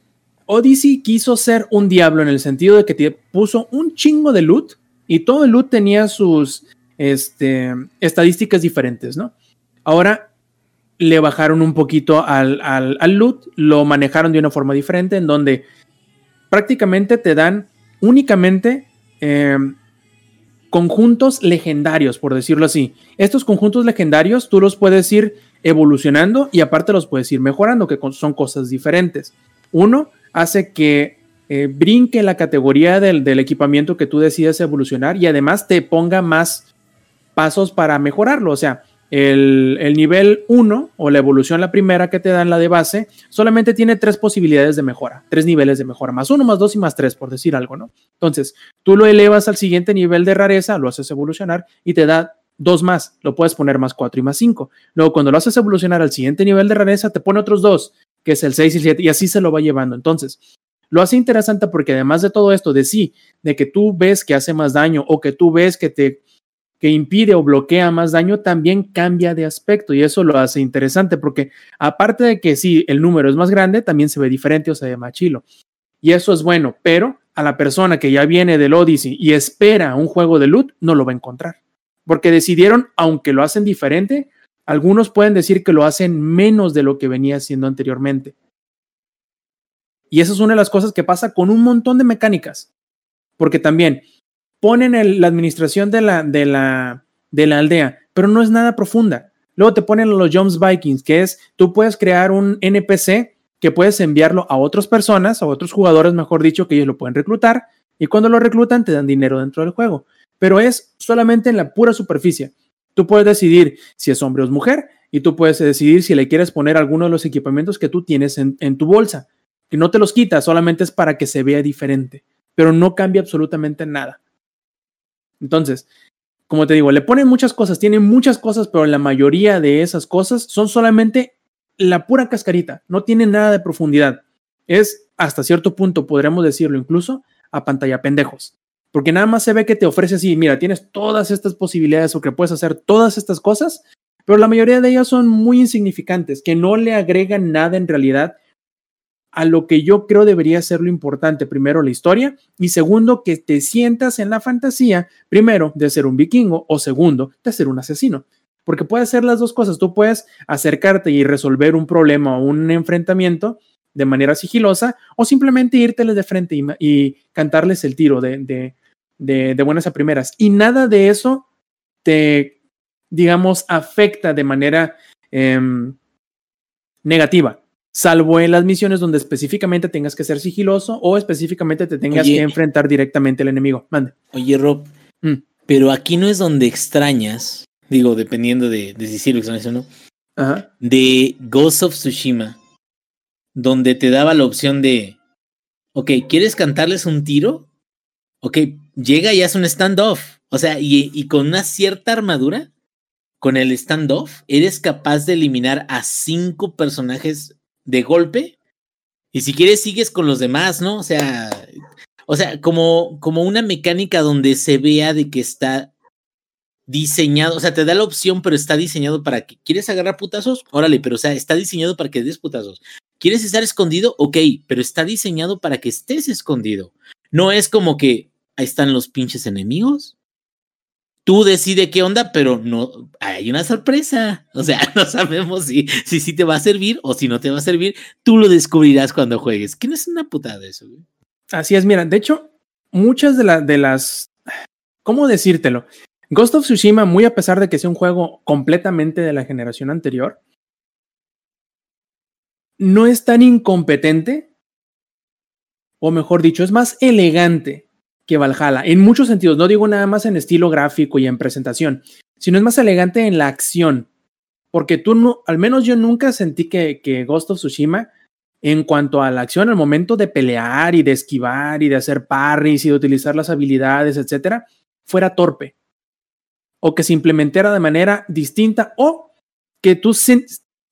Odyssey quiso ser un diablo en el sentido de que puso un chingo de loot y todo el loot tenía sus este, estadísticas diferentes, ¿no? Ahora le bajaron un poquito al, al, al loot, lo manejaron de una forma diferente en donde prácticamente te dan únicamente eh, conjuntos legendarios, por decirlo así. Estos conjuntos legendarios tú los puedes ir evolucionando y aparte los puedes ir mejorando, que son cosas diferentes. Uno hace que eh, brinque la categoría del, del equipamiento que tú decidas evolucionar y además te ponga más pasos para mejorarlo. O sea, el, el nivel 1 o la evolución, la primera que te dan, la de base, solamente tiene tres posibilidades de mejora, tres niveles de mejora, más uno, más dos y más tres, por decir algo, ¿no? Entonces, tú lo elevas al siguiente nivel de rareza, lo haces evolucionar y te da dos más, lo puedes poner más cuatro y más cinco. Luego, cuando lo haces evolucionar al siguiente nivel de rareza, te pone otros dos, que es el 6 y el 7, y así se lo va llevando. Entonces, lo hace interesante porque además de todo esto, de sí, de que tú ves que hace más daño o que tú ves que te que impide o bloquea más daño, también cambia de aspecto y eso lo hace interesante porque aparte de que sí, el número es más grande, también se ve diferente o se ve más chilo. Y eso es bueno, pero a la persona que ya viene del Odyssey y espera un juego de loot, no lo va a encontrar. Porque decidieron, aunque lo hacen diferente, algunos pueden decir que lo hacen menos de lo que venía haciendo anteriormente. Y eso es una de las cosas que pasa con un montón de mecánicas. Porque también ponen la administración de la, de, la, de la aldea, pero no es nada profunda. Luego te ponen los Jones Vikings, que es, tú puedes crear un NPC que puedes enviarlo a otras personas, a otros jugadores, mejor dicho, que ellos lo pueden reclutar, y cuando lo reclutan te dan dinero dentro del juego. Pero es solamente en la pura superficie. Tú puedes decidir si es hombre o es mujer, y tú puedes decidir si le quieres poner alguno de los equipamientos que tú tienes en, en tu bolsa. Que no te los quitas, solamente es para que se vea diferente, pero no cambia absolutamente nada. Entonces, como te digo, le ponen muchas cosas, tienen muchas cosas, pero la mayoría de esas cosas son solamente la pura cascarita, no tiene nada de profundidad. Es hasta cierto punto, podríamos decirlo incluso, a pantalla pendejos. Porque nada más se ve que te ofrece así, mira, tienes todas estas posibilidades o que puedes hacer todas estas cosas, pero la mayoría de ellas son muy insignificantes, que no le agregan nada en realidad a lo que yo creo debería ser lo importante. Primero, la historia y segundo, que te sientas en la fantasía, primero, de ser un vikingo o segundo, de ser un asesino. Porque puedes hacer las dos cosas. Tú puedes acercarte y resolver un problema o un enfrentamiento de manera sigilosa o simplemente írteles de frente y, cantarles el tiro de, de buenas a primeras. Y nada de eso te, digamos, afecta de manera em, negativa salvo en las misiones donde específicamente tengas que ser sigiloso o específicamente te tengas Oye. que enfrentar directamente al enemigo. Mande. Oye, Rob, Mm. pero aquí no es donde extrañas, digo, dependiendo de, de si sí lo extrañas o no, Ajá. de Ghost of Tsushima, donde te daba la opción de, ok, ¿quieres cantarles un tiro? Ok, llega y hace un standoff. O sea, y, y con una cierta armadura, con el standoff, eres capaz de eliminar a cinco personajes de golpe. Y si quieres, sigues con los demás, ¿no? O sea, o sea, como, como una mecánica donde se vea de que está diseñado, o sea, te da la opción, pero está diseñado para que quieres agarrar putazos, órale, pero o sea, está diseñado para que des putazos. ¿Quieres estar escondido? Ok, pero está diseñado para que estés escondido. No es como que ahí están los pinches enemigos. Tú decide qué onda, pero no hay una sorpresa. O sea, no sabemos si si, te va a servir o si no te va a servir. Tú lo descubrirás cuando juegues. Que no es una putada eso. güey? Así es, mira, de hecho, muchas de, de las... ¿Cómo decírtelo? Ghost of Tsushima, muy a pesar de que sea un juego completamente de la generación anterior, no es tan incompetente, o mejor dicho, es más elegante que Valhalla, en muchos sentidos, no digo nada más en estilo gráfico y en presentación, sino es más elegante en la acción, porque tú no, al menos yo nunca sentí que, que Ghost of Tsushima en cuanto a la acción, al momento de pelear y de esquivar y de hacer parries y de utilizar las habilidades, etcétera, fuera torpe. O que se implementara de manera distinta o que tú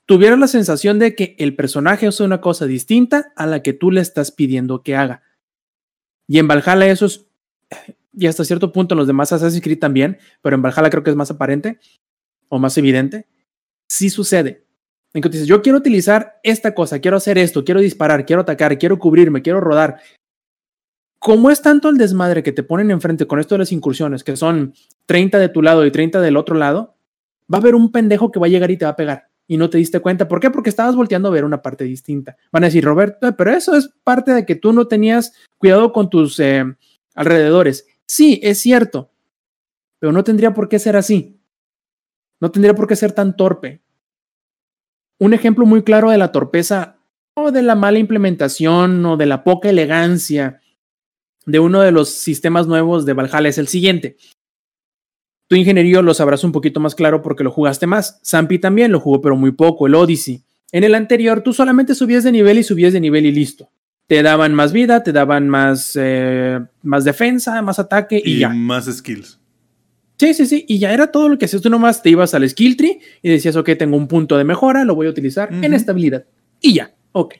tuvieras la sensación de que el personaje hace una cosa distinta a la que tú le estás pidiendo que haga. Y en Valhalla eso es, y hasta cierto punto en los demás Assassin's Creed también, pero en Valhalla creo que es más aparente o más evidente. Sí sucede. En que dices, yo quiero utilizar esta cosa, quiero hacer esto, quiero disparar, quiero atacar, quiero cubrirme, quiero rodar. Como es tanto el desmadre que te ponen enfrente con esto de las incursiones, que son 30 de tu lado y 30 del otro lado, va a haber un pendejo que va a llegar y te va a pegar. Y no te diste cuenta. ¿Por qué? Porque estabas volteando a ver una parte distinta. Van a decir, Roberto, pero eso es parte de que tú no tenías cuidado con tus eh, alrededores. Sí, es cierto. Pero no tendría por qué ser así. No tendría por qué ser tan torpe. Un ejemplo muy claro de la torpeza o de la mala implementación o de la poca elegancia de uno de los sistemas nuevos de Valhalla es el siguiente. Tu ingeniería lo sabrás un poquito más claro porque lo jugaste más. Zampi también lo jugó, pero muy poco, el Odyssey. En el anterior, tú solamente subías de nivel y subías de nivel y listo. Te daban más vida, te daban más, eh, más defensa, más ataque y, Y ya. más skills. Sí, sí, sí. Y ya era todo lo que hacías. Tú nomás te ibas al skill tree y decías, ok, tengo un punto de mejora, lo voy a utilizar en estabilidad. Y ya, ok.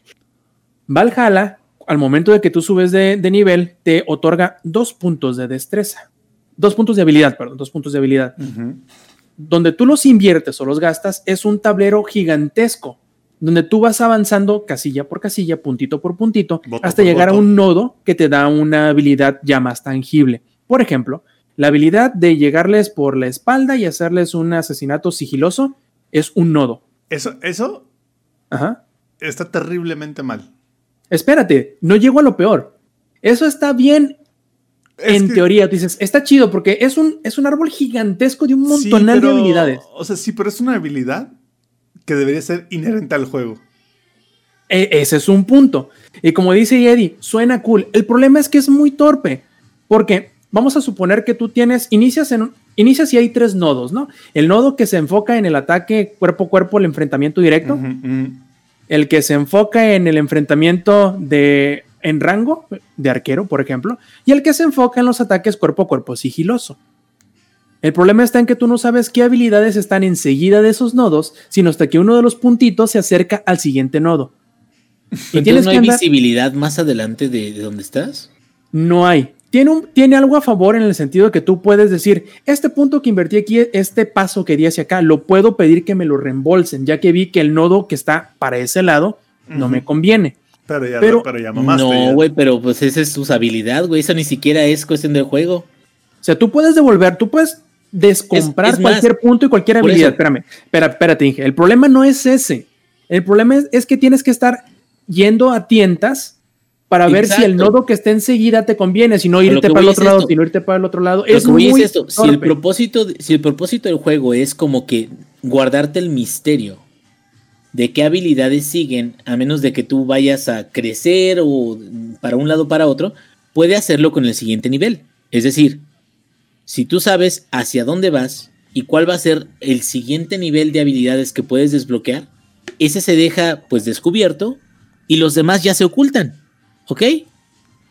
Valhalla, al momento de que tú subes de, de nivel, te otorga dos puntos de destreza. Dos puntos de habilidad, perdón, dos puntos de habilidad. Donde tú los inviertes o los gastas es un tablero gigantesco, donde tú vas avanzando casilla por casilla, puntito por puntito, hasta por llegar a un nodo que te da una habilidad ya más tangible. Por ejemplo, la habilidad de llegarles por la espalda y hacerles un asesinato sigiloso es un nodo. Eso, eso Ajá. está terriblemente mal. Espérate, no llego a lo peor. Eso está bien Es en que- teoría. Tú dices, está chido porque es un, es un árbol gigantesco de un Sí, montonal de habilidades. O sea, sí, pero es una habilidad que debería ser inherente al juego. E- ese es un punto. Y como dice Eddie, suena cool. El problema es que es muy torpe. Porque vamos a suponer que tú tienes, inicias en inicias y hay tres nodos, ¿no? El nodo que se enfoca en el ataque cuerpo a cuerpo, el enfrentamiento directo. El que se enfoca en el enfrentamiento de en rango de arquero, por ejemplo, y el que se enfoca en los ataques cuerpo a cuerpo sigiloso. El problema está en que tú no sabes qué habilidades están enseguida de esos nodos, sino hasta que uno de los puntitos se acerca al siguiente nodo. Y Entonces tienes no que hay andar- visibilidad más adelante de, de donde estás. No hay. Tiene, un, tiene algo a favor en el sentido de que tú puedes decir, este punto que invertí aquí, este paso que di hacia acá, lo puedo pedir que me lo reembolsen, ya que vi que el nodo que está para ese lado no me conviene. Pero ya, Pero- pero ya mamaste. no, güey, pero pues esa es tu habilidad, güey. Eso ni siquiera es cuestión del juego. O sea, tú puedes devolver, tú puedes descomprar Es- es más, cualquier punto y cualquier habilidad. eso- Espérame, espera, espérate, Inge. El problema no es ese. El problema es, es que tienes que estar yendo a tientas para ver si el nodo que está enseguida te conviene, si no irte para el otro lado, si no irte para el otro lado. Lo es que muy es esto, si el, propósito, si el propósito del juego es como que guardarte el misterio de qué habilidades siguen, a menos de que tú vayas a crecer o para un lado para otro, puede hacerlo con el siguiente nivel. Es decir, si tú sabes hacia dónde vas y cuál va a ser el siguiente nivel de habilidades que puedes desbloquear, ese se deja pues descubierto y los demás ya se ocultan. ¿Ok?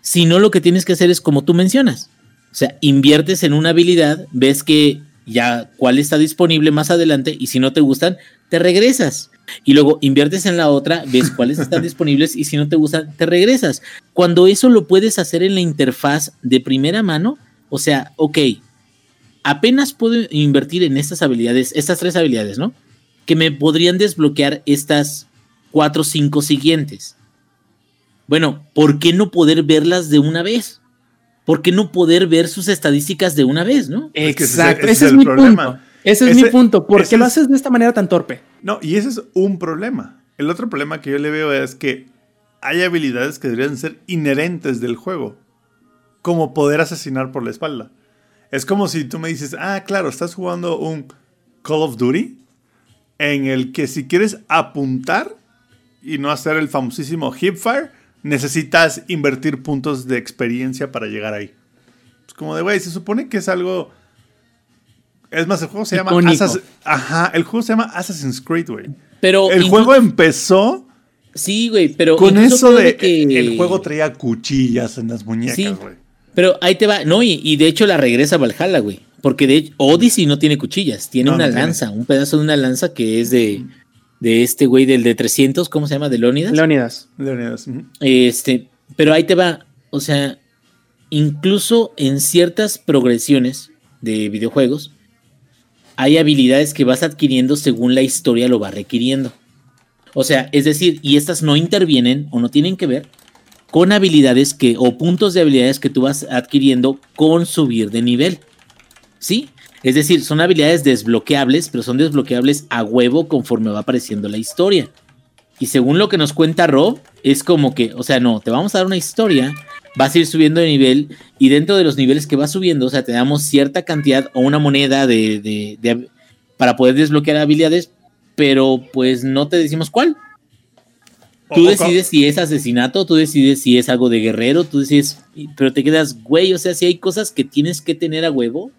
Si no, lo que tienes que hacer es como tú mencionas. O sea, inviertes en una habilidad, ves que ya cuál está disponible más adelante y si no te gustan, te regresas. Y luego inviertes en la otra, ves cuáles están disponibles y si no te gustan, te regresas. Cuando eso lo puedes hacer en la interfaz de primera mano, o sea, ok, apenas puedo invertir en estas habilidades, estas tres habilidades, ¿no? Que me podrían desbloquear estas cuatro o cinco siguientes. Bueno, ¿por qué no poder verlas de una vez? ¿Por qué no poder ver sus estadísticas de una vez, no? Ese es Exacto, ese ese es es el mi problema. punto. Ese es Ese- mi punto. ¿Por qué lo es- haces de esta manera tan torpe? No, y ese es un problema. El otro problema que yo le veo es que hay habilidades que deberían ser inherentes del juego. Como poder asesinar por la espalda. Es como si tú me dices, ah, claro, estás jugando un Call of Duty en el que si quieres apuntar y no hacer el famosísimo hipfire, necesitas invertir puntos de experiencia para llegar ahí. Es como de, güey, se supone que es algo... Es más, el juego se llama... Icónico. Assassin- Ajá, el juego se llama Assassin's Creed, güey. Pero El juego empezó Sí, güey, pero con eso de que el juego traía cuchillas en las Sí. muñecas, güey. Pero ahí te va, no, y, y de hecho la regresa a Valhalla, güey. Porque de hecho, Odyssey no tiene cuchillas, tiene No, una no tiene. lanza, un pedazo de una lanza que es de, de este güey del de 300, ¿cómo se llama? De Leonidas. Leonidas. Leonidas, ujú. Este, pero ahí te va, o sea, incluso en ciertas progresiones de videojuegos, hay habilidades que vas adquiriendo según la historia lo va requiriendo. O sea, es decir, y estas no intervienen o no tienen que ver con habilidades que, o puntos de habilidades que tú vas adquiriendo con subir de nivel. ¿Sí? Es decir, son habilidades desbloqueables, pero son desbloqueables a huevo conforme va apareciendo la historia. Y según lo que nos cuenta Rob, es como que, o sea, no, te vamos a dar una historia, vas a ir subiendo de nivel y dentro de los niveles que vas subiendo, o sea, te damos cierta cantidad o una moneda de, de- de- para poder desbloquear habilidades, pero pues no te decimos cuál. Tú decides si es asesinato, tú decides si es algo de guerrero, tú decides, pero te quedas, güey, o sea, si hay cosas que tienes que tener a huevo,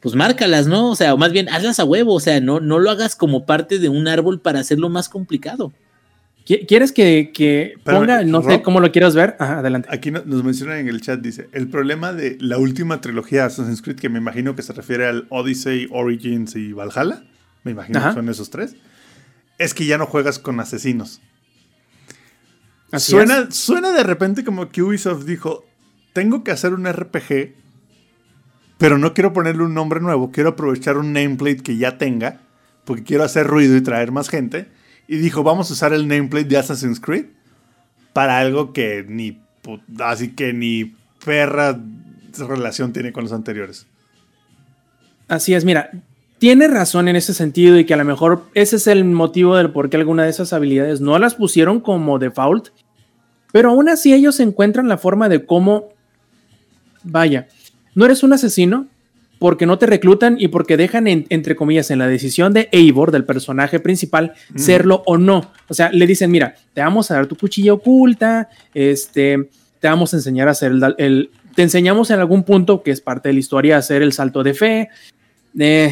pues márcalas, ¿no? O sea, o más bien hazlas a huevo, o sea, no, no lo hagas como parte de un árbol para hacerlo más complicado. ¿Qui- ¿Quieres que, que Pero, ponga, no sé cómo lo quieras ver? Ajá, adelante. Aquí no- nos mencionan en el chat, dice, el problema de la última trilogía de Assassin's Creed, que me imagino que se refiere al Odyssey, Origins y Valhalla, me imagino Ajá. que son esos tres, es que ya no juegas con asesinos. Así Suena, es. suena de repente como que Ubisoft dijo, tengo que hacer un RPG, pero no quiero ponerle un nombre nuevo, quiero aprovechar un nameplate que ya tenga, porque quiero hacer ruido y traer más gente. Y dijo, vamos a usar el nameplate de Assassin's Creed para algo que ni, así que ni perra relación tiene con los anteriores. Así es, mira, tiene razón en ese sentido y que a lo mejor ese es el motivo del por qué alguna de esas habilidades no las pusieron como default, pero aún así ellos encuentran la forma de cómo, vaya, no eres un asesino porque no te reclutan y porque dejan, en- entre comillas, en la decisión de Eivor, del personaje principal, serlo o no. O sea, le dicen, mira, te vamos a dar tu cuchilla oculta, este, te vamos a enseñar a hacer el, el- te enseñamos en algún punto, que es parte de la historia, a hacer el salto de fe, de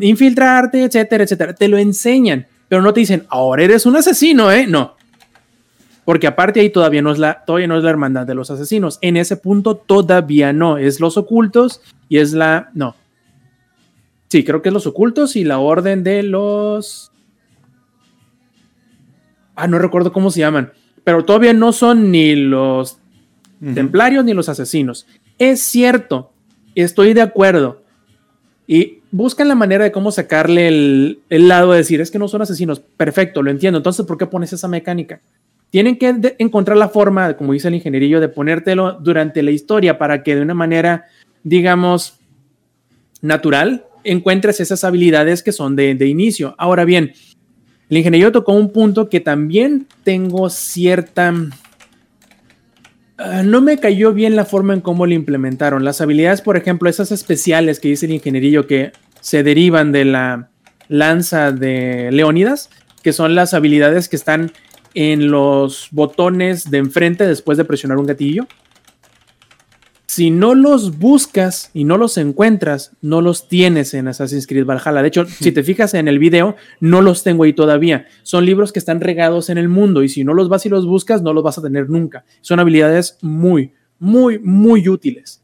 infiltrarte, etcétera, etcétera. Te lo enseñan, pero no te dicen, ahora eres un asesino, ¿eh? No. Porque aparte ahí todavía no es la, todavía no es la hermandad de los asesinos. En ese punto todavía no. Es los ocultos y es la. No. Sí, creo que es los ocultos y la orden de los. Ah, no recuerdo cómo se llaman. Pero todavía no son ni los templarios ni los asesinos. Es cierto, estoy de acuerdo. Y buscan la manera de cómo sacarle el, el lado de decir, es que no son asesinos. Perfecto, lo entiendo. Entonces, ¿por qué pones esa mecánica? Tienen que encontrar la forma, como dice el ingenierillo, de ponértelo durante la historia para que de una manera, digamos, natural, encuentres esas habilidades que son de, de inicio. Ahora bien, el ingeniero tocó un punto que también tengo cierta... Ah, no me cayó bien la forma en cómo lo implementaron. Las habilidades, por ejemplo, esas especiales que dice el ingenierillo que se derivan de la lanza de Leónidas, que son las habilidades que están en los botones de enfrente después de presionar un gatillo. Si no los buscas y no los encuentras, no los tienes en Assassin's Creed Valhalla. De hecho, si te fijas en el video, no los tengo ahí todavía. Son libros que están regados en el mundo y si no los vas y los buscas, no los vas a tener nunca. Son habilidades muy, muy, muy útiles.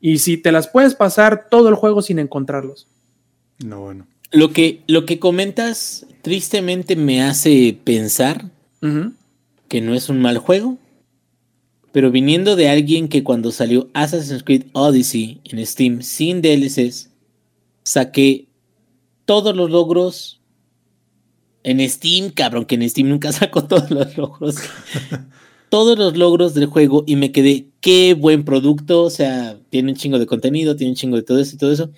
Y si te las puedes pasar todo el juego sin encontrarlos. No, bueno. Lo que, lo que comentas tristemente me hace pensar que no es un mal juego, pero viniendo de alguien que cuando salió Assassin's Creed Odyssey en Steam sin DLCs, saqué todos los logros en Steam, cabrón, que en Steam nunca saco todos los logros. todos los logros del juego y me quedé, qué buen producto, o sea, tiene un chingo de contenido, tiene un chingo de todo eso y todo eso.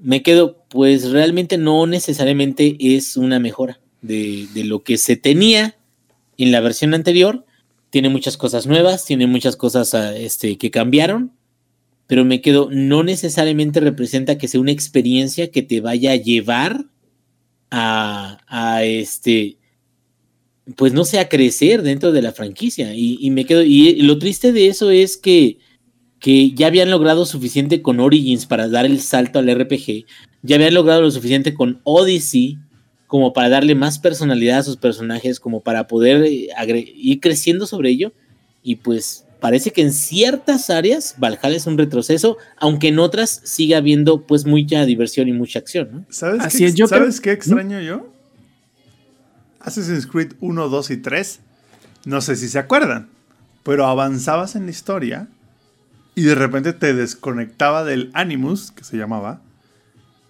Me quedo, pues realmente no necesariamente es una mejora de, de lo que se tenía en la versión anterior. Tiene muchas cosas nuevas, tiene muchas cosas ah, este, que cambiaron, pero me quedo, no necesariamente representa que sea una experiencia que te vaya a llevar a, a este, pues no sé, a crecer dentro de la franquicia. Y, y me quedo, y, lo triste de eso es que, que ya habían logrado suficiente con Origins para dar el salto al RPG, ya habían logrado lo suficiente con Odyssey como para darle más personalidad a sus personajes, como para poder eh, ir creciendo sobre ello. Y pues parece que en ciertas áreas Valhalla es un retroceso, aunque en otras siga habiendo pues mucha diversión y mucha acción. ¿no? ¿Sabes, Así qué, es, yo ¿sabes qué extraño yo? Assassin's Creed 1, 2 y 3, no sé si se acuerdan, pero avanzabas en la historia y de repente te desconectaba del Animus, que se llamaba,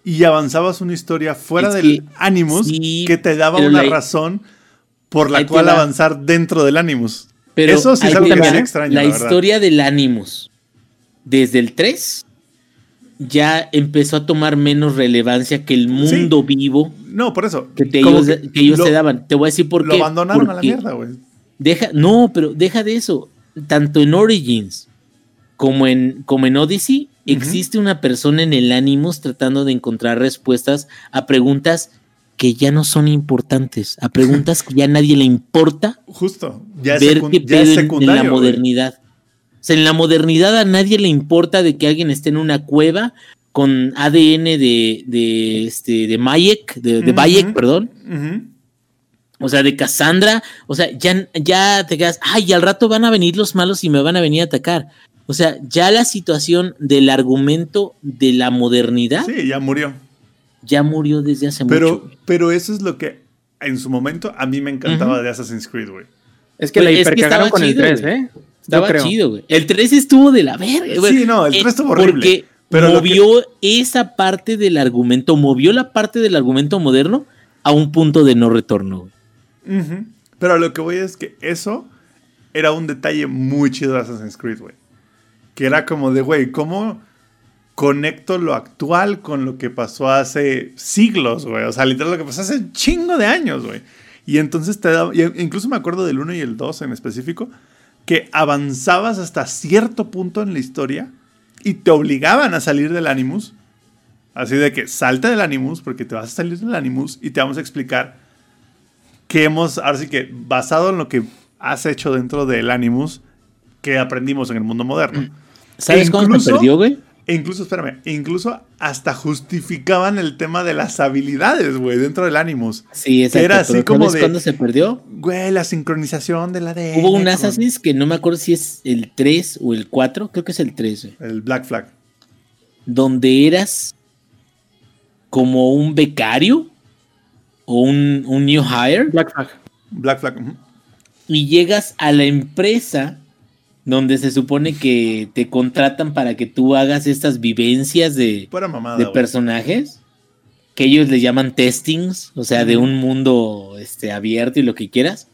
y avanzabas una historia fuera del Animus que te daba una razón por la cual avanzar dentro del Animus. Pero Eso sí es algo que extraño. La, historia del Animus, desde el 3, ya empezó a tomar menos relevancia que el mundo vivo. No, por eso. Que, ellos, que se daban. Te voy a decir por qué. Lo abandonaron a la mierda, güey. Deja, no, pero deja de eso. Tanto en Origins como en, como en Odyssey, existe una persona en el Animus tratando de encontrar respuestas a preguntas que ya no son importantes, a preguntas que ya a nadie le importa. Justo, ya es ver qué pedo en, la modernidad. O sea, en la modernidad a nadie le importa de que alguien esté en una cueva con ADN de, de, este, de Mayek, de, de Bayek, perdón. O sea, de Cassandra. O sea, ya, ya te quedas, ay, al rato van a venir los malos y me van a venir a atacar. O sea, ya la situación del argumento de la modernidad. Sí, ya murió. Ya murió desde hace pero, mucho. Pero eso es lo que en su momento a mí me encantaba de Assassin's Creed, güey. Es que la hipercagaron con el 3, ¿eh? Estaba chido, güey. El 3 estuvo de la verga, güey. Sí, no, el 3 estuvo horrible. Porque pero movió esa parte del argumento, movió la parte del argumento moderno a un punto de no retorno, güey. Pero lo que voy es que eso era un detalle muy chido de Assassin's Creed, güey que era como de, güey, ¿cómo conecto lo actual con lo que pasó hace siglos, güey? O sea, literal lo que pasó hace un chingo de años, güey. Y entonces te daba, incluso me acuerdo del 1 y el 2 en específico, que avanzabas hasta cierto punto en la historia y te obligaban a salir del Animus. Así de que salta del Animus porque te vas a salir del Animus y te vamos a explicar que hemos, ahora sí que basado en lo que has hecho dentro del Animus, que aprendimos en el mundo moderno. ¿Sabes cómo se perdió, güey? Incluso, espérame, incluso hasta justificaban el tema de las habilidades, güey, dentro del Animus. Sí, exacto. era así como de. cuándo se perdió? Güey, la sincronización de la de. Hubo un Assassin's que no me acuerdo si es el 3 o el 4, creo que es el 3, güey. El Black Flag. Donde eras como un becario o un, un new hire. Black Flag. Black Flag. Y llegas a la empresa donde se supone que te contratan para que tú hagas estas vivencias de, de personajes que ellos le llaman testings, o sea, de un mundo este, abierto y lo que quieras.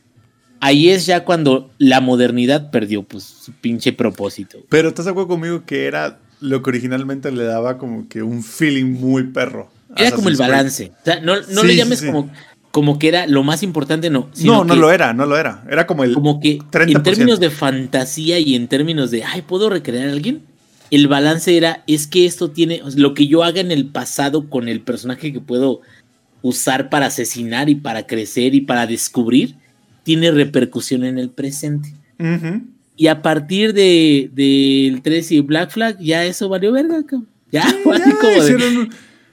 Ahí es ya cuando la modernidad perdió pues su pinche propósito. Pero estás de acuerdo conmigo que era lo que originalmente le daba como que un feeling muy perro. Era como el balance. O sea, no, no le llames como como que era lo más importante, no. No, no lo era, no lo era. Era como el. Como que en términos de fantasía y en términos de, ay, ¿puedo recrear a alguien? El balance era, es que esto tiene, lo que yo haga en el pasado con el personaje que puedo usar para asesinar y para crecer y para descubrir, tiene repercusión en el presente. Y a partir de del 3 y Black Flag, ya eso valió verga, Ya, como de,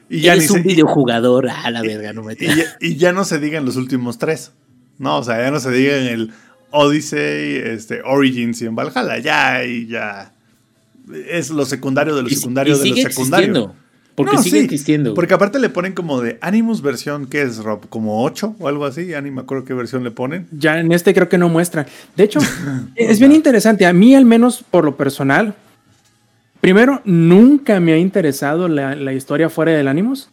y ya Eres un videojugador, a la verga, no me y, ya, y ya no se digan los últimos tres. No, o sea, ya no se diga en el Odyssey, este, Origins y en Valhalla. Ya, y ya. Es lo secundario de lo secundario de lo secundario. Porque No, sigue sí, existiendo. Porque aparte le ponen como de Animus versión, ¿qué es, Rob? ¿Como 8 o algo así? Ya ni me acuerdo qué versión le ponen. Ya en este creo que no muestra. De hecho, es bien interesante. A mí, al menos por lo personal, primero, nunca me ha interesado la, la historia fuera del Animus.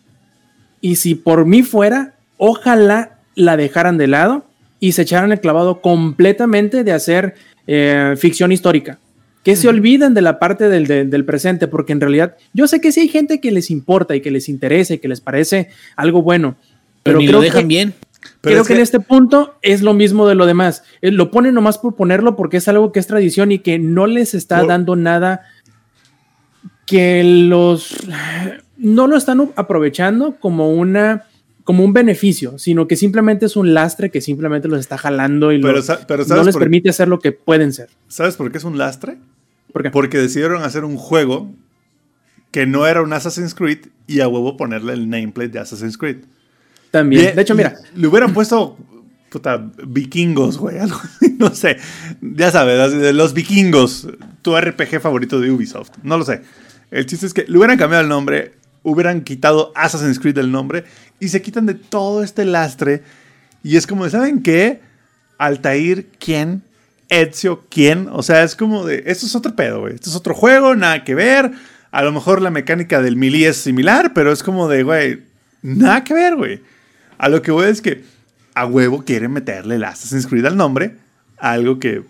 Y si por mí fuera, ojalá la dejaran de lado y se echaran el clavado completamente de hacer eh, ficción histórica. Que se olviden de la parte del, de- del presente, porque en realidad yo sé que sí hay gente que les importa y que les interesa y que les parece algo bueno. pero Pero, ni creo lo dejan que, bien. Pero creo es que, en este punto es lo mismo de lo demás. Eh, Lo ponen nomás por ponerlo porque es algo que es tradición y que no les está dando nada que los no lo están aprovechando como una como un beneficio, sino que simplemente es un lastre que simplemente los está jalando y Pero, los- pero no ¿sabes, les permite hacer lo que pueden ser. ¿sabes por qué es un lastre? ¿Por qué? Porque decidieron hacer un juego que no era un Assassin's Creed y a huevo ponerle el nameplate de Assassin's Creed. También. De hecho, mira, Le hubieran puesto, puta, vikingos, güey, algo no sé. Ya sabes, los vikingos, tu RPG favorito de Ubisoft. No lo sé. El chiste es que le hubieran cambiado el nombre, hubieran quitado Assassin's Creed del nombre y se quitan de todo este lastre. Y es como, ¿saben qué? Altair, ¿quién? Ezio, ¿quién? O sea, es como de, esto es otro pedo, güey. Esto es otro juego, nada que ver. A lo mejor la mecánica del melee es similar, pero es como de, güey, nada que ver, güey. A lo que voy es que a huevo quieren meterle el Assassin's Creed al nombre, algo que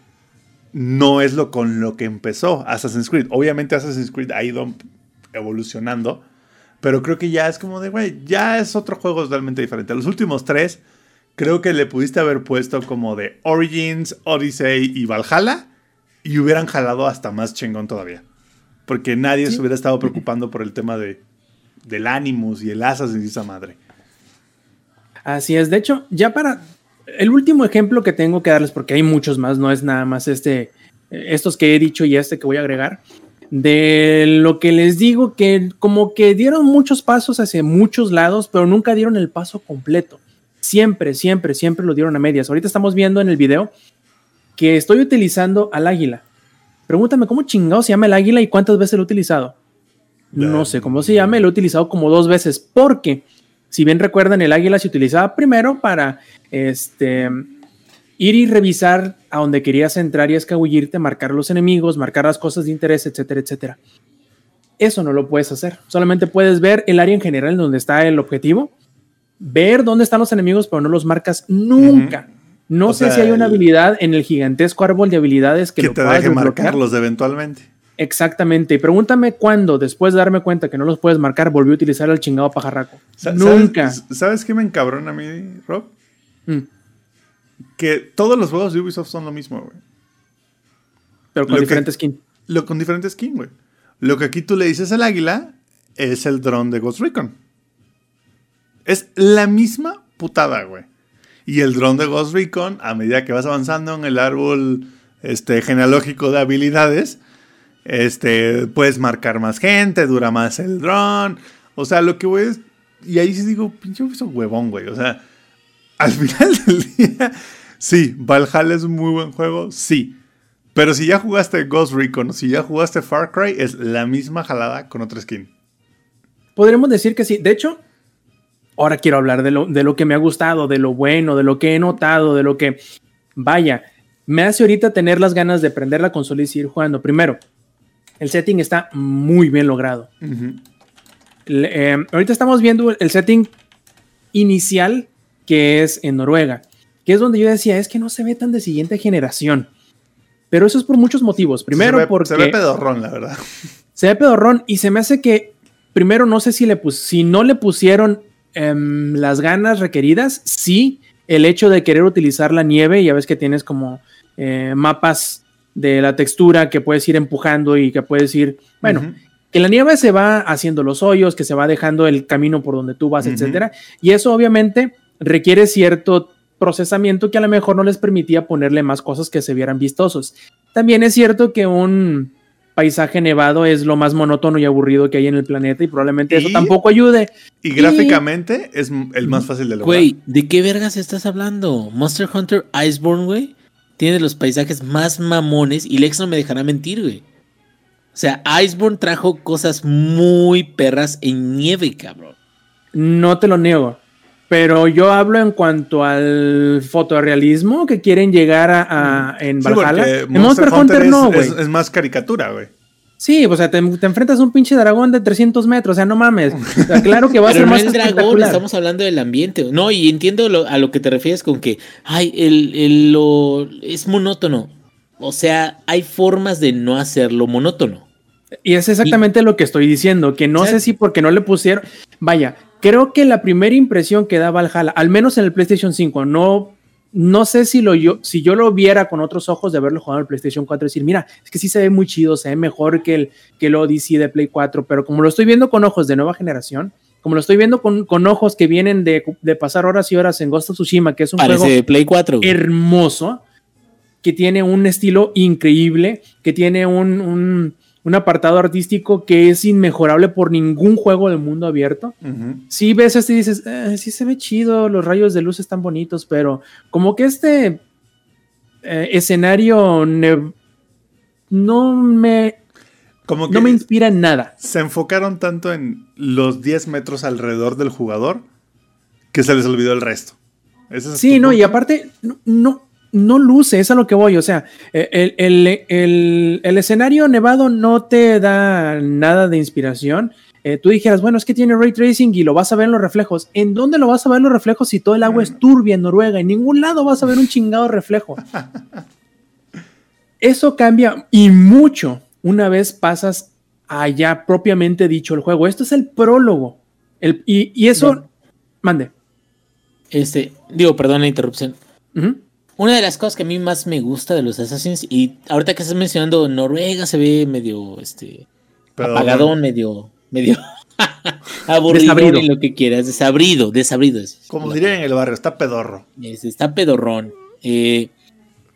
no es lo con lo que empezó Assassin's Creed. Obviamente Assassin's Creed ha ido evolucionando, pero creo que ya es como de, güey, ya es otro juego totalmente diferente. Los últimos tres, creo que le pudiste haber puesto como de Origins, Odyssey y Valhalla, y hubieran jalado hasta más chingón todavía. Porque nadie se hubiera estado preocupando por el tema de, del Animus y el Assassin's y esa madre. Así es. De hecho, ya para el último ejemplo que tengo que darles, porque hay muchos más, no es nada más este, estos que he dicho y este que voy a agregar, de lo que les digo que como que dieron muchos pasos hacia muchos lados, pero nunca dieron el paso completo. Siempre, siempre, siempre lo dieron a medias. Ahorita estamos viendo en el video que estoy utilizando al águila. Pregúntame cómo chingado se llama el águila y cuántas veces lo he utilizado. No sé cómo se llama, lo he utilizado como dos veces, porque si bien recuerdan, el águila se utilizaba primero para este, ir y revisar a donde querías entrar y escabullirte, marcar los enemigos, marcar las cosas de interés, etcétera, etcétera. Eso no lo puedes hacer. Solamente puedes ver el área en general donde está el objetivo, ver dónde están los enemigos, pero no los marcas nunca. No O sé sea, si hay una el- habilidad en el gigantesco árbol de habilidades que, Que, lo te deje marcarlos eventualmente. Exactamente. Y pregúntame cuándo, después de darme cuenta que no los puedes marcar, volví a utilizar el chingado pajarraco. Sa- Nunca. ¿Sabes, ¿Sabes qué me encabrona a mí, Rob? Mm. Que todos los juegos de Ubisoft son lo mismo, güey. Pero con Lo que- diferentes skins. Lo con diferentes skin, güey. Lo que aquí tú le dices al águila es el dron de Ghost Recon. Es la misma putada, güey. Y el dron de Ghost Recon, a medida que vas avanzando en el árbol este, genealógico de habilidades, este, puedes marcar más gente, dura más el dron. O sea, lo que voy es. Y ahí sí digo, pinche Ubisoft huevón, güey. O sea, al final del día, sí, Valhalla es un muy buen juego, sí. Pero si ya jugaste Ghost Recon si ya jugaste Far Cry, es la misma jalada con otra skin. Podríamos decir que sí. De hecho, ahora quiero hablar de lo, de lo que me ha gustado, de lo bueno, de lo que he notado, de lo que, vaya, me hace ahorita tener las ganas de prender la consola y seguir jugando. Primero, el setting está muy bien logrado. Le- eh, ahorita estamos viendo el setting inicial que es en Noruega, que es donde yo decía, es que no se ve tan de siguiente generación. Pero eso es por muchos motivos. Primero, se ve, porque se ve pedorrón, la verdad. se ve pedorrón y se me hace que primero no sé si le pus- si no le pusieron em, las ganas requeridas, sí, el hecho de querer utilizar la nieve, ya ves que tienes como eh, mapas de la textura que puedes ir empujando y que puedes ir, bueno, que la nieve se va haciendo los hoyos, que se va dejando el camino por donde tú vas, Ujú. etcétera, y eso obviamente requiere cierto procesamiento que a lo mejor no les permitía ponerle más cosas que se vieran vistosos. También es cierto que un paisaje nevado es lo más monótono y aburrido que hay en el planeta y probablemente eso tampoco ayude. Y gráficamente es el más fácil de lograr. Güey, ¿de qué vergas estás hablando? Monster Hunter Iceborne, güey, tiene los paisajes más mamones y Lex no me dejará mentir, güey. O sea, Iceborne trajo cosas muy perras en nieve, cabrón. No te lo niego. Pero yo hablo en cuanto al fotorrealismo que quieren llegar a, a- en Sí, Valhalla. porque en Monster Hunter no, güey. es- es más caricatura, güey. Sí, o sea, te, te enfrentas a un pinche dragón de 300 metros, o sea, no mames. O sea, claro que va a Pero ser no más el dragón, estamos hablando del ambiente. No, y entiendo lo- a lo que te refieres con que, ay, el, el- lo, es monótono. O sea, hay formas de no hacerlo monótono. Y es exactamente lo que estoy diciendo, que no O sea- sé si porque no le pusieron. Vaya, creo que la primera impresión que da Valhalla, al menos en el PlayStation 5, no, no sé si, lo yo, si yo lo viera con otros ojos de haberlo jugado en el PlayStation 4, decir, mira, es que sí se ve muy chido, se ve mejor que el, que el Odyssey de Play 4, pero como lo estoy viendo con ojos de nueva generación, como lo estoy viendo con, con ojos que vienen de, de pasar horas y horas en Ghost of Tsushima, que es un Parece juego de Play 4. güey. hermoso, que tiene un estilo increíble, que tiene un, un- un apartado artístico que es inmejorable por ningún juego de mundo abierto. Ujú. Si ves este y dices, "Eh, sí se ve chido, los rayos de luz están bonitos, pero como que este eh, escenario no me, Como que no me inspira en nada. se enfocaron tanto en los 10 metros alrededor del jugador que se les olvidó el resto. Ese es Sí, no, y aparte, no, no, no luce, es a lo que voy. O sea, eh, el, el- el- el escenario nevado no te da nada de inspiración. Eh, tú dijeras, bueno, es que tiene ray tracing y lo vas a ver en los reflejos. ¿En dónde lo vas a ver en los reflejos si todo el agua es turbia en Noruega? En ningún lado vas a ver un chingado reflejo. Eso cambia y mucho una vez pasas allá propiamente dicho el juego. Esto es el prólogo. El- y, y eso, Bueno. mande. Este, digo, perdón la interrupción. Una de las cosas que a mí más me gusta de los Assassins, y ahorita que estás mencionando Noruega se ve medio este Pero- apagadón, medio, medio aburrido Desabrido. en lo que quieras, desabrido, desabrido. es Como dirían en el barrio, está pedorro. Es- está pedorrón. Eh,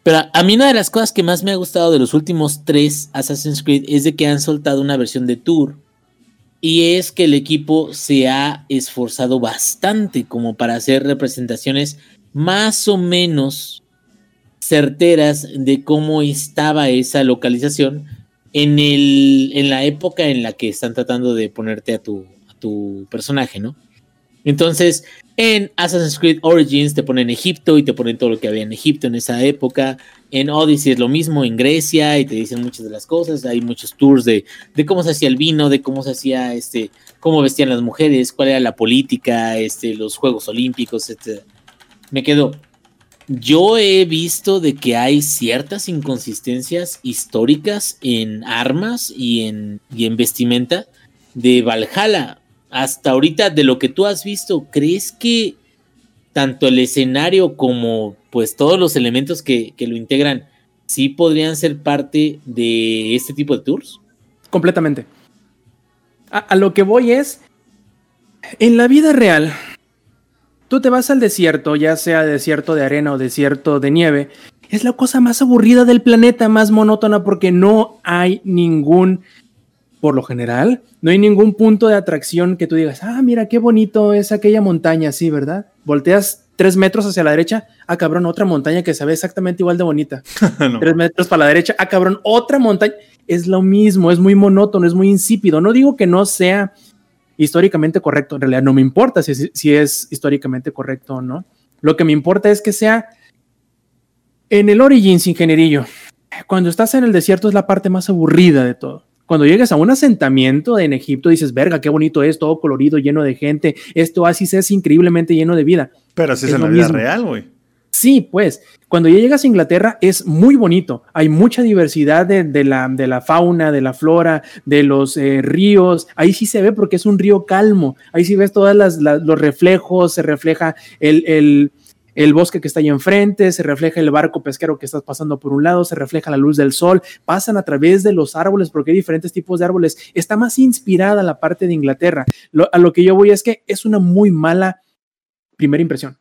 pero a mí una de las cosas que más me ha gustado de los últimos tres Assassin's Creed es de que han soltado una versión de Tour. Y es que el equipo se ha esforzado bastante como para hacer representaciones más o menos certeras de cómo estaba esa localización en, el, en la época en la que están tratando de ponerte a tu, tu personaje, ¿no? Entonces, en Assassin's Creed Origins te ponen Egipto y te ponen todo lo que había en Egipto en esa época. En Odyssey es lo mismo, en Grecia, y te dicen muchas de las cosas. Hay muchos tours de, de cómo se hacía el vino, de cómo se hacía, este, cómo vestían las mujeres, cuál era la política, este, los Juegos Olímpicos, etc. Me quedo. Yo he visto de que hay ciertas inconsistencias históricas en armas y en, y en vestimenta de Valhalla. Hasta ahorita, de lo que tú has visto, ¿crees que tanto el escenario como pues todos los elementos que, que lo integran sí podrían ser parte de este tipo de tours? Completamente. A, a lo que voy es, en la vida real, tú te vas al desierto, ya sea desierto de arena o desierto de nieve, es la cosa más aburrida del planeta, más monótona, porque no hay ningún, por lo general, no hay ningún punto de atracción que tú digas, ah, mira qué bonito es aquella montaña, sí, ¿verdad? Volteas tres metros hacia la derecha, ah, cabrón, otra montaña que se ve exactamente igual de bonita. No. Tres metros para la derecha, ah, cabrón, otra montaña. Es lo mismo, es muy monótono, es muy insípido. No digo que no sea históricamente correcto, en realidad no me importa si, es- si es históricamente correcto o no. Lo que me importa es que sea en el Origins, ingenierillo. Cuando estás en el desierto es la parte más aburrida de todo. Cuando llegas a un asentamiento en Egipto dices, verga, qué bonito es, todo colorido, lleno de gente. Este oasis es increíblemente lleno de vida. Pero así es, en lo la vida mismo. real, güey. Sí, pues, cuando ya llegas a Inglaterra es muy bonito. Hay mucha diversidad de, la, de la fauna, de la flora, de los eh, ríos. Ahí sí se ve porque es un río calmo. Ahí sí ves todos los reflejos, se refleja el, el- el bosque que está ahí enfrente, se refleja el barco pesquero que estás pasando por un lado, se refleja la luz del sol, pasan a través de los árboles porque hay diferentes tipos de árboles. Está más inspirada la parte de Inglaterra. A lo que yo voy es que es una muy mala primera impresión.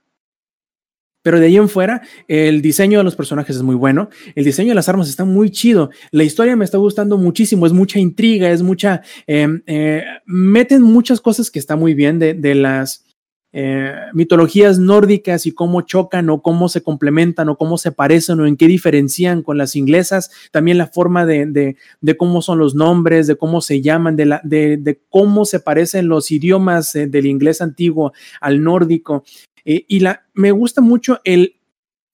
Pero de ahí en fuera, el diseño de los personajes es muy bueno. El diseño de las armas está muy chido. La historia me está gustando muchísimo. Es mucha intriga, es mucha. eh, eh, meten muchas cosas que está muy bien de, de las. eh, mitologías nórdicas y cómo chocan o cómo se complementan o cómo se parecen o en qué diferencian con las inglesas, también la forma de, de, cómo son los nombres, de cómo se llaman, de, la, de cómo se parecen los idiomas eh, del inglés antiguo al nórdico. Eh, y la, me gusta mucho el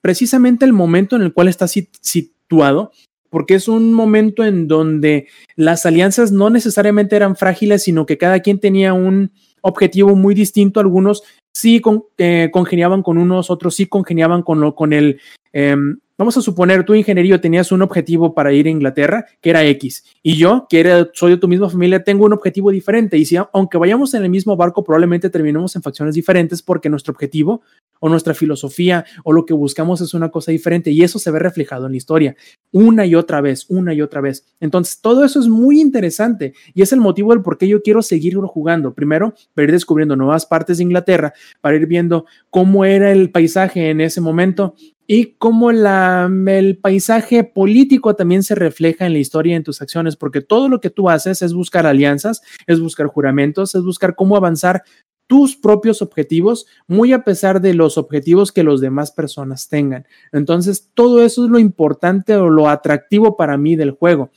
precisamente el momento en el cual está situado, porque es un momento en donde las alianzas no necesariamente eran frágiles, sino que cada quien tenía un objetivo muy distinto. Algunos sí con, eh, congeniaban con unos, otros sí congeniaban con, lo, con el... Eh, vamos a suponer, tú ingeniero tenías un objetivo para ir a Inglaterra, que era X, y yo, que era, soy de tu misma familia, tengo un objetivo diferente, y si aunque vayamos en el mismo barco, probablemente terminemos en facciones diferentes porque nuestro objetivo o nuestra filosofía o lo que buscamos es una cosa diferente y eso se ve reflejado en la historia una y otra vez, una y otra vez. Entonces, todo eso es muy interesante y es el motivo del por qué yo quiero seguirlo jugando. Primero, para ir descubriendo nuevas partes de Inglaterra, para ir viendo cómo era el paisaje en ese momento y cómo el paisaje político también se refleja en la historia y en tus acciones, porque todo lo que tú haces es buscar alianzas, es buscar juramentos, es buscar cómo avanzar tus propios objetivos, muy a pesar de los objetivos que los demás personas tengan. Entonces, todo eso es lo importante o lo atractivo para mí del juego.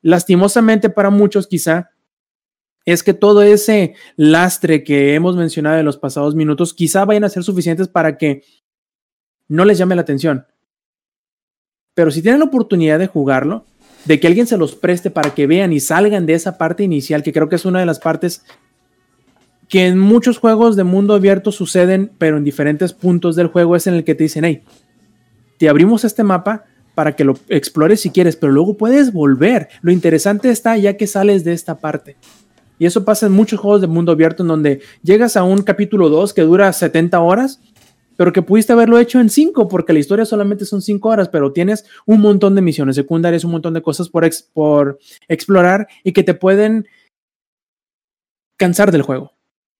Lastimosamente para muchos quizá es que todo ese lastre que hemos mencionado en los pasados minutos quizá vayan a ser suficientes para que no les llame la atención. Pero si tienen la oportunidad de jugarlo, de que alguien se los preste para que vean y salgan de esa parte inicial, que creo que es una de las partes que en muchos juegos de mundo abierto suceden, pero en diferentes puntos del juego es en el que te dicen, hey, te abrimos este mapa para que lo explores si quieres, pero luego puedes volver. Lo interesante está ya que sales de esta parte. Y eso pasa en muchos juegos de mundo abierto en donde llegas a un capítulo 2 que dura 70 horas, pero que pudiste haberlo hecho en 5 porque la historia solamente son 5 horas, pero tienes un montón de misiones secundarias, un montón de cosas por explorar y que te pueden cansar del juego.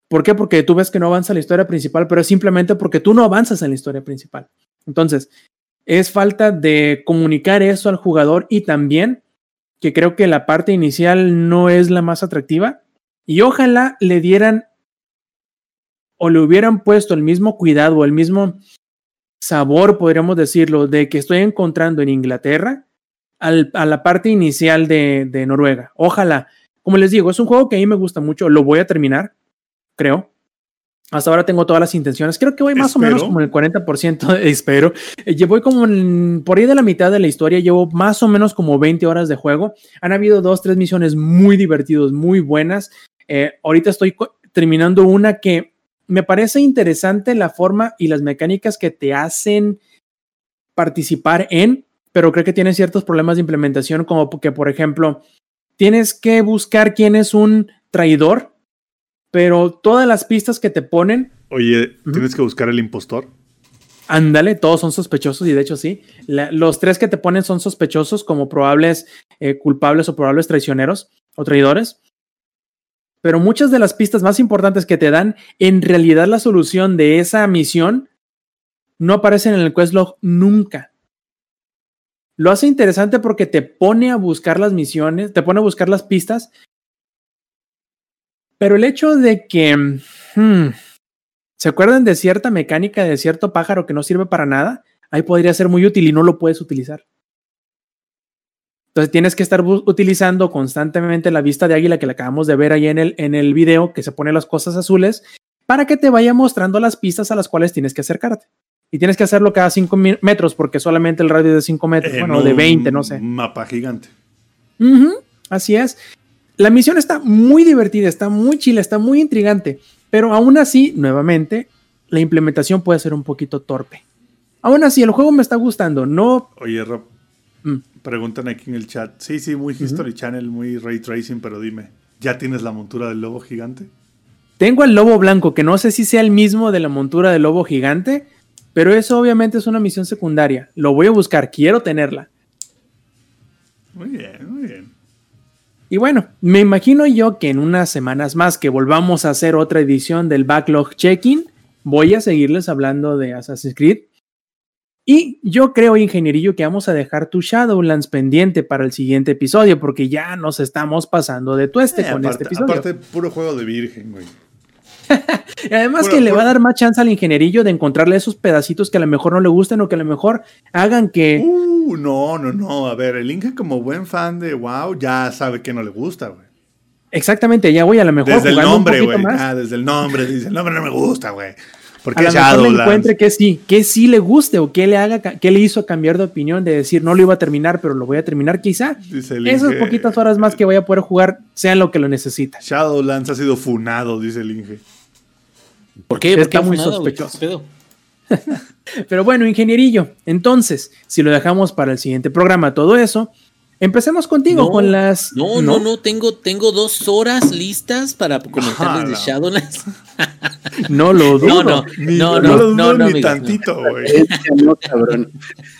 ¿Por qué? Porque tú ves que no avanza la historia principal, pero es simplemente porque tú no avanzas en la historia principal. Entonces, es falta de comunicar eso al jugador y también que creo que la parte inicial no es la más atractiva y ojalá le dieran o le hubieran puesto el mismo cuidado o el mismo sabor, podríamos decirlo, de que estoy encontrando en Inglaterra al, a la parte inicial de, de Noruega. Ojalá. Como les digo, es un juego que a mí me gusta mucho, lo voy a terminar creo. Hasta ahora tengo todas las intenciones. Creo que voy más espero. o menos como el 40%, espero. Llevo como en, por ahí de la mitad de la historia, llevo más o menos como 20 horas de juego. Han habido dos, tres misiones muy divertidas, muy buenas. Eh, ahorita estoy terminando una que me parece interesante la forma y las mecánicas que te hacen participar en, pero creo que tiene ciertos problemas de implementación, como que, por ejemplo, tienes que buscar quién es un traidor pero todas las pistas que te ponen. Oye, tienes uh -huh. que buscar el impostor. Ándale, todos son sospechosos y de hecho sí. La, los tres que te ponen son sospechosos como probables eh, culpables o probables traicioneros o traidores. Pero muchas de las pistas más importantes que te dan, en realidad la solución de esa misión no aparecen en el quest log nunca. Lo hace interesante porque te pone a buscar las misiones, te pone a buscar las pistas pero el hecho de que hmm, se acuerdan de cierta mecánica de cierto pájaro que no sirve para nada, ahí podría ser muy útil y no lo puedes utilizar. Entonces tienes que estar utilizando constantemente la vista de águila que le acabamos de ver ahí en el, en el video, que se pone las cosas azules, para que te vaya mostrando las pistas a las cuales tienes que acercarte. Y tienes que hacerlo cada 5 metros, porque solamente el radio es de 5 metros, eh, bueno, de 20, no sé. Un mapa gigante. Uh -huh, así es. La misión está muy divertida, está muy chila, está muy intrigante, pero aún así, nuevamente, la implementación puede ser un poquito torpe. Aún así, el juego me está gustando, no... Oye, Rob, mm. Preguntan aquí en el chat. Sí, sí, muy History uh -huh. Channel, muy Ray Tracing, pero dime, ¿ya tienes la montura del lobo gigante? Tengo el lobo blanco, que no sé si sea el mismo de la montura del lobo gigante, pero eso obviamente es una misión secundaria. Lo voy a buscar, quiero tenerla. Muy bien, muy bien. Y bueno, me imagino yo que en unas semanas más que volvamos a hacer otra edición del Backlog Checking, voy a seguirles hablando de Assassin's Creed. Y yo creo, ingenierillo, que vamos a dejar tu Shadowlands pendiente para el siguiente episodio, porque ya nos estamos pasando de tueste eh, con aparte, este episodio. Aparte, puro juego de virgen, güey. Y además Puro- que le va a dar más chance al ingenierillo de encontrarle esos pedacitos que a lo mejor no le gusten o que a lo mejor hagan que... Uh, no, no, no. A ver, el Inge como buen fan de WoW ya sabe que no le gusta, güey. Exactamente, ya voy a lo mejor Desde el nombre, güey. Ah, desde el nombre. Dice, el nombre no me gusta, güey. Porque a lo mejor le Shadowlands. encuentre que sí, que sí le guste o que le haga, que le hizo cambiar de opinión de decir no lo iba a terminar, pero lo voy a terminar quizá. Dice el Esas Inge, poquitas horas más que voy a poder jugar sean lo que lo necesita. Shadowlands ha sido funado, dice el Inge. ¿Por qué? ¿Por Está qué muy funado, sospechoso. Pero bueno, ingenierillo, entonces, si lo dejamos para el siguiente programa, todo eso, empecemos contigo No, con las... No, no, no, tengo, tengo dos horas listas para comentarles de Ala. Shadowlands. No lo dudo. No, no, Ni, no, no, no, lo no, dudo no, ni amigos, tantito, güey. Cabrón.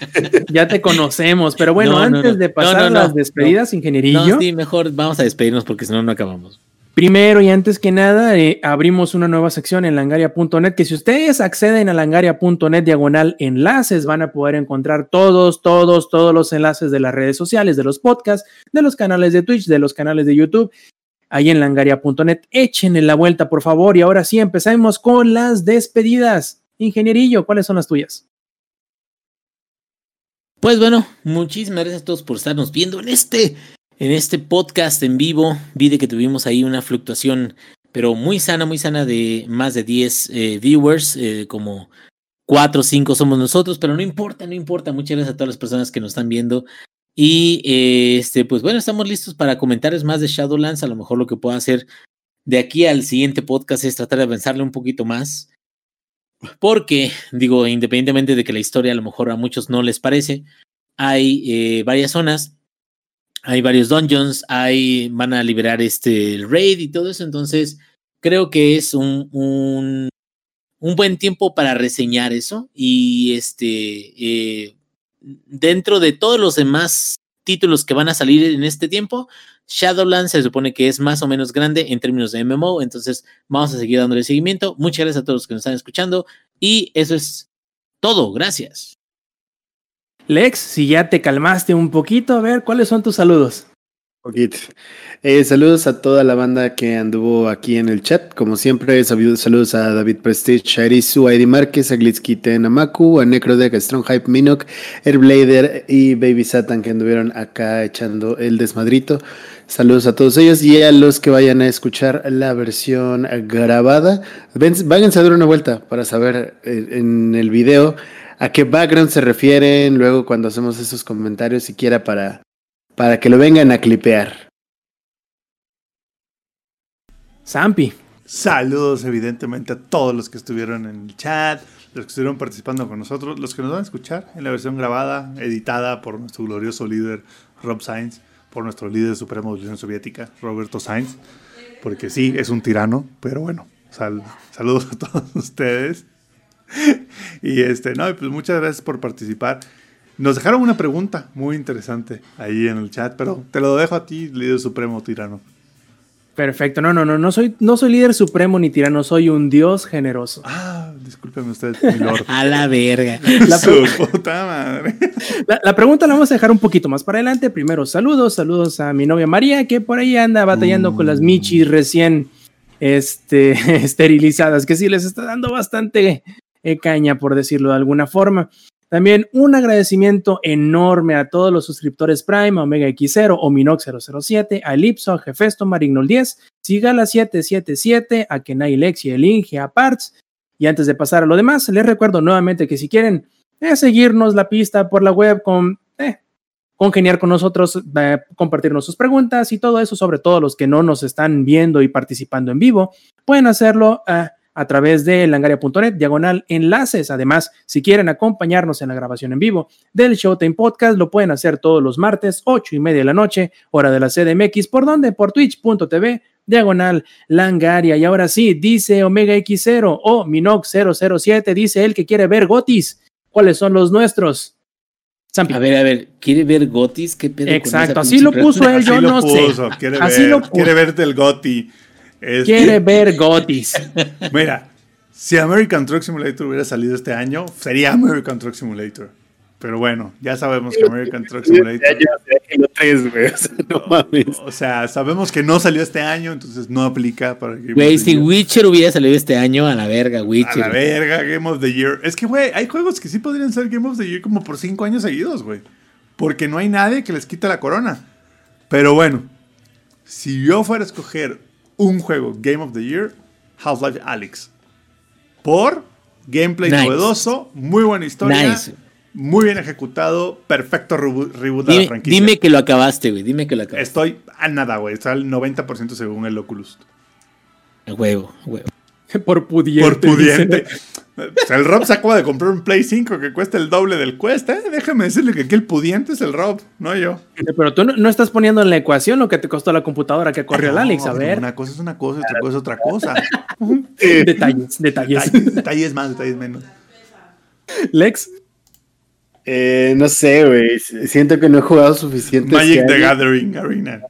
Ya te conocemos, pero bueno, No, no, antes no. de No, pasar no, no, las despedidas, ingenierillo, No, sí, mejor vamos a despedirnos porque si no, no acabamos. Primero y antes que nada, eh, abrimos una nueva sección en langaria.net, que si ustedes acceden a langaria.net diagonal enlaces, van a poder encontrar todos, todos, todos los enlaces de las redes sociales, de los podcasts, de los canales de Twitch, de los canales de YouTube, ahí en langaria.net. Échenle la vuelta, por favor, y ahora sí, empezamos con las despedidas. Ingenierillo, ¿cuáles son las tuyas? Pues bueno, muchísimas gracias a todos por estarnos viendo en este, en este podcast en vivo. Vi de que tuvimos ahí una fluctuación, pero muy sana, muy sana de más de 10 eh, viewers, eh, como 4 o 5 somos nosotros, pero no importa, no importa. Muchas gracias a todas las personas que nos están viendo. Y eh, este, pues bueno, estamos listos para comentarios más de Shadowlands. A lo mejor lo que puedo hacer de aquí al siguiente podcast es tratar de avanzarle un poquito más. Porque, digo, independientemente de que la historia a lo mejor a muchos no les parece, hay varias zonas, hay varios dungeons, hay, van a liberar este raid y todo eso, entonces creo que es un, un, un buen tiempo para reseñar eso y este, eh, dentro de todos los demás títulos que van a salir en este tiempo, Shadowlands se supone que es más o menos grande en términos de MMO, entonces vamos a seguir dándole seguimiento. Muchas gracias a todos los que nos están escuchando y eso es todo. Gracias. Lex, si ya te calmaste un poquito, a ver, ¿cuáles son tus saludos? Poquito. Eh, saludos a toda la banda que anduvo aquí en el chat. Como siempre, saludos a David Prestige, a Erisu, a Eddie Márquez, a Glitsky Tenamaku, a Necrodeck, a Strong Hype Minok, Airblader y Baby Satan que anduvieron acá echando el desmadrito. Saludos a todos ellos y a los que vayan a escuchar la versión grabada. Ven- Váyanse a dar una vuelta para saber eh, en el video a qué background se refieren luego cuando hacemos esos comentarios, siquiera para, para que lo vengan a clipear. Zampi. Saludos, evidentemente, a todos los que estuvieron en el chat, los que estuvieron participando con nosotros, los que nos van a escuchar en la versión grabada, editada por nuestro glorioso líder Rob Sainz, por nuestro líder supremo de la Unión Soviética, Roberto Sainz, porque sí, es un tirano, pero bueno, sal- saludos a todos ustedes. y este, no, y pues muchas gracias por participar. Nos dejaron una pregunta muy interesante ahí en el chat, pero te lo dejo a ti, líder supremo tirano. Perfecto. No, no, no, no soy, no soy líder supremo ni tirano, soy un dios generoso. Ah, discúlpeme usted, mi lord. A la verga. La Su puta madre. La, la pregunta la vamos a dejar un poquito más para adelante. Primero, saludos, saludos a mi novia María, que por ahí anda batallando con las michis recién este, esterilizadas, que sí les está dando bastante caña, por decirlo de alguna forma. También un agradecimiento enorme a todos los suscriptores Prime, a Omega X0, Ominox007, a Elipso, a Jefesto, Marignol 10, Sigala 777, a Kenai Lex y el Inge, a Parts. Y antes de pasar a lo demás, les recuerdo nuevamente que si quieren eh, seguirnos la pista por la web, con, eh, congeniar con nosotros, eh, compartirnos sus preguntas y todo eso, sobre todo los que no nos están viendo y participando en vivo, pueden hacerlo eh, a través de langaria.net, diagonal enlaces. Además, si quieren acompañarnos en la grabación en vivo del Showtime Podcast, lo pueden hacer todos los martes, 8 y media de la noche, hora de la CDMX. ¿Por dónde? Por twitch.tv, diagonal langaria. Y ahora sí, dice Omega X0 o Minox007, dice él que quiere ver Gotis. ¿Cuáles son los nuestros? Zampi. A ver, a ver, ¿quiere ver Gotis? ¿Qué pedo con Exacto, esa así lo puso él, Así yo lo no puso, sé. Quiere Así ver, lo puso. quiere verte el Goti. Este, Quiere ver Gotis. Mira, si American Truck Simulator hubiera salido este año, sería American Truck Simulator. Pero bueno, ya sabemos que American Truck Simulator. Ya llevas de Halo 3, güey. O sea, no mames. O sea, sabemos que no salió este año, entonces no aplica para Game Güey, of the si Year. Witcher hubiera salido este año, a la verga, A Witcher. la verga, Game of the Year. Es que, güey, hay juegos que sí podrían ser Game of the Year como por cinco años seguidos, güey. Porque no hay nadie que les quite la corona. Pero bueno, si yo fuera a escoger un juego Game of the Year, Half-Life Alyx. Por gameplay Nice. novedoso, muy buena historia, Nice. muy bien ejecutado, perfecto reboot, de la Dime, franquicia. dime que lo acabaste, güey. Dime que lo acabaste. Estoy a nada, güey. Está al 90% según el Oculus. Huevo, huevo. Por pudiente. Por pudiente. Sea, el Rob se acaba de comprar un Play 5 que cuesta el doble del cuesta. ¿eh? Déjame decirle que aquí el pudiente es el Rob, no yo. Pero tú no, no estás poniendo en la ecuación lo que te costó la computadora que corrió el No, Alex. A ver. Una cosa es una cosa y otra cosa es otra cosa. Detalles, detalles. detalles, detalles más, detalles menos. Lex, Eh, no sé, güey. Siento que no he jugado suficiente. Magic este the. Gathering Arena.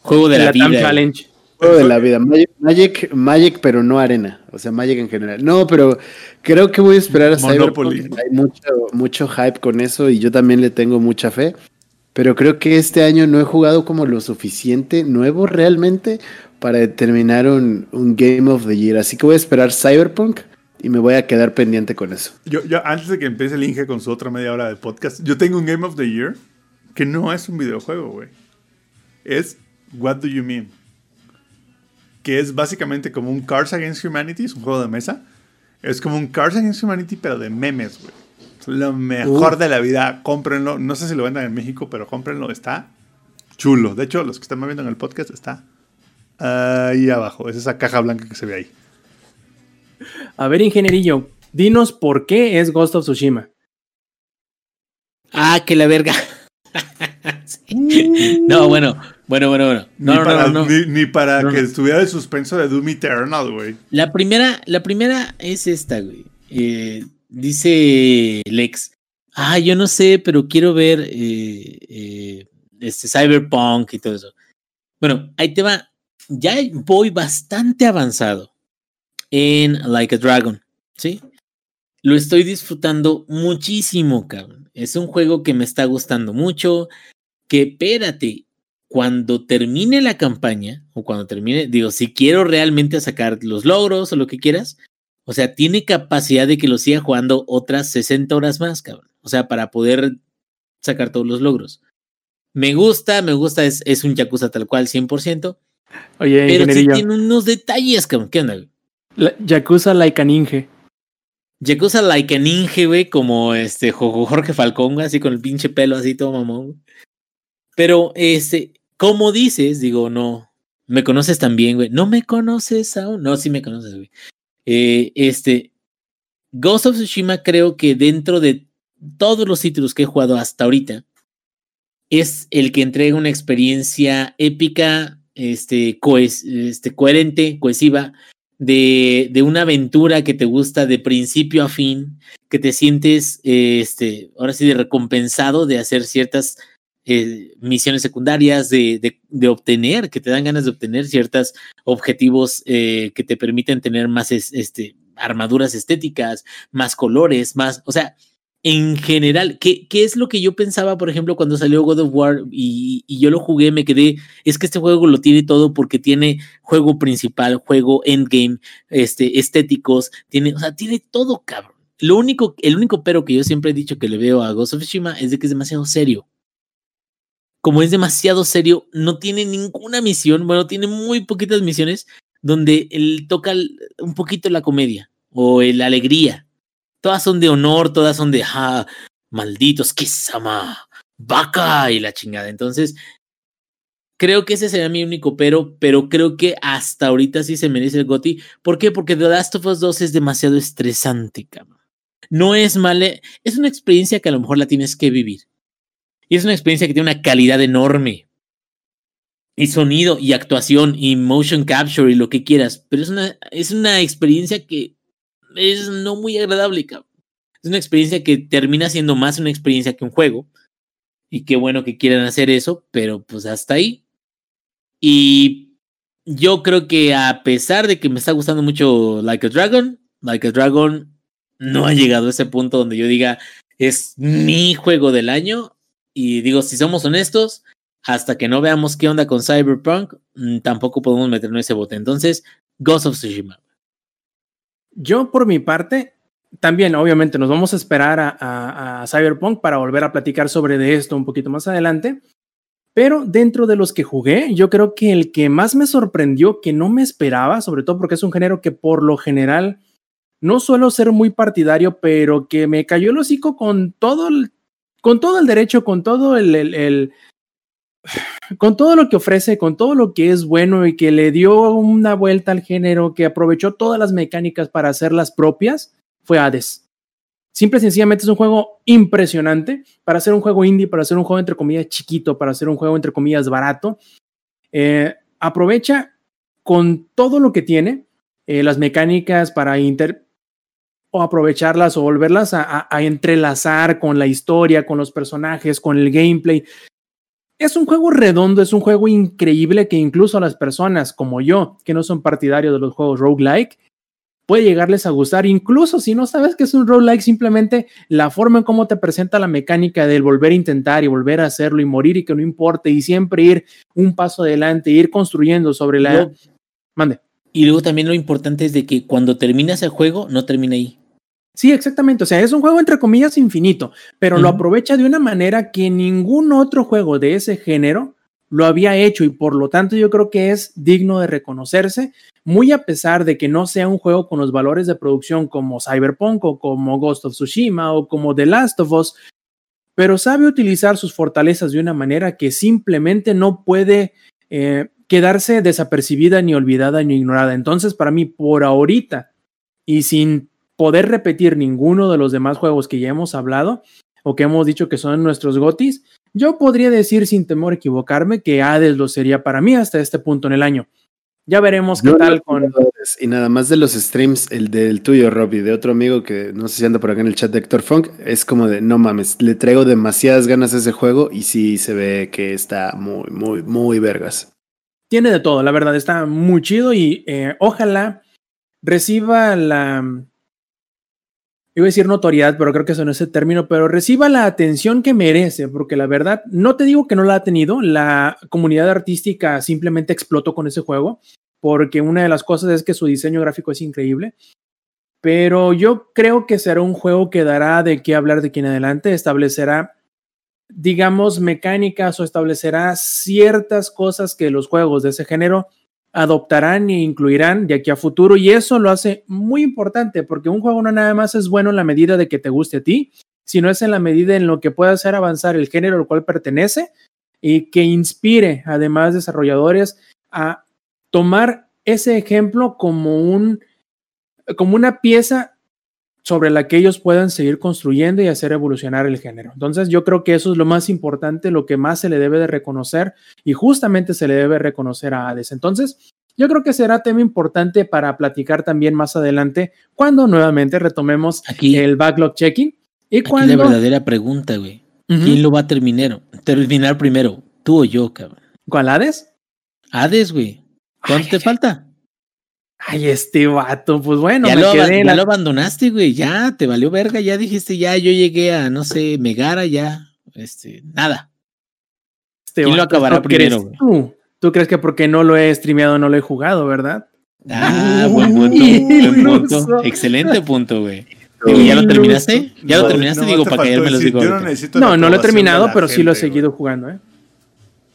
Juego de la, la vida. Challenge. Juego de la vida. Magic, Magic, Magic, pero no arena. O sea, Magic en general. No, pero creo que voy a esperar a Monopoly. Cyberpunk. Hay mucho, mucho hype con eso y yo también le tengo mucha fe. Pero creo que este año no he jugado como lo suficiente nuevo realmente para determinar un, un Game of the Year. Así que voy a esperar Cyberpunk y me voy a quedar pendiente con eso. Yo, yo, antes de que empiece el Inge con su otra media hora de podcast, yo tengo un Game of the Year que no es un videojuego, güey. Es What Do You Mean? Que es básicamente como un Cars Against Humanity, es un juego de mesa. Es como un Cars Against Humanity, pero de memes, güey. Es lo mejor de la vida. Cómprenlo. No sé si lo vendan en México, pero cómprenlo. Está chulo. De hecho, los que están viendo en el podcast está ahí abajo. Es esa caja blanca que se ve ahí. A ver, ingenierillo, dinos por qué es Ghost of Tsushima. Ah, que la verga. Sí. No, bueno, bueno, bueno, bueno. No, ni, no, para, no. Ni, ni para que estuviera el suspenso de Doom Eternal, güey. La primera, la primera es esta, güey. Eh, dice Lex. Ah, yo no sé, pero quiero ver eh, eh, este Cyberpunk y todo eso. Bueno, ahí te va. Ya voy bastante avanzado en Like a Dragon, ¿sí? Lo estoy disfrutando muchísimo, cabrón. Es un juego que me está gustando mucho. Que espérate, cuando termine la campaña, o cuando termine, digo, si quiero realmente sacar los logros o lo que quieras, o sea, tiene capacidad de que lo siga jugando otras 60 horas más, cabrón. O sea, para poder sacar todos los logros. Me gusta, me gusta, es, es un Yakuza tal cual, 100%. Oye, Pero sí tiene unos detalles, cabrón. ¿Qué onda, la- Yakuza Like a Ninja. Yakuza like a ninja, güey, como este Jo- Jorge Falcón, así con el pinche pelo así todo mamón. Pero, este, como dices, digo, no, me conoces también, güey. No me conoces aún. No, sí me conoces, güey. Eh, este, Ghost of Tsushima creo que dentro de todos los títulos que he jugado hasta ahorita, es el que entrega una experiencia épica, este, cohes- este coherente, cohesiva, de, una aventura que te gusta de principio a fin, que te sientes, este, ahora sí, de recompensado de hacer ciertas eh, misiones secundarias, de, de, obtener, que te dan ganas de obtener ciertos objetivos eh, que te permiten tener más es- este, armaduras estéticas, más colores, más, o sea, en general, ¿qué, ¿qué es lo que yo pensaba, por ejemplo, cuando salió God of War y, y yo lo jugué, me quedé, es que este juego lo tiene todo porque tiene juego principal, juego endgame, este, estéticos, tiene, o sea, tiene todo, cabrón. Lo único, el único pero que yo siempre he dicho que le veo a Ghost of Tsushima es de que es demasiado serio. Como es demasiado serio, no tiene ninguna misión, bueno, tiene muy poquitas misiones donde él toca un poquito la comedia o la alegría. Todas son de honor, todas son de, ah, malditos, Kisama, vaca y la chingada. Entonces, creo que ese sería mi único pero, pero creo que hasta ahorita sí se merece el GOTY. ¿Por qué? Porque The Last of Us 2 es demasiado estresante, cabrón. No es mala, es una experiencia que a lo mejor la tienes que vivir. Y es una experiencia que tiene una calidad enorme. Y sonido, y actuación, y motion capture, y lo que quieras. Pero es una, es una experiencia que es no muy agradable, cabrón. Es una experiencia que termina siendo más una experiencia que un juego. Y qué bueno que quieran hacer eso, pero pues hasta ahí. Y yo creo que a pesar de que me está gustando mucho Like a Dragon, Like a Dragon no ha llegado a ese punto donde yo diga, es mi juego del año. Y digo, si somos honestos, hasta que no veamos qué onda con Cyberpunk, mm, tampoco podemos meternos ese bote. Entonces, Ghost of Tsushima. Yo, por mi parte, también, obviamente, nos vamos a esperar a, Cyberpunk para volver a platicar sobre de esto un poquito más adelante. Pero dentro de los que jugué, yo creo que el que más me sorprendió, que no me esperaba, sobre todo porque es un género que por lo general no suelo ser muy partidario, pero que me cayó el hocico con todo el, con todo el derecho, con todo el, con todo lo que ofrece, con todo lo que es bueno y que le dio una vuelta al género, que aprovechó todas las mecánicas para hacerlas propias, fue Hades. Simple y sencillamente es un juego impresionante para hacer un juego indie, para hacer un juego entre comillas chiquito, para hacer un juego entre comillas barato. Eh, aprovecha con todo lo que tiene, eh, las mecánicas para inter o aprovecharlas o volverlas a, a, a, entrelazar con la historia, con los personajes, con el gameplay. Es un juego redondo, es un juego increíble que incluso a las personas como yo, que no son partidarios de los juegos roguelike, puede llegarles a gustar, incluso si no sabes que es un roguelike, simplemente la forma en cómo te presenta la mecánica del volver a intentar y volver a hacerlo y morir y que no importe y siempre ir un paso adelante, ir construyendo sobre la... Mande. Y luego también lo importante es de que cuando terminas el juego, no termina ahí. Sí, exactamente. O sea, es un juego entre comillas infinito, pero uh -huh. lo aprovecha de una manera que ningún otro juego de ese género lo había hecho y por lo tanto yo creo que es digno de reconocerse, muy a pesar de que no sea un juego con los valores de producción como Cyberpunk o como Ghost of Tsushima o como The Last of Us, pero sabe utilizar sus fortalezas de una manera que simplemente no puede eh, quedarse desapercibida ni olvidada ni ignorada. Entonces, para mí, por ahorita y sin poder repetir ninguno de los demás juegos que ya hemos hablado o que hemos dicho que son nuestros gotis, yo podría decir sin temor a equivocarme que Hades lo sería para mí hasta este punto en el año. Ya veremos qué tal con. Y nada más de los streams, el del tuyo, Rob, y de otro amigo que no sé si anda por acá en el chat de Héctor Funk, es como de no mames, le traigo demasiadas ganas a ese juego y sí se ve que está muy, muy, muy vergas. Tiene de todo, la verdad, está muy chido y eh, ojalá reciba la. Iba a decir notoriedad, pero creo que eso no es el término, pero reciba la atención que merece, porque la verdad, no te digo que no la ha tenido, la comunidad artística simplemente explotó con ese juego, porque una de las cosas es que su diseño gráfico es increíble, pero yo creo que será un juego que dará de qué hablar de aquí en adelante, establecerá, digamos, mecánicas o establecerá ciertas cosas que los juegos de ese género adoptarán e incluirán de aquí a futuro y eso lo hace muy importante porque un juego no nada más es bueno en la medida de que te guste a ti, sino es en la medida en lo que puede hacer avanzar el género al cual pertenece y que inspire además desarrolladores a tomar ese ejemplo como un como una pieza sobre la que ellos puedan seguir construyendo y hacer evolucionar el género. Entonces yo creo que eso es lo más importante, lo que más se le debe de reconocer y justamente se le debe reconocer a Hades. Entonces yo creo que será tema importante para platicar también más adelante cuando nuevamente retomemos Aquí, el backlog checking y aquí cuando... la verdadera pregunta, güey. Uh -huh. ¿Quién lo va a terminar? Terminar primero, tú o yo, cabrón. ¿Cuál Hades? Hades, güey. ¿Cuánto Ay, te ay, falta? Ay, este vato, pues bueno, ya, me lo, quedé ya la... lo abandonaste, güey, ya te valió verga, ya dijiste, ya yo llegué a, no sé, Megara, ya, este, nada. Este ¿Quién lo acabará ¿no primero, crees tú? ¿Tú crees que porque no lo he streameado no lo he jugado, verdad? Ah, buen punto, buen punto. Excelente punto, güey. ¿Y ya lo terminaste? ¿Ya lo terminaste? No, digo, para que faltó me los decir, digo. yo no No, no lo he terminado, pero sí lo he seguido jugando, ¿eh?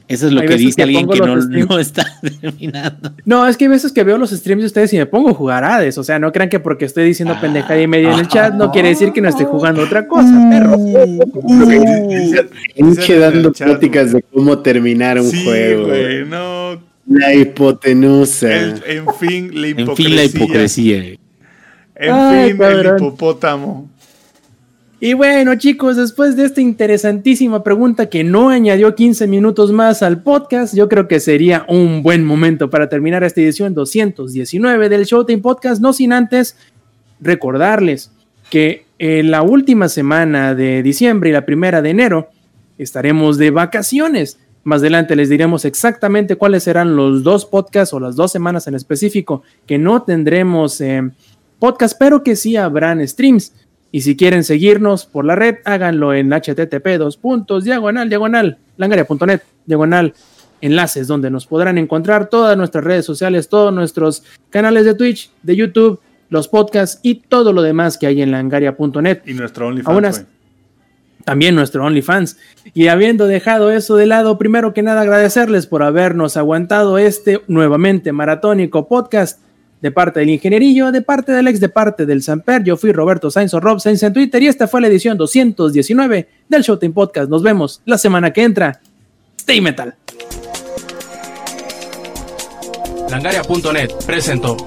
Eso es lo Hay que dice que alguien que no, está terminando. No, es que hay veces que veo los streams de ustedes y me pongo a jugar Hades. O sea, no crean que porque estoy diciendo Ah. pendejada y media en el chat no quiere decir que no esté jugando otra cosa, perro. Dice- Pinche dice dando pláticas de cómo terminar un Sí, juego. güey, no. La hipotenusa. El- en fin, la En hipocresía. fin, la hipocresía. güey. En Ay, fin, cabrón. el hipopótamo. Y bueno, chicos, después de esta interesantísima pregunta que no añadió 15 minutos más al podcast, yo creo que sería un buen momento para terminar esta edición 219 del Showtime Podcast, no sin antes recordarles que en la última semana de diciembre y la primera de enero estaremos de vacaciones. Más adelante les diremos exactamente cuáles serán los dos podcasts o las dos semanas en específico que no tendremos eh, podcast, pero que sí habrán streams. Y si quieren seguirnos por la red, háganlo en http dos puntos, diagonal, diagonal, langaria.net, diagonal, enlaces donde nos podrán encontrar todas nuestras redes sociales, todos nuestros canales de Twitch, de YouTube, los podcasts y todo lo demás que hay en langaria.net. Y nuestro OnlyFans. También nuestro OnlyFans. Y habiendo dejado eso de lado, primero que nada agradecerles por habernos aguantado este nuevamente maratónico podcast de parte del ingenierillo, de parte del ex, de parte del Samper. Yo fui Roberto Sainz o Rob Sainz en Twitter y esta fue la edición 219 del Showtime Podcast. Nos vemos la semana que entra. Stay Metal. Langaria.net presentó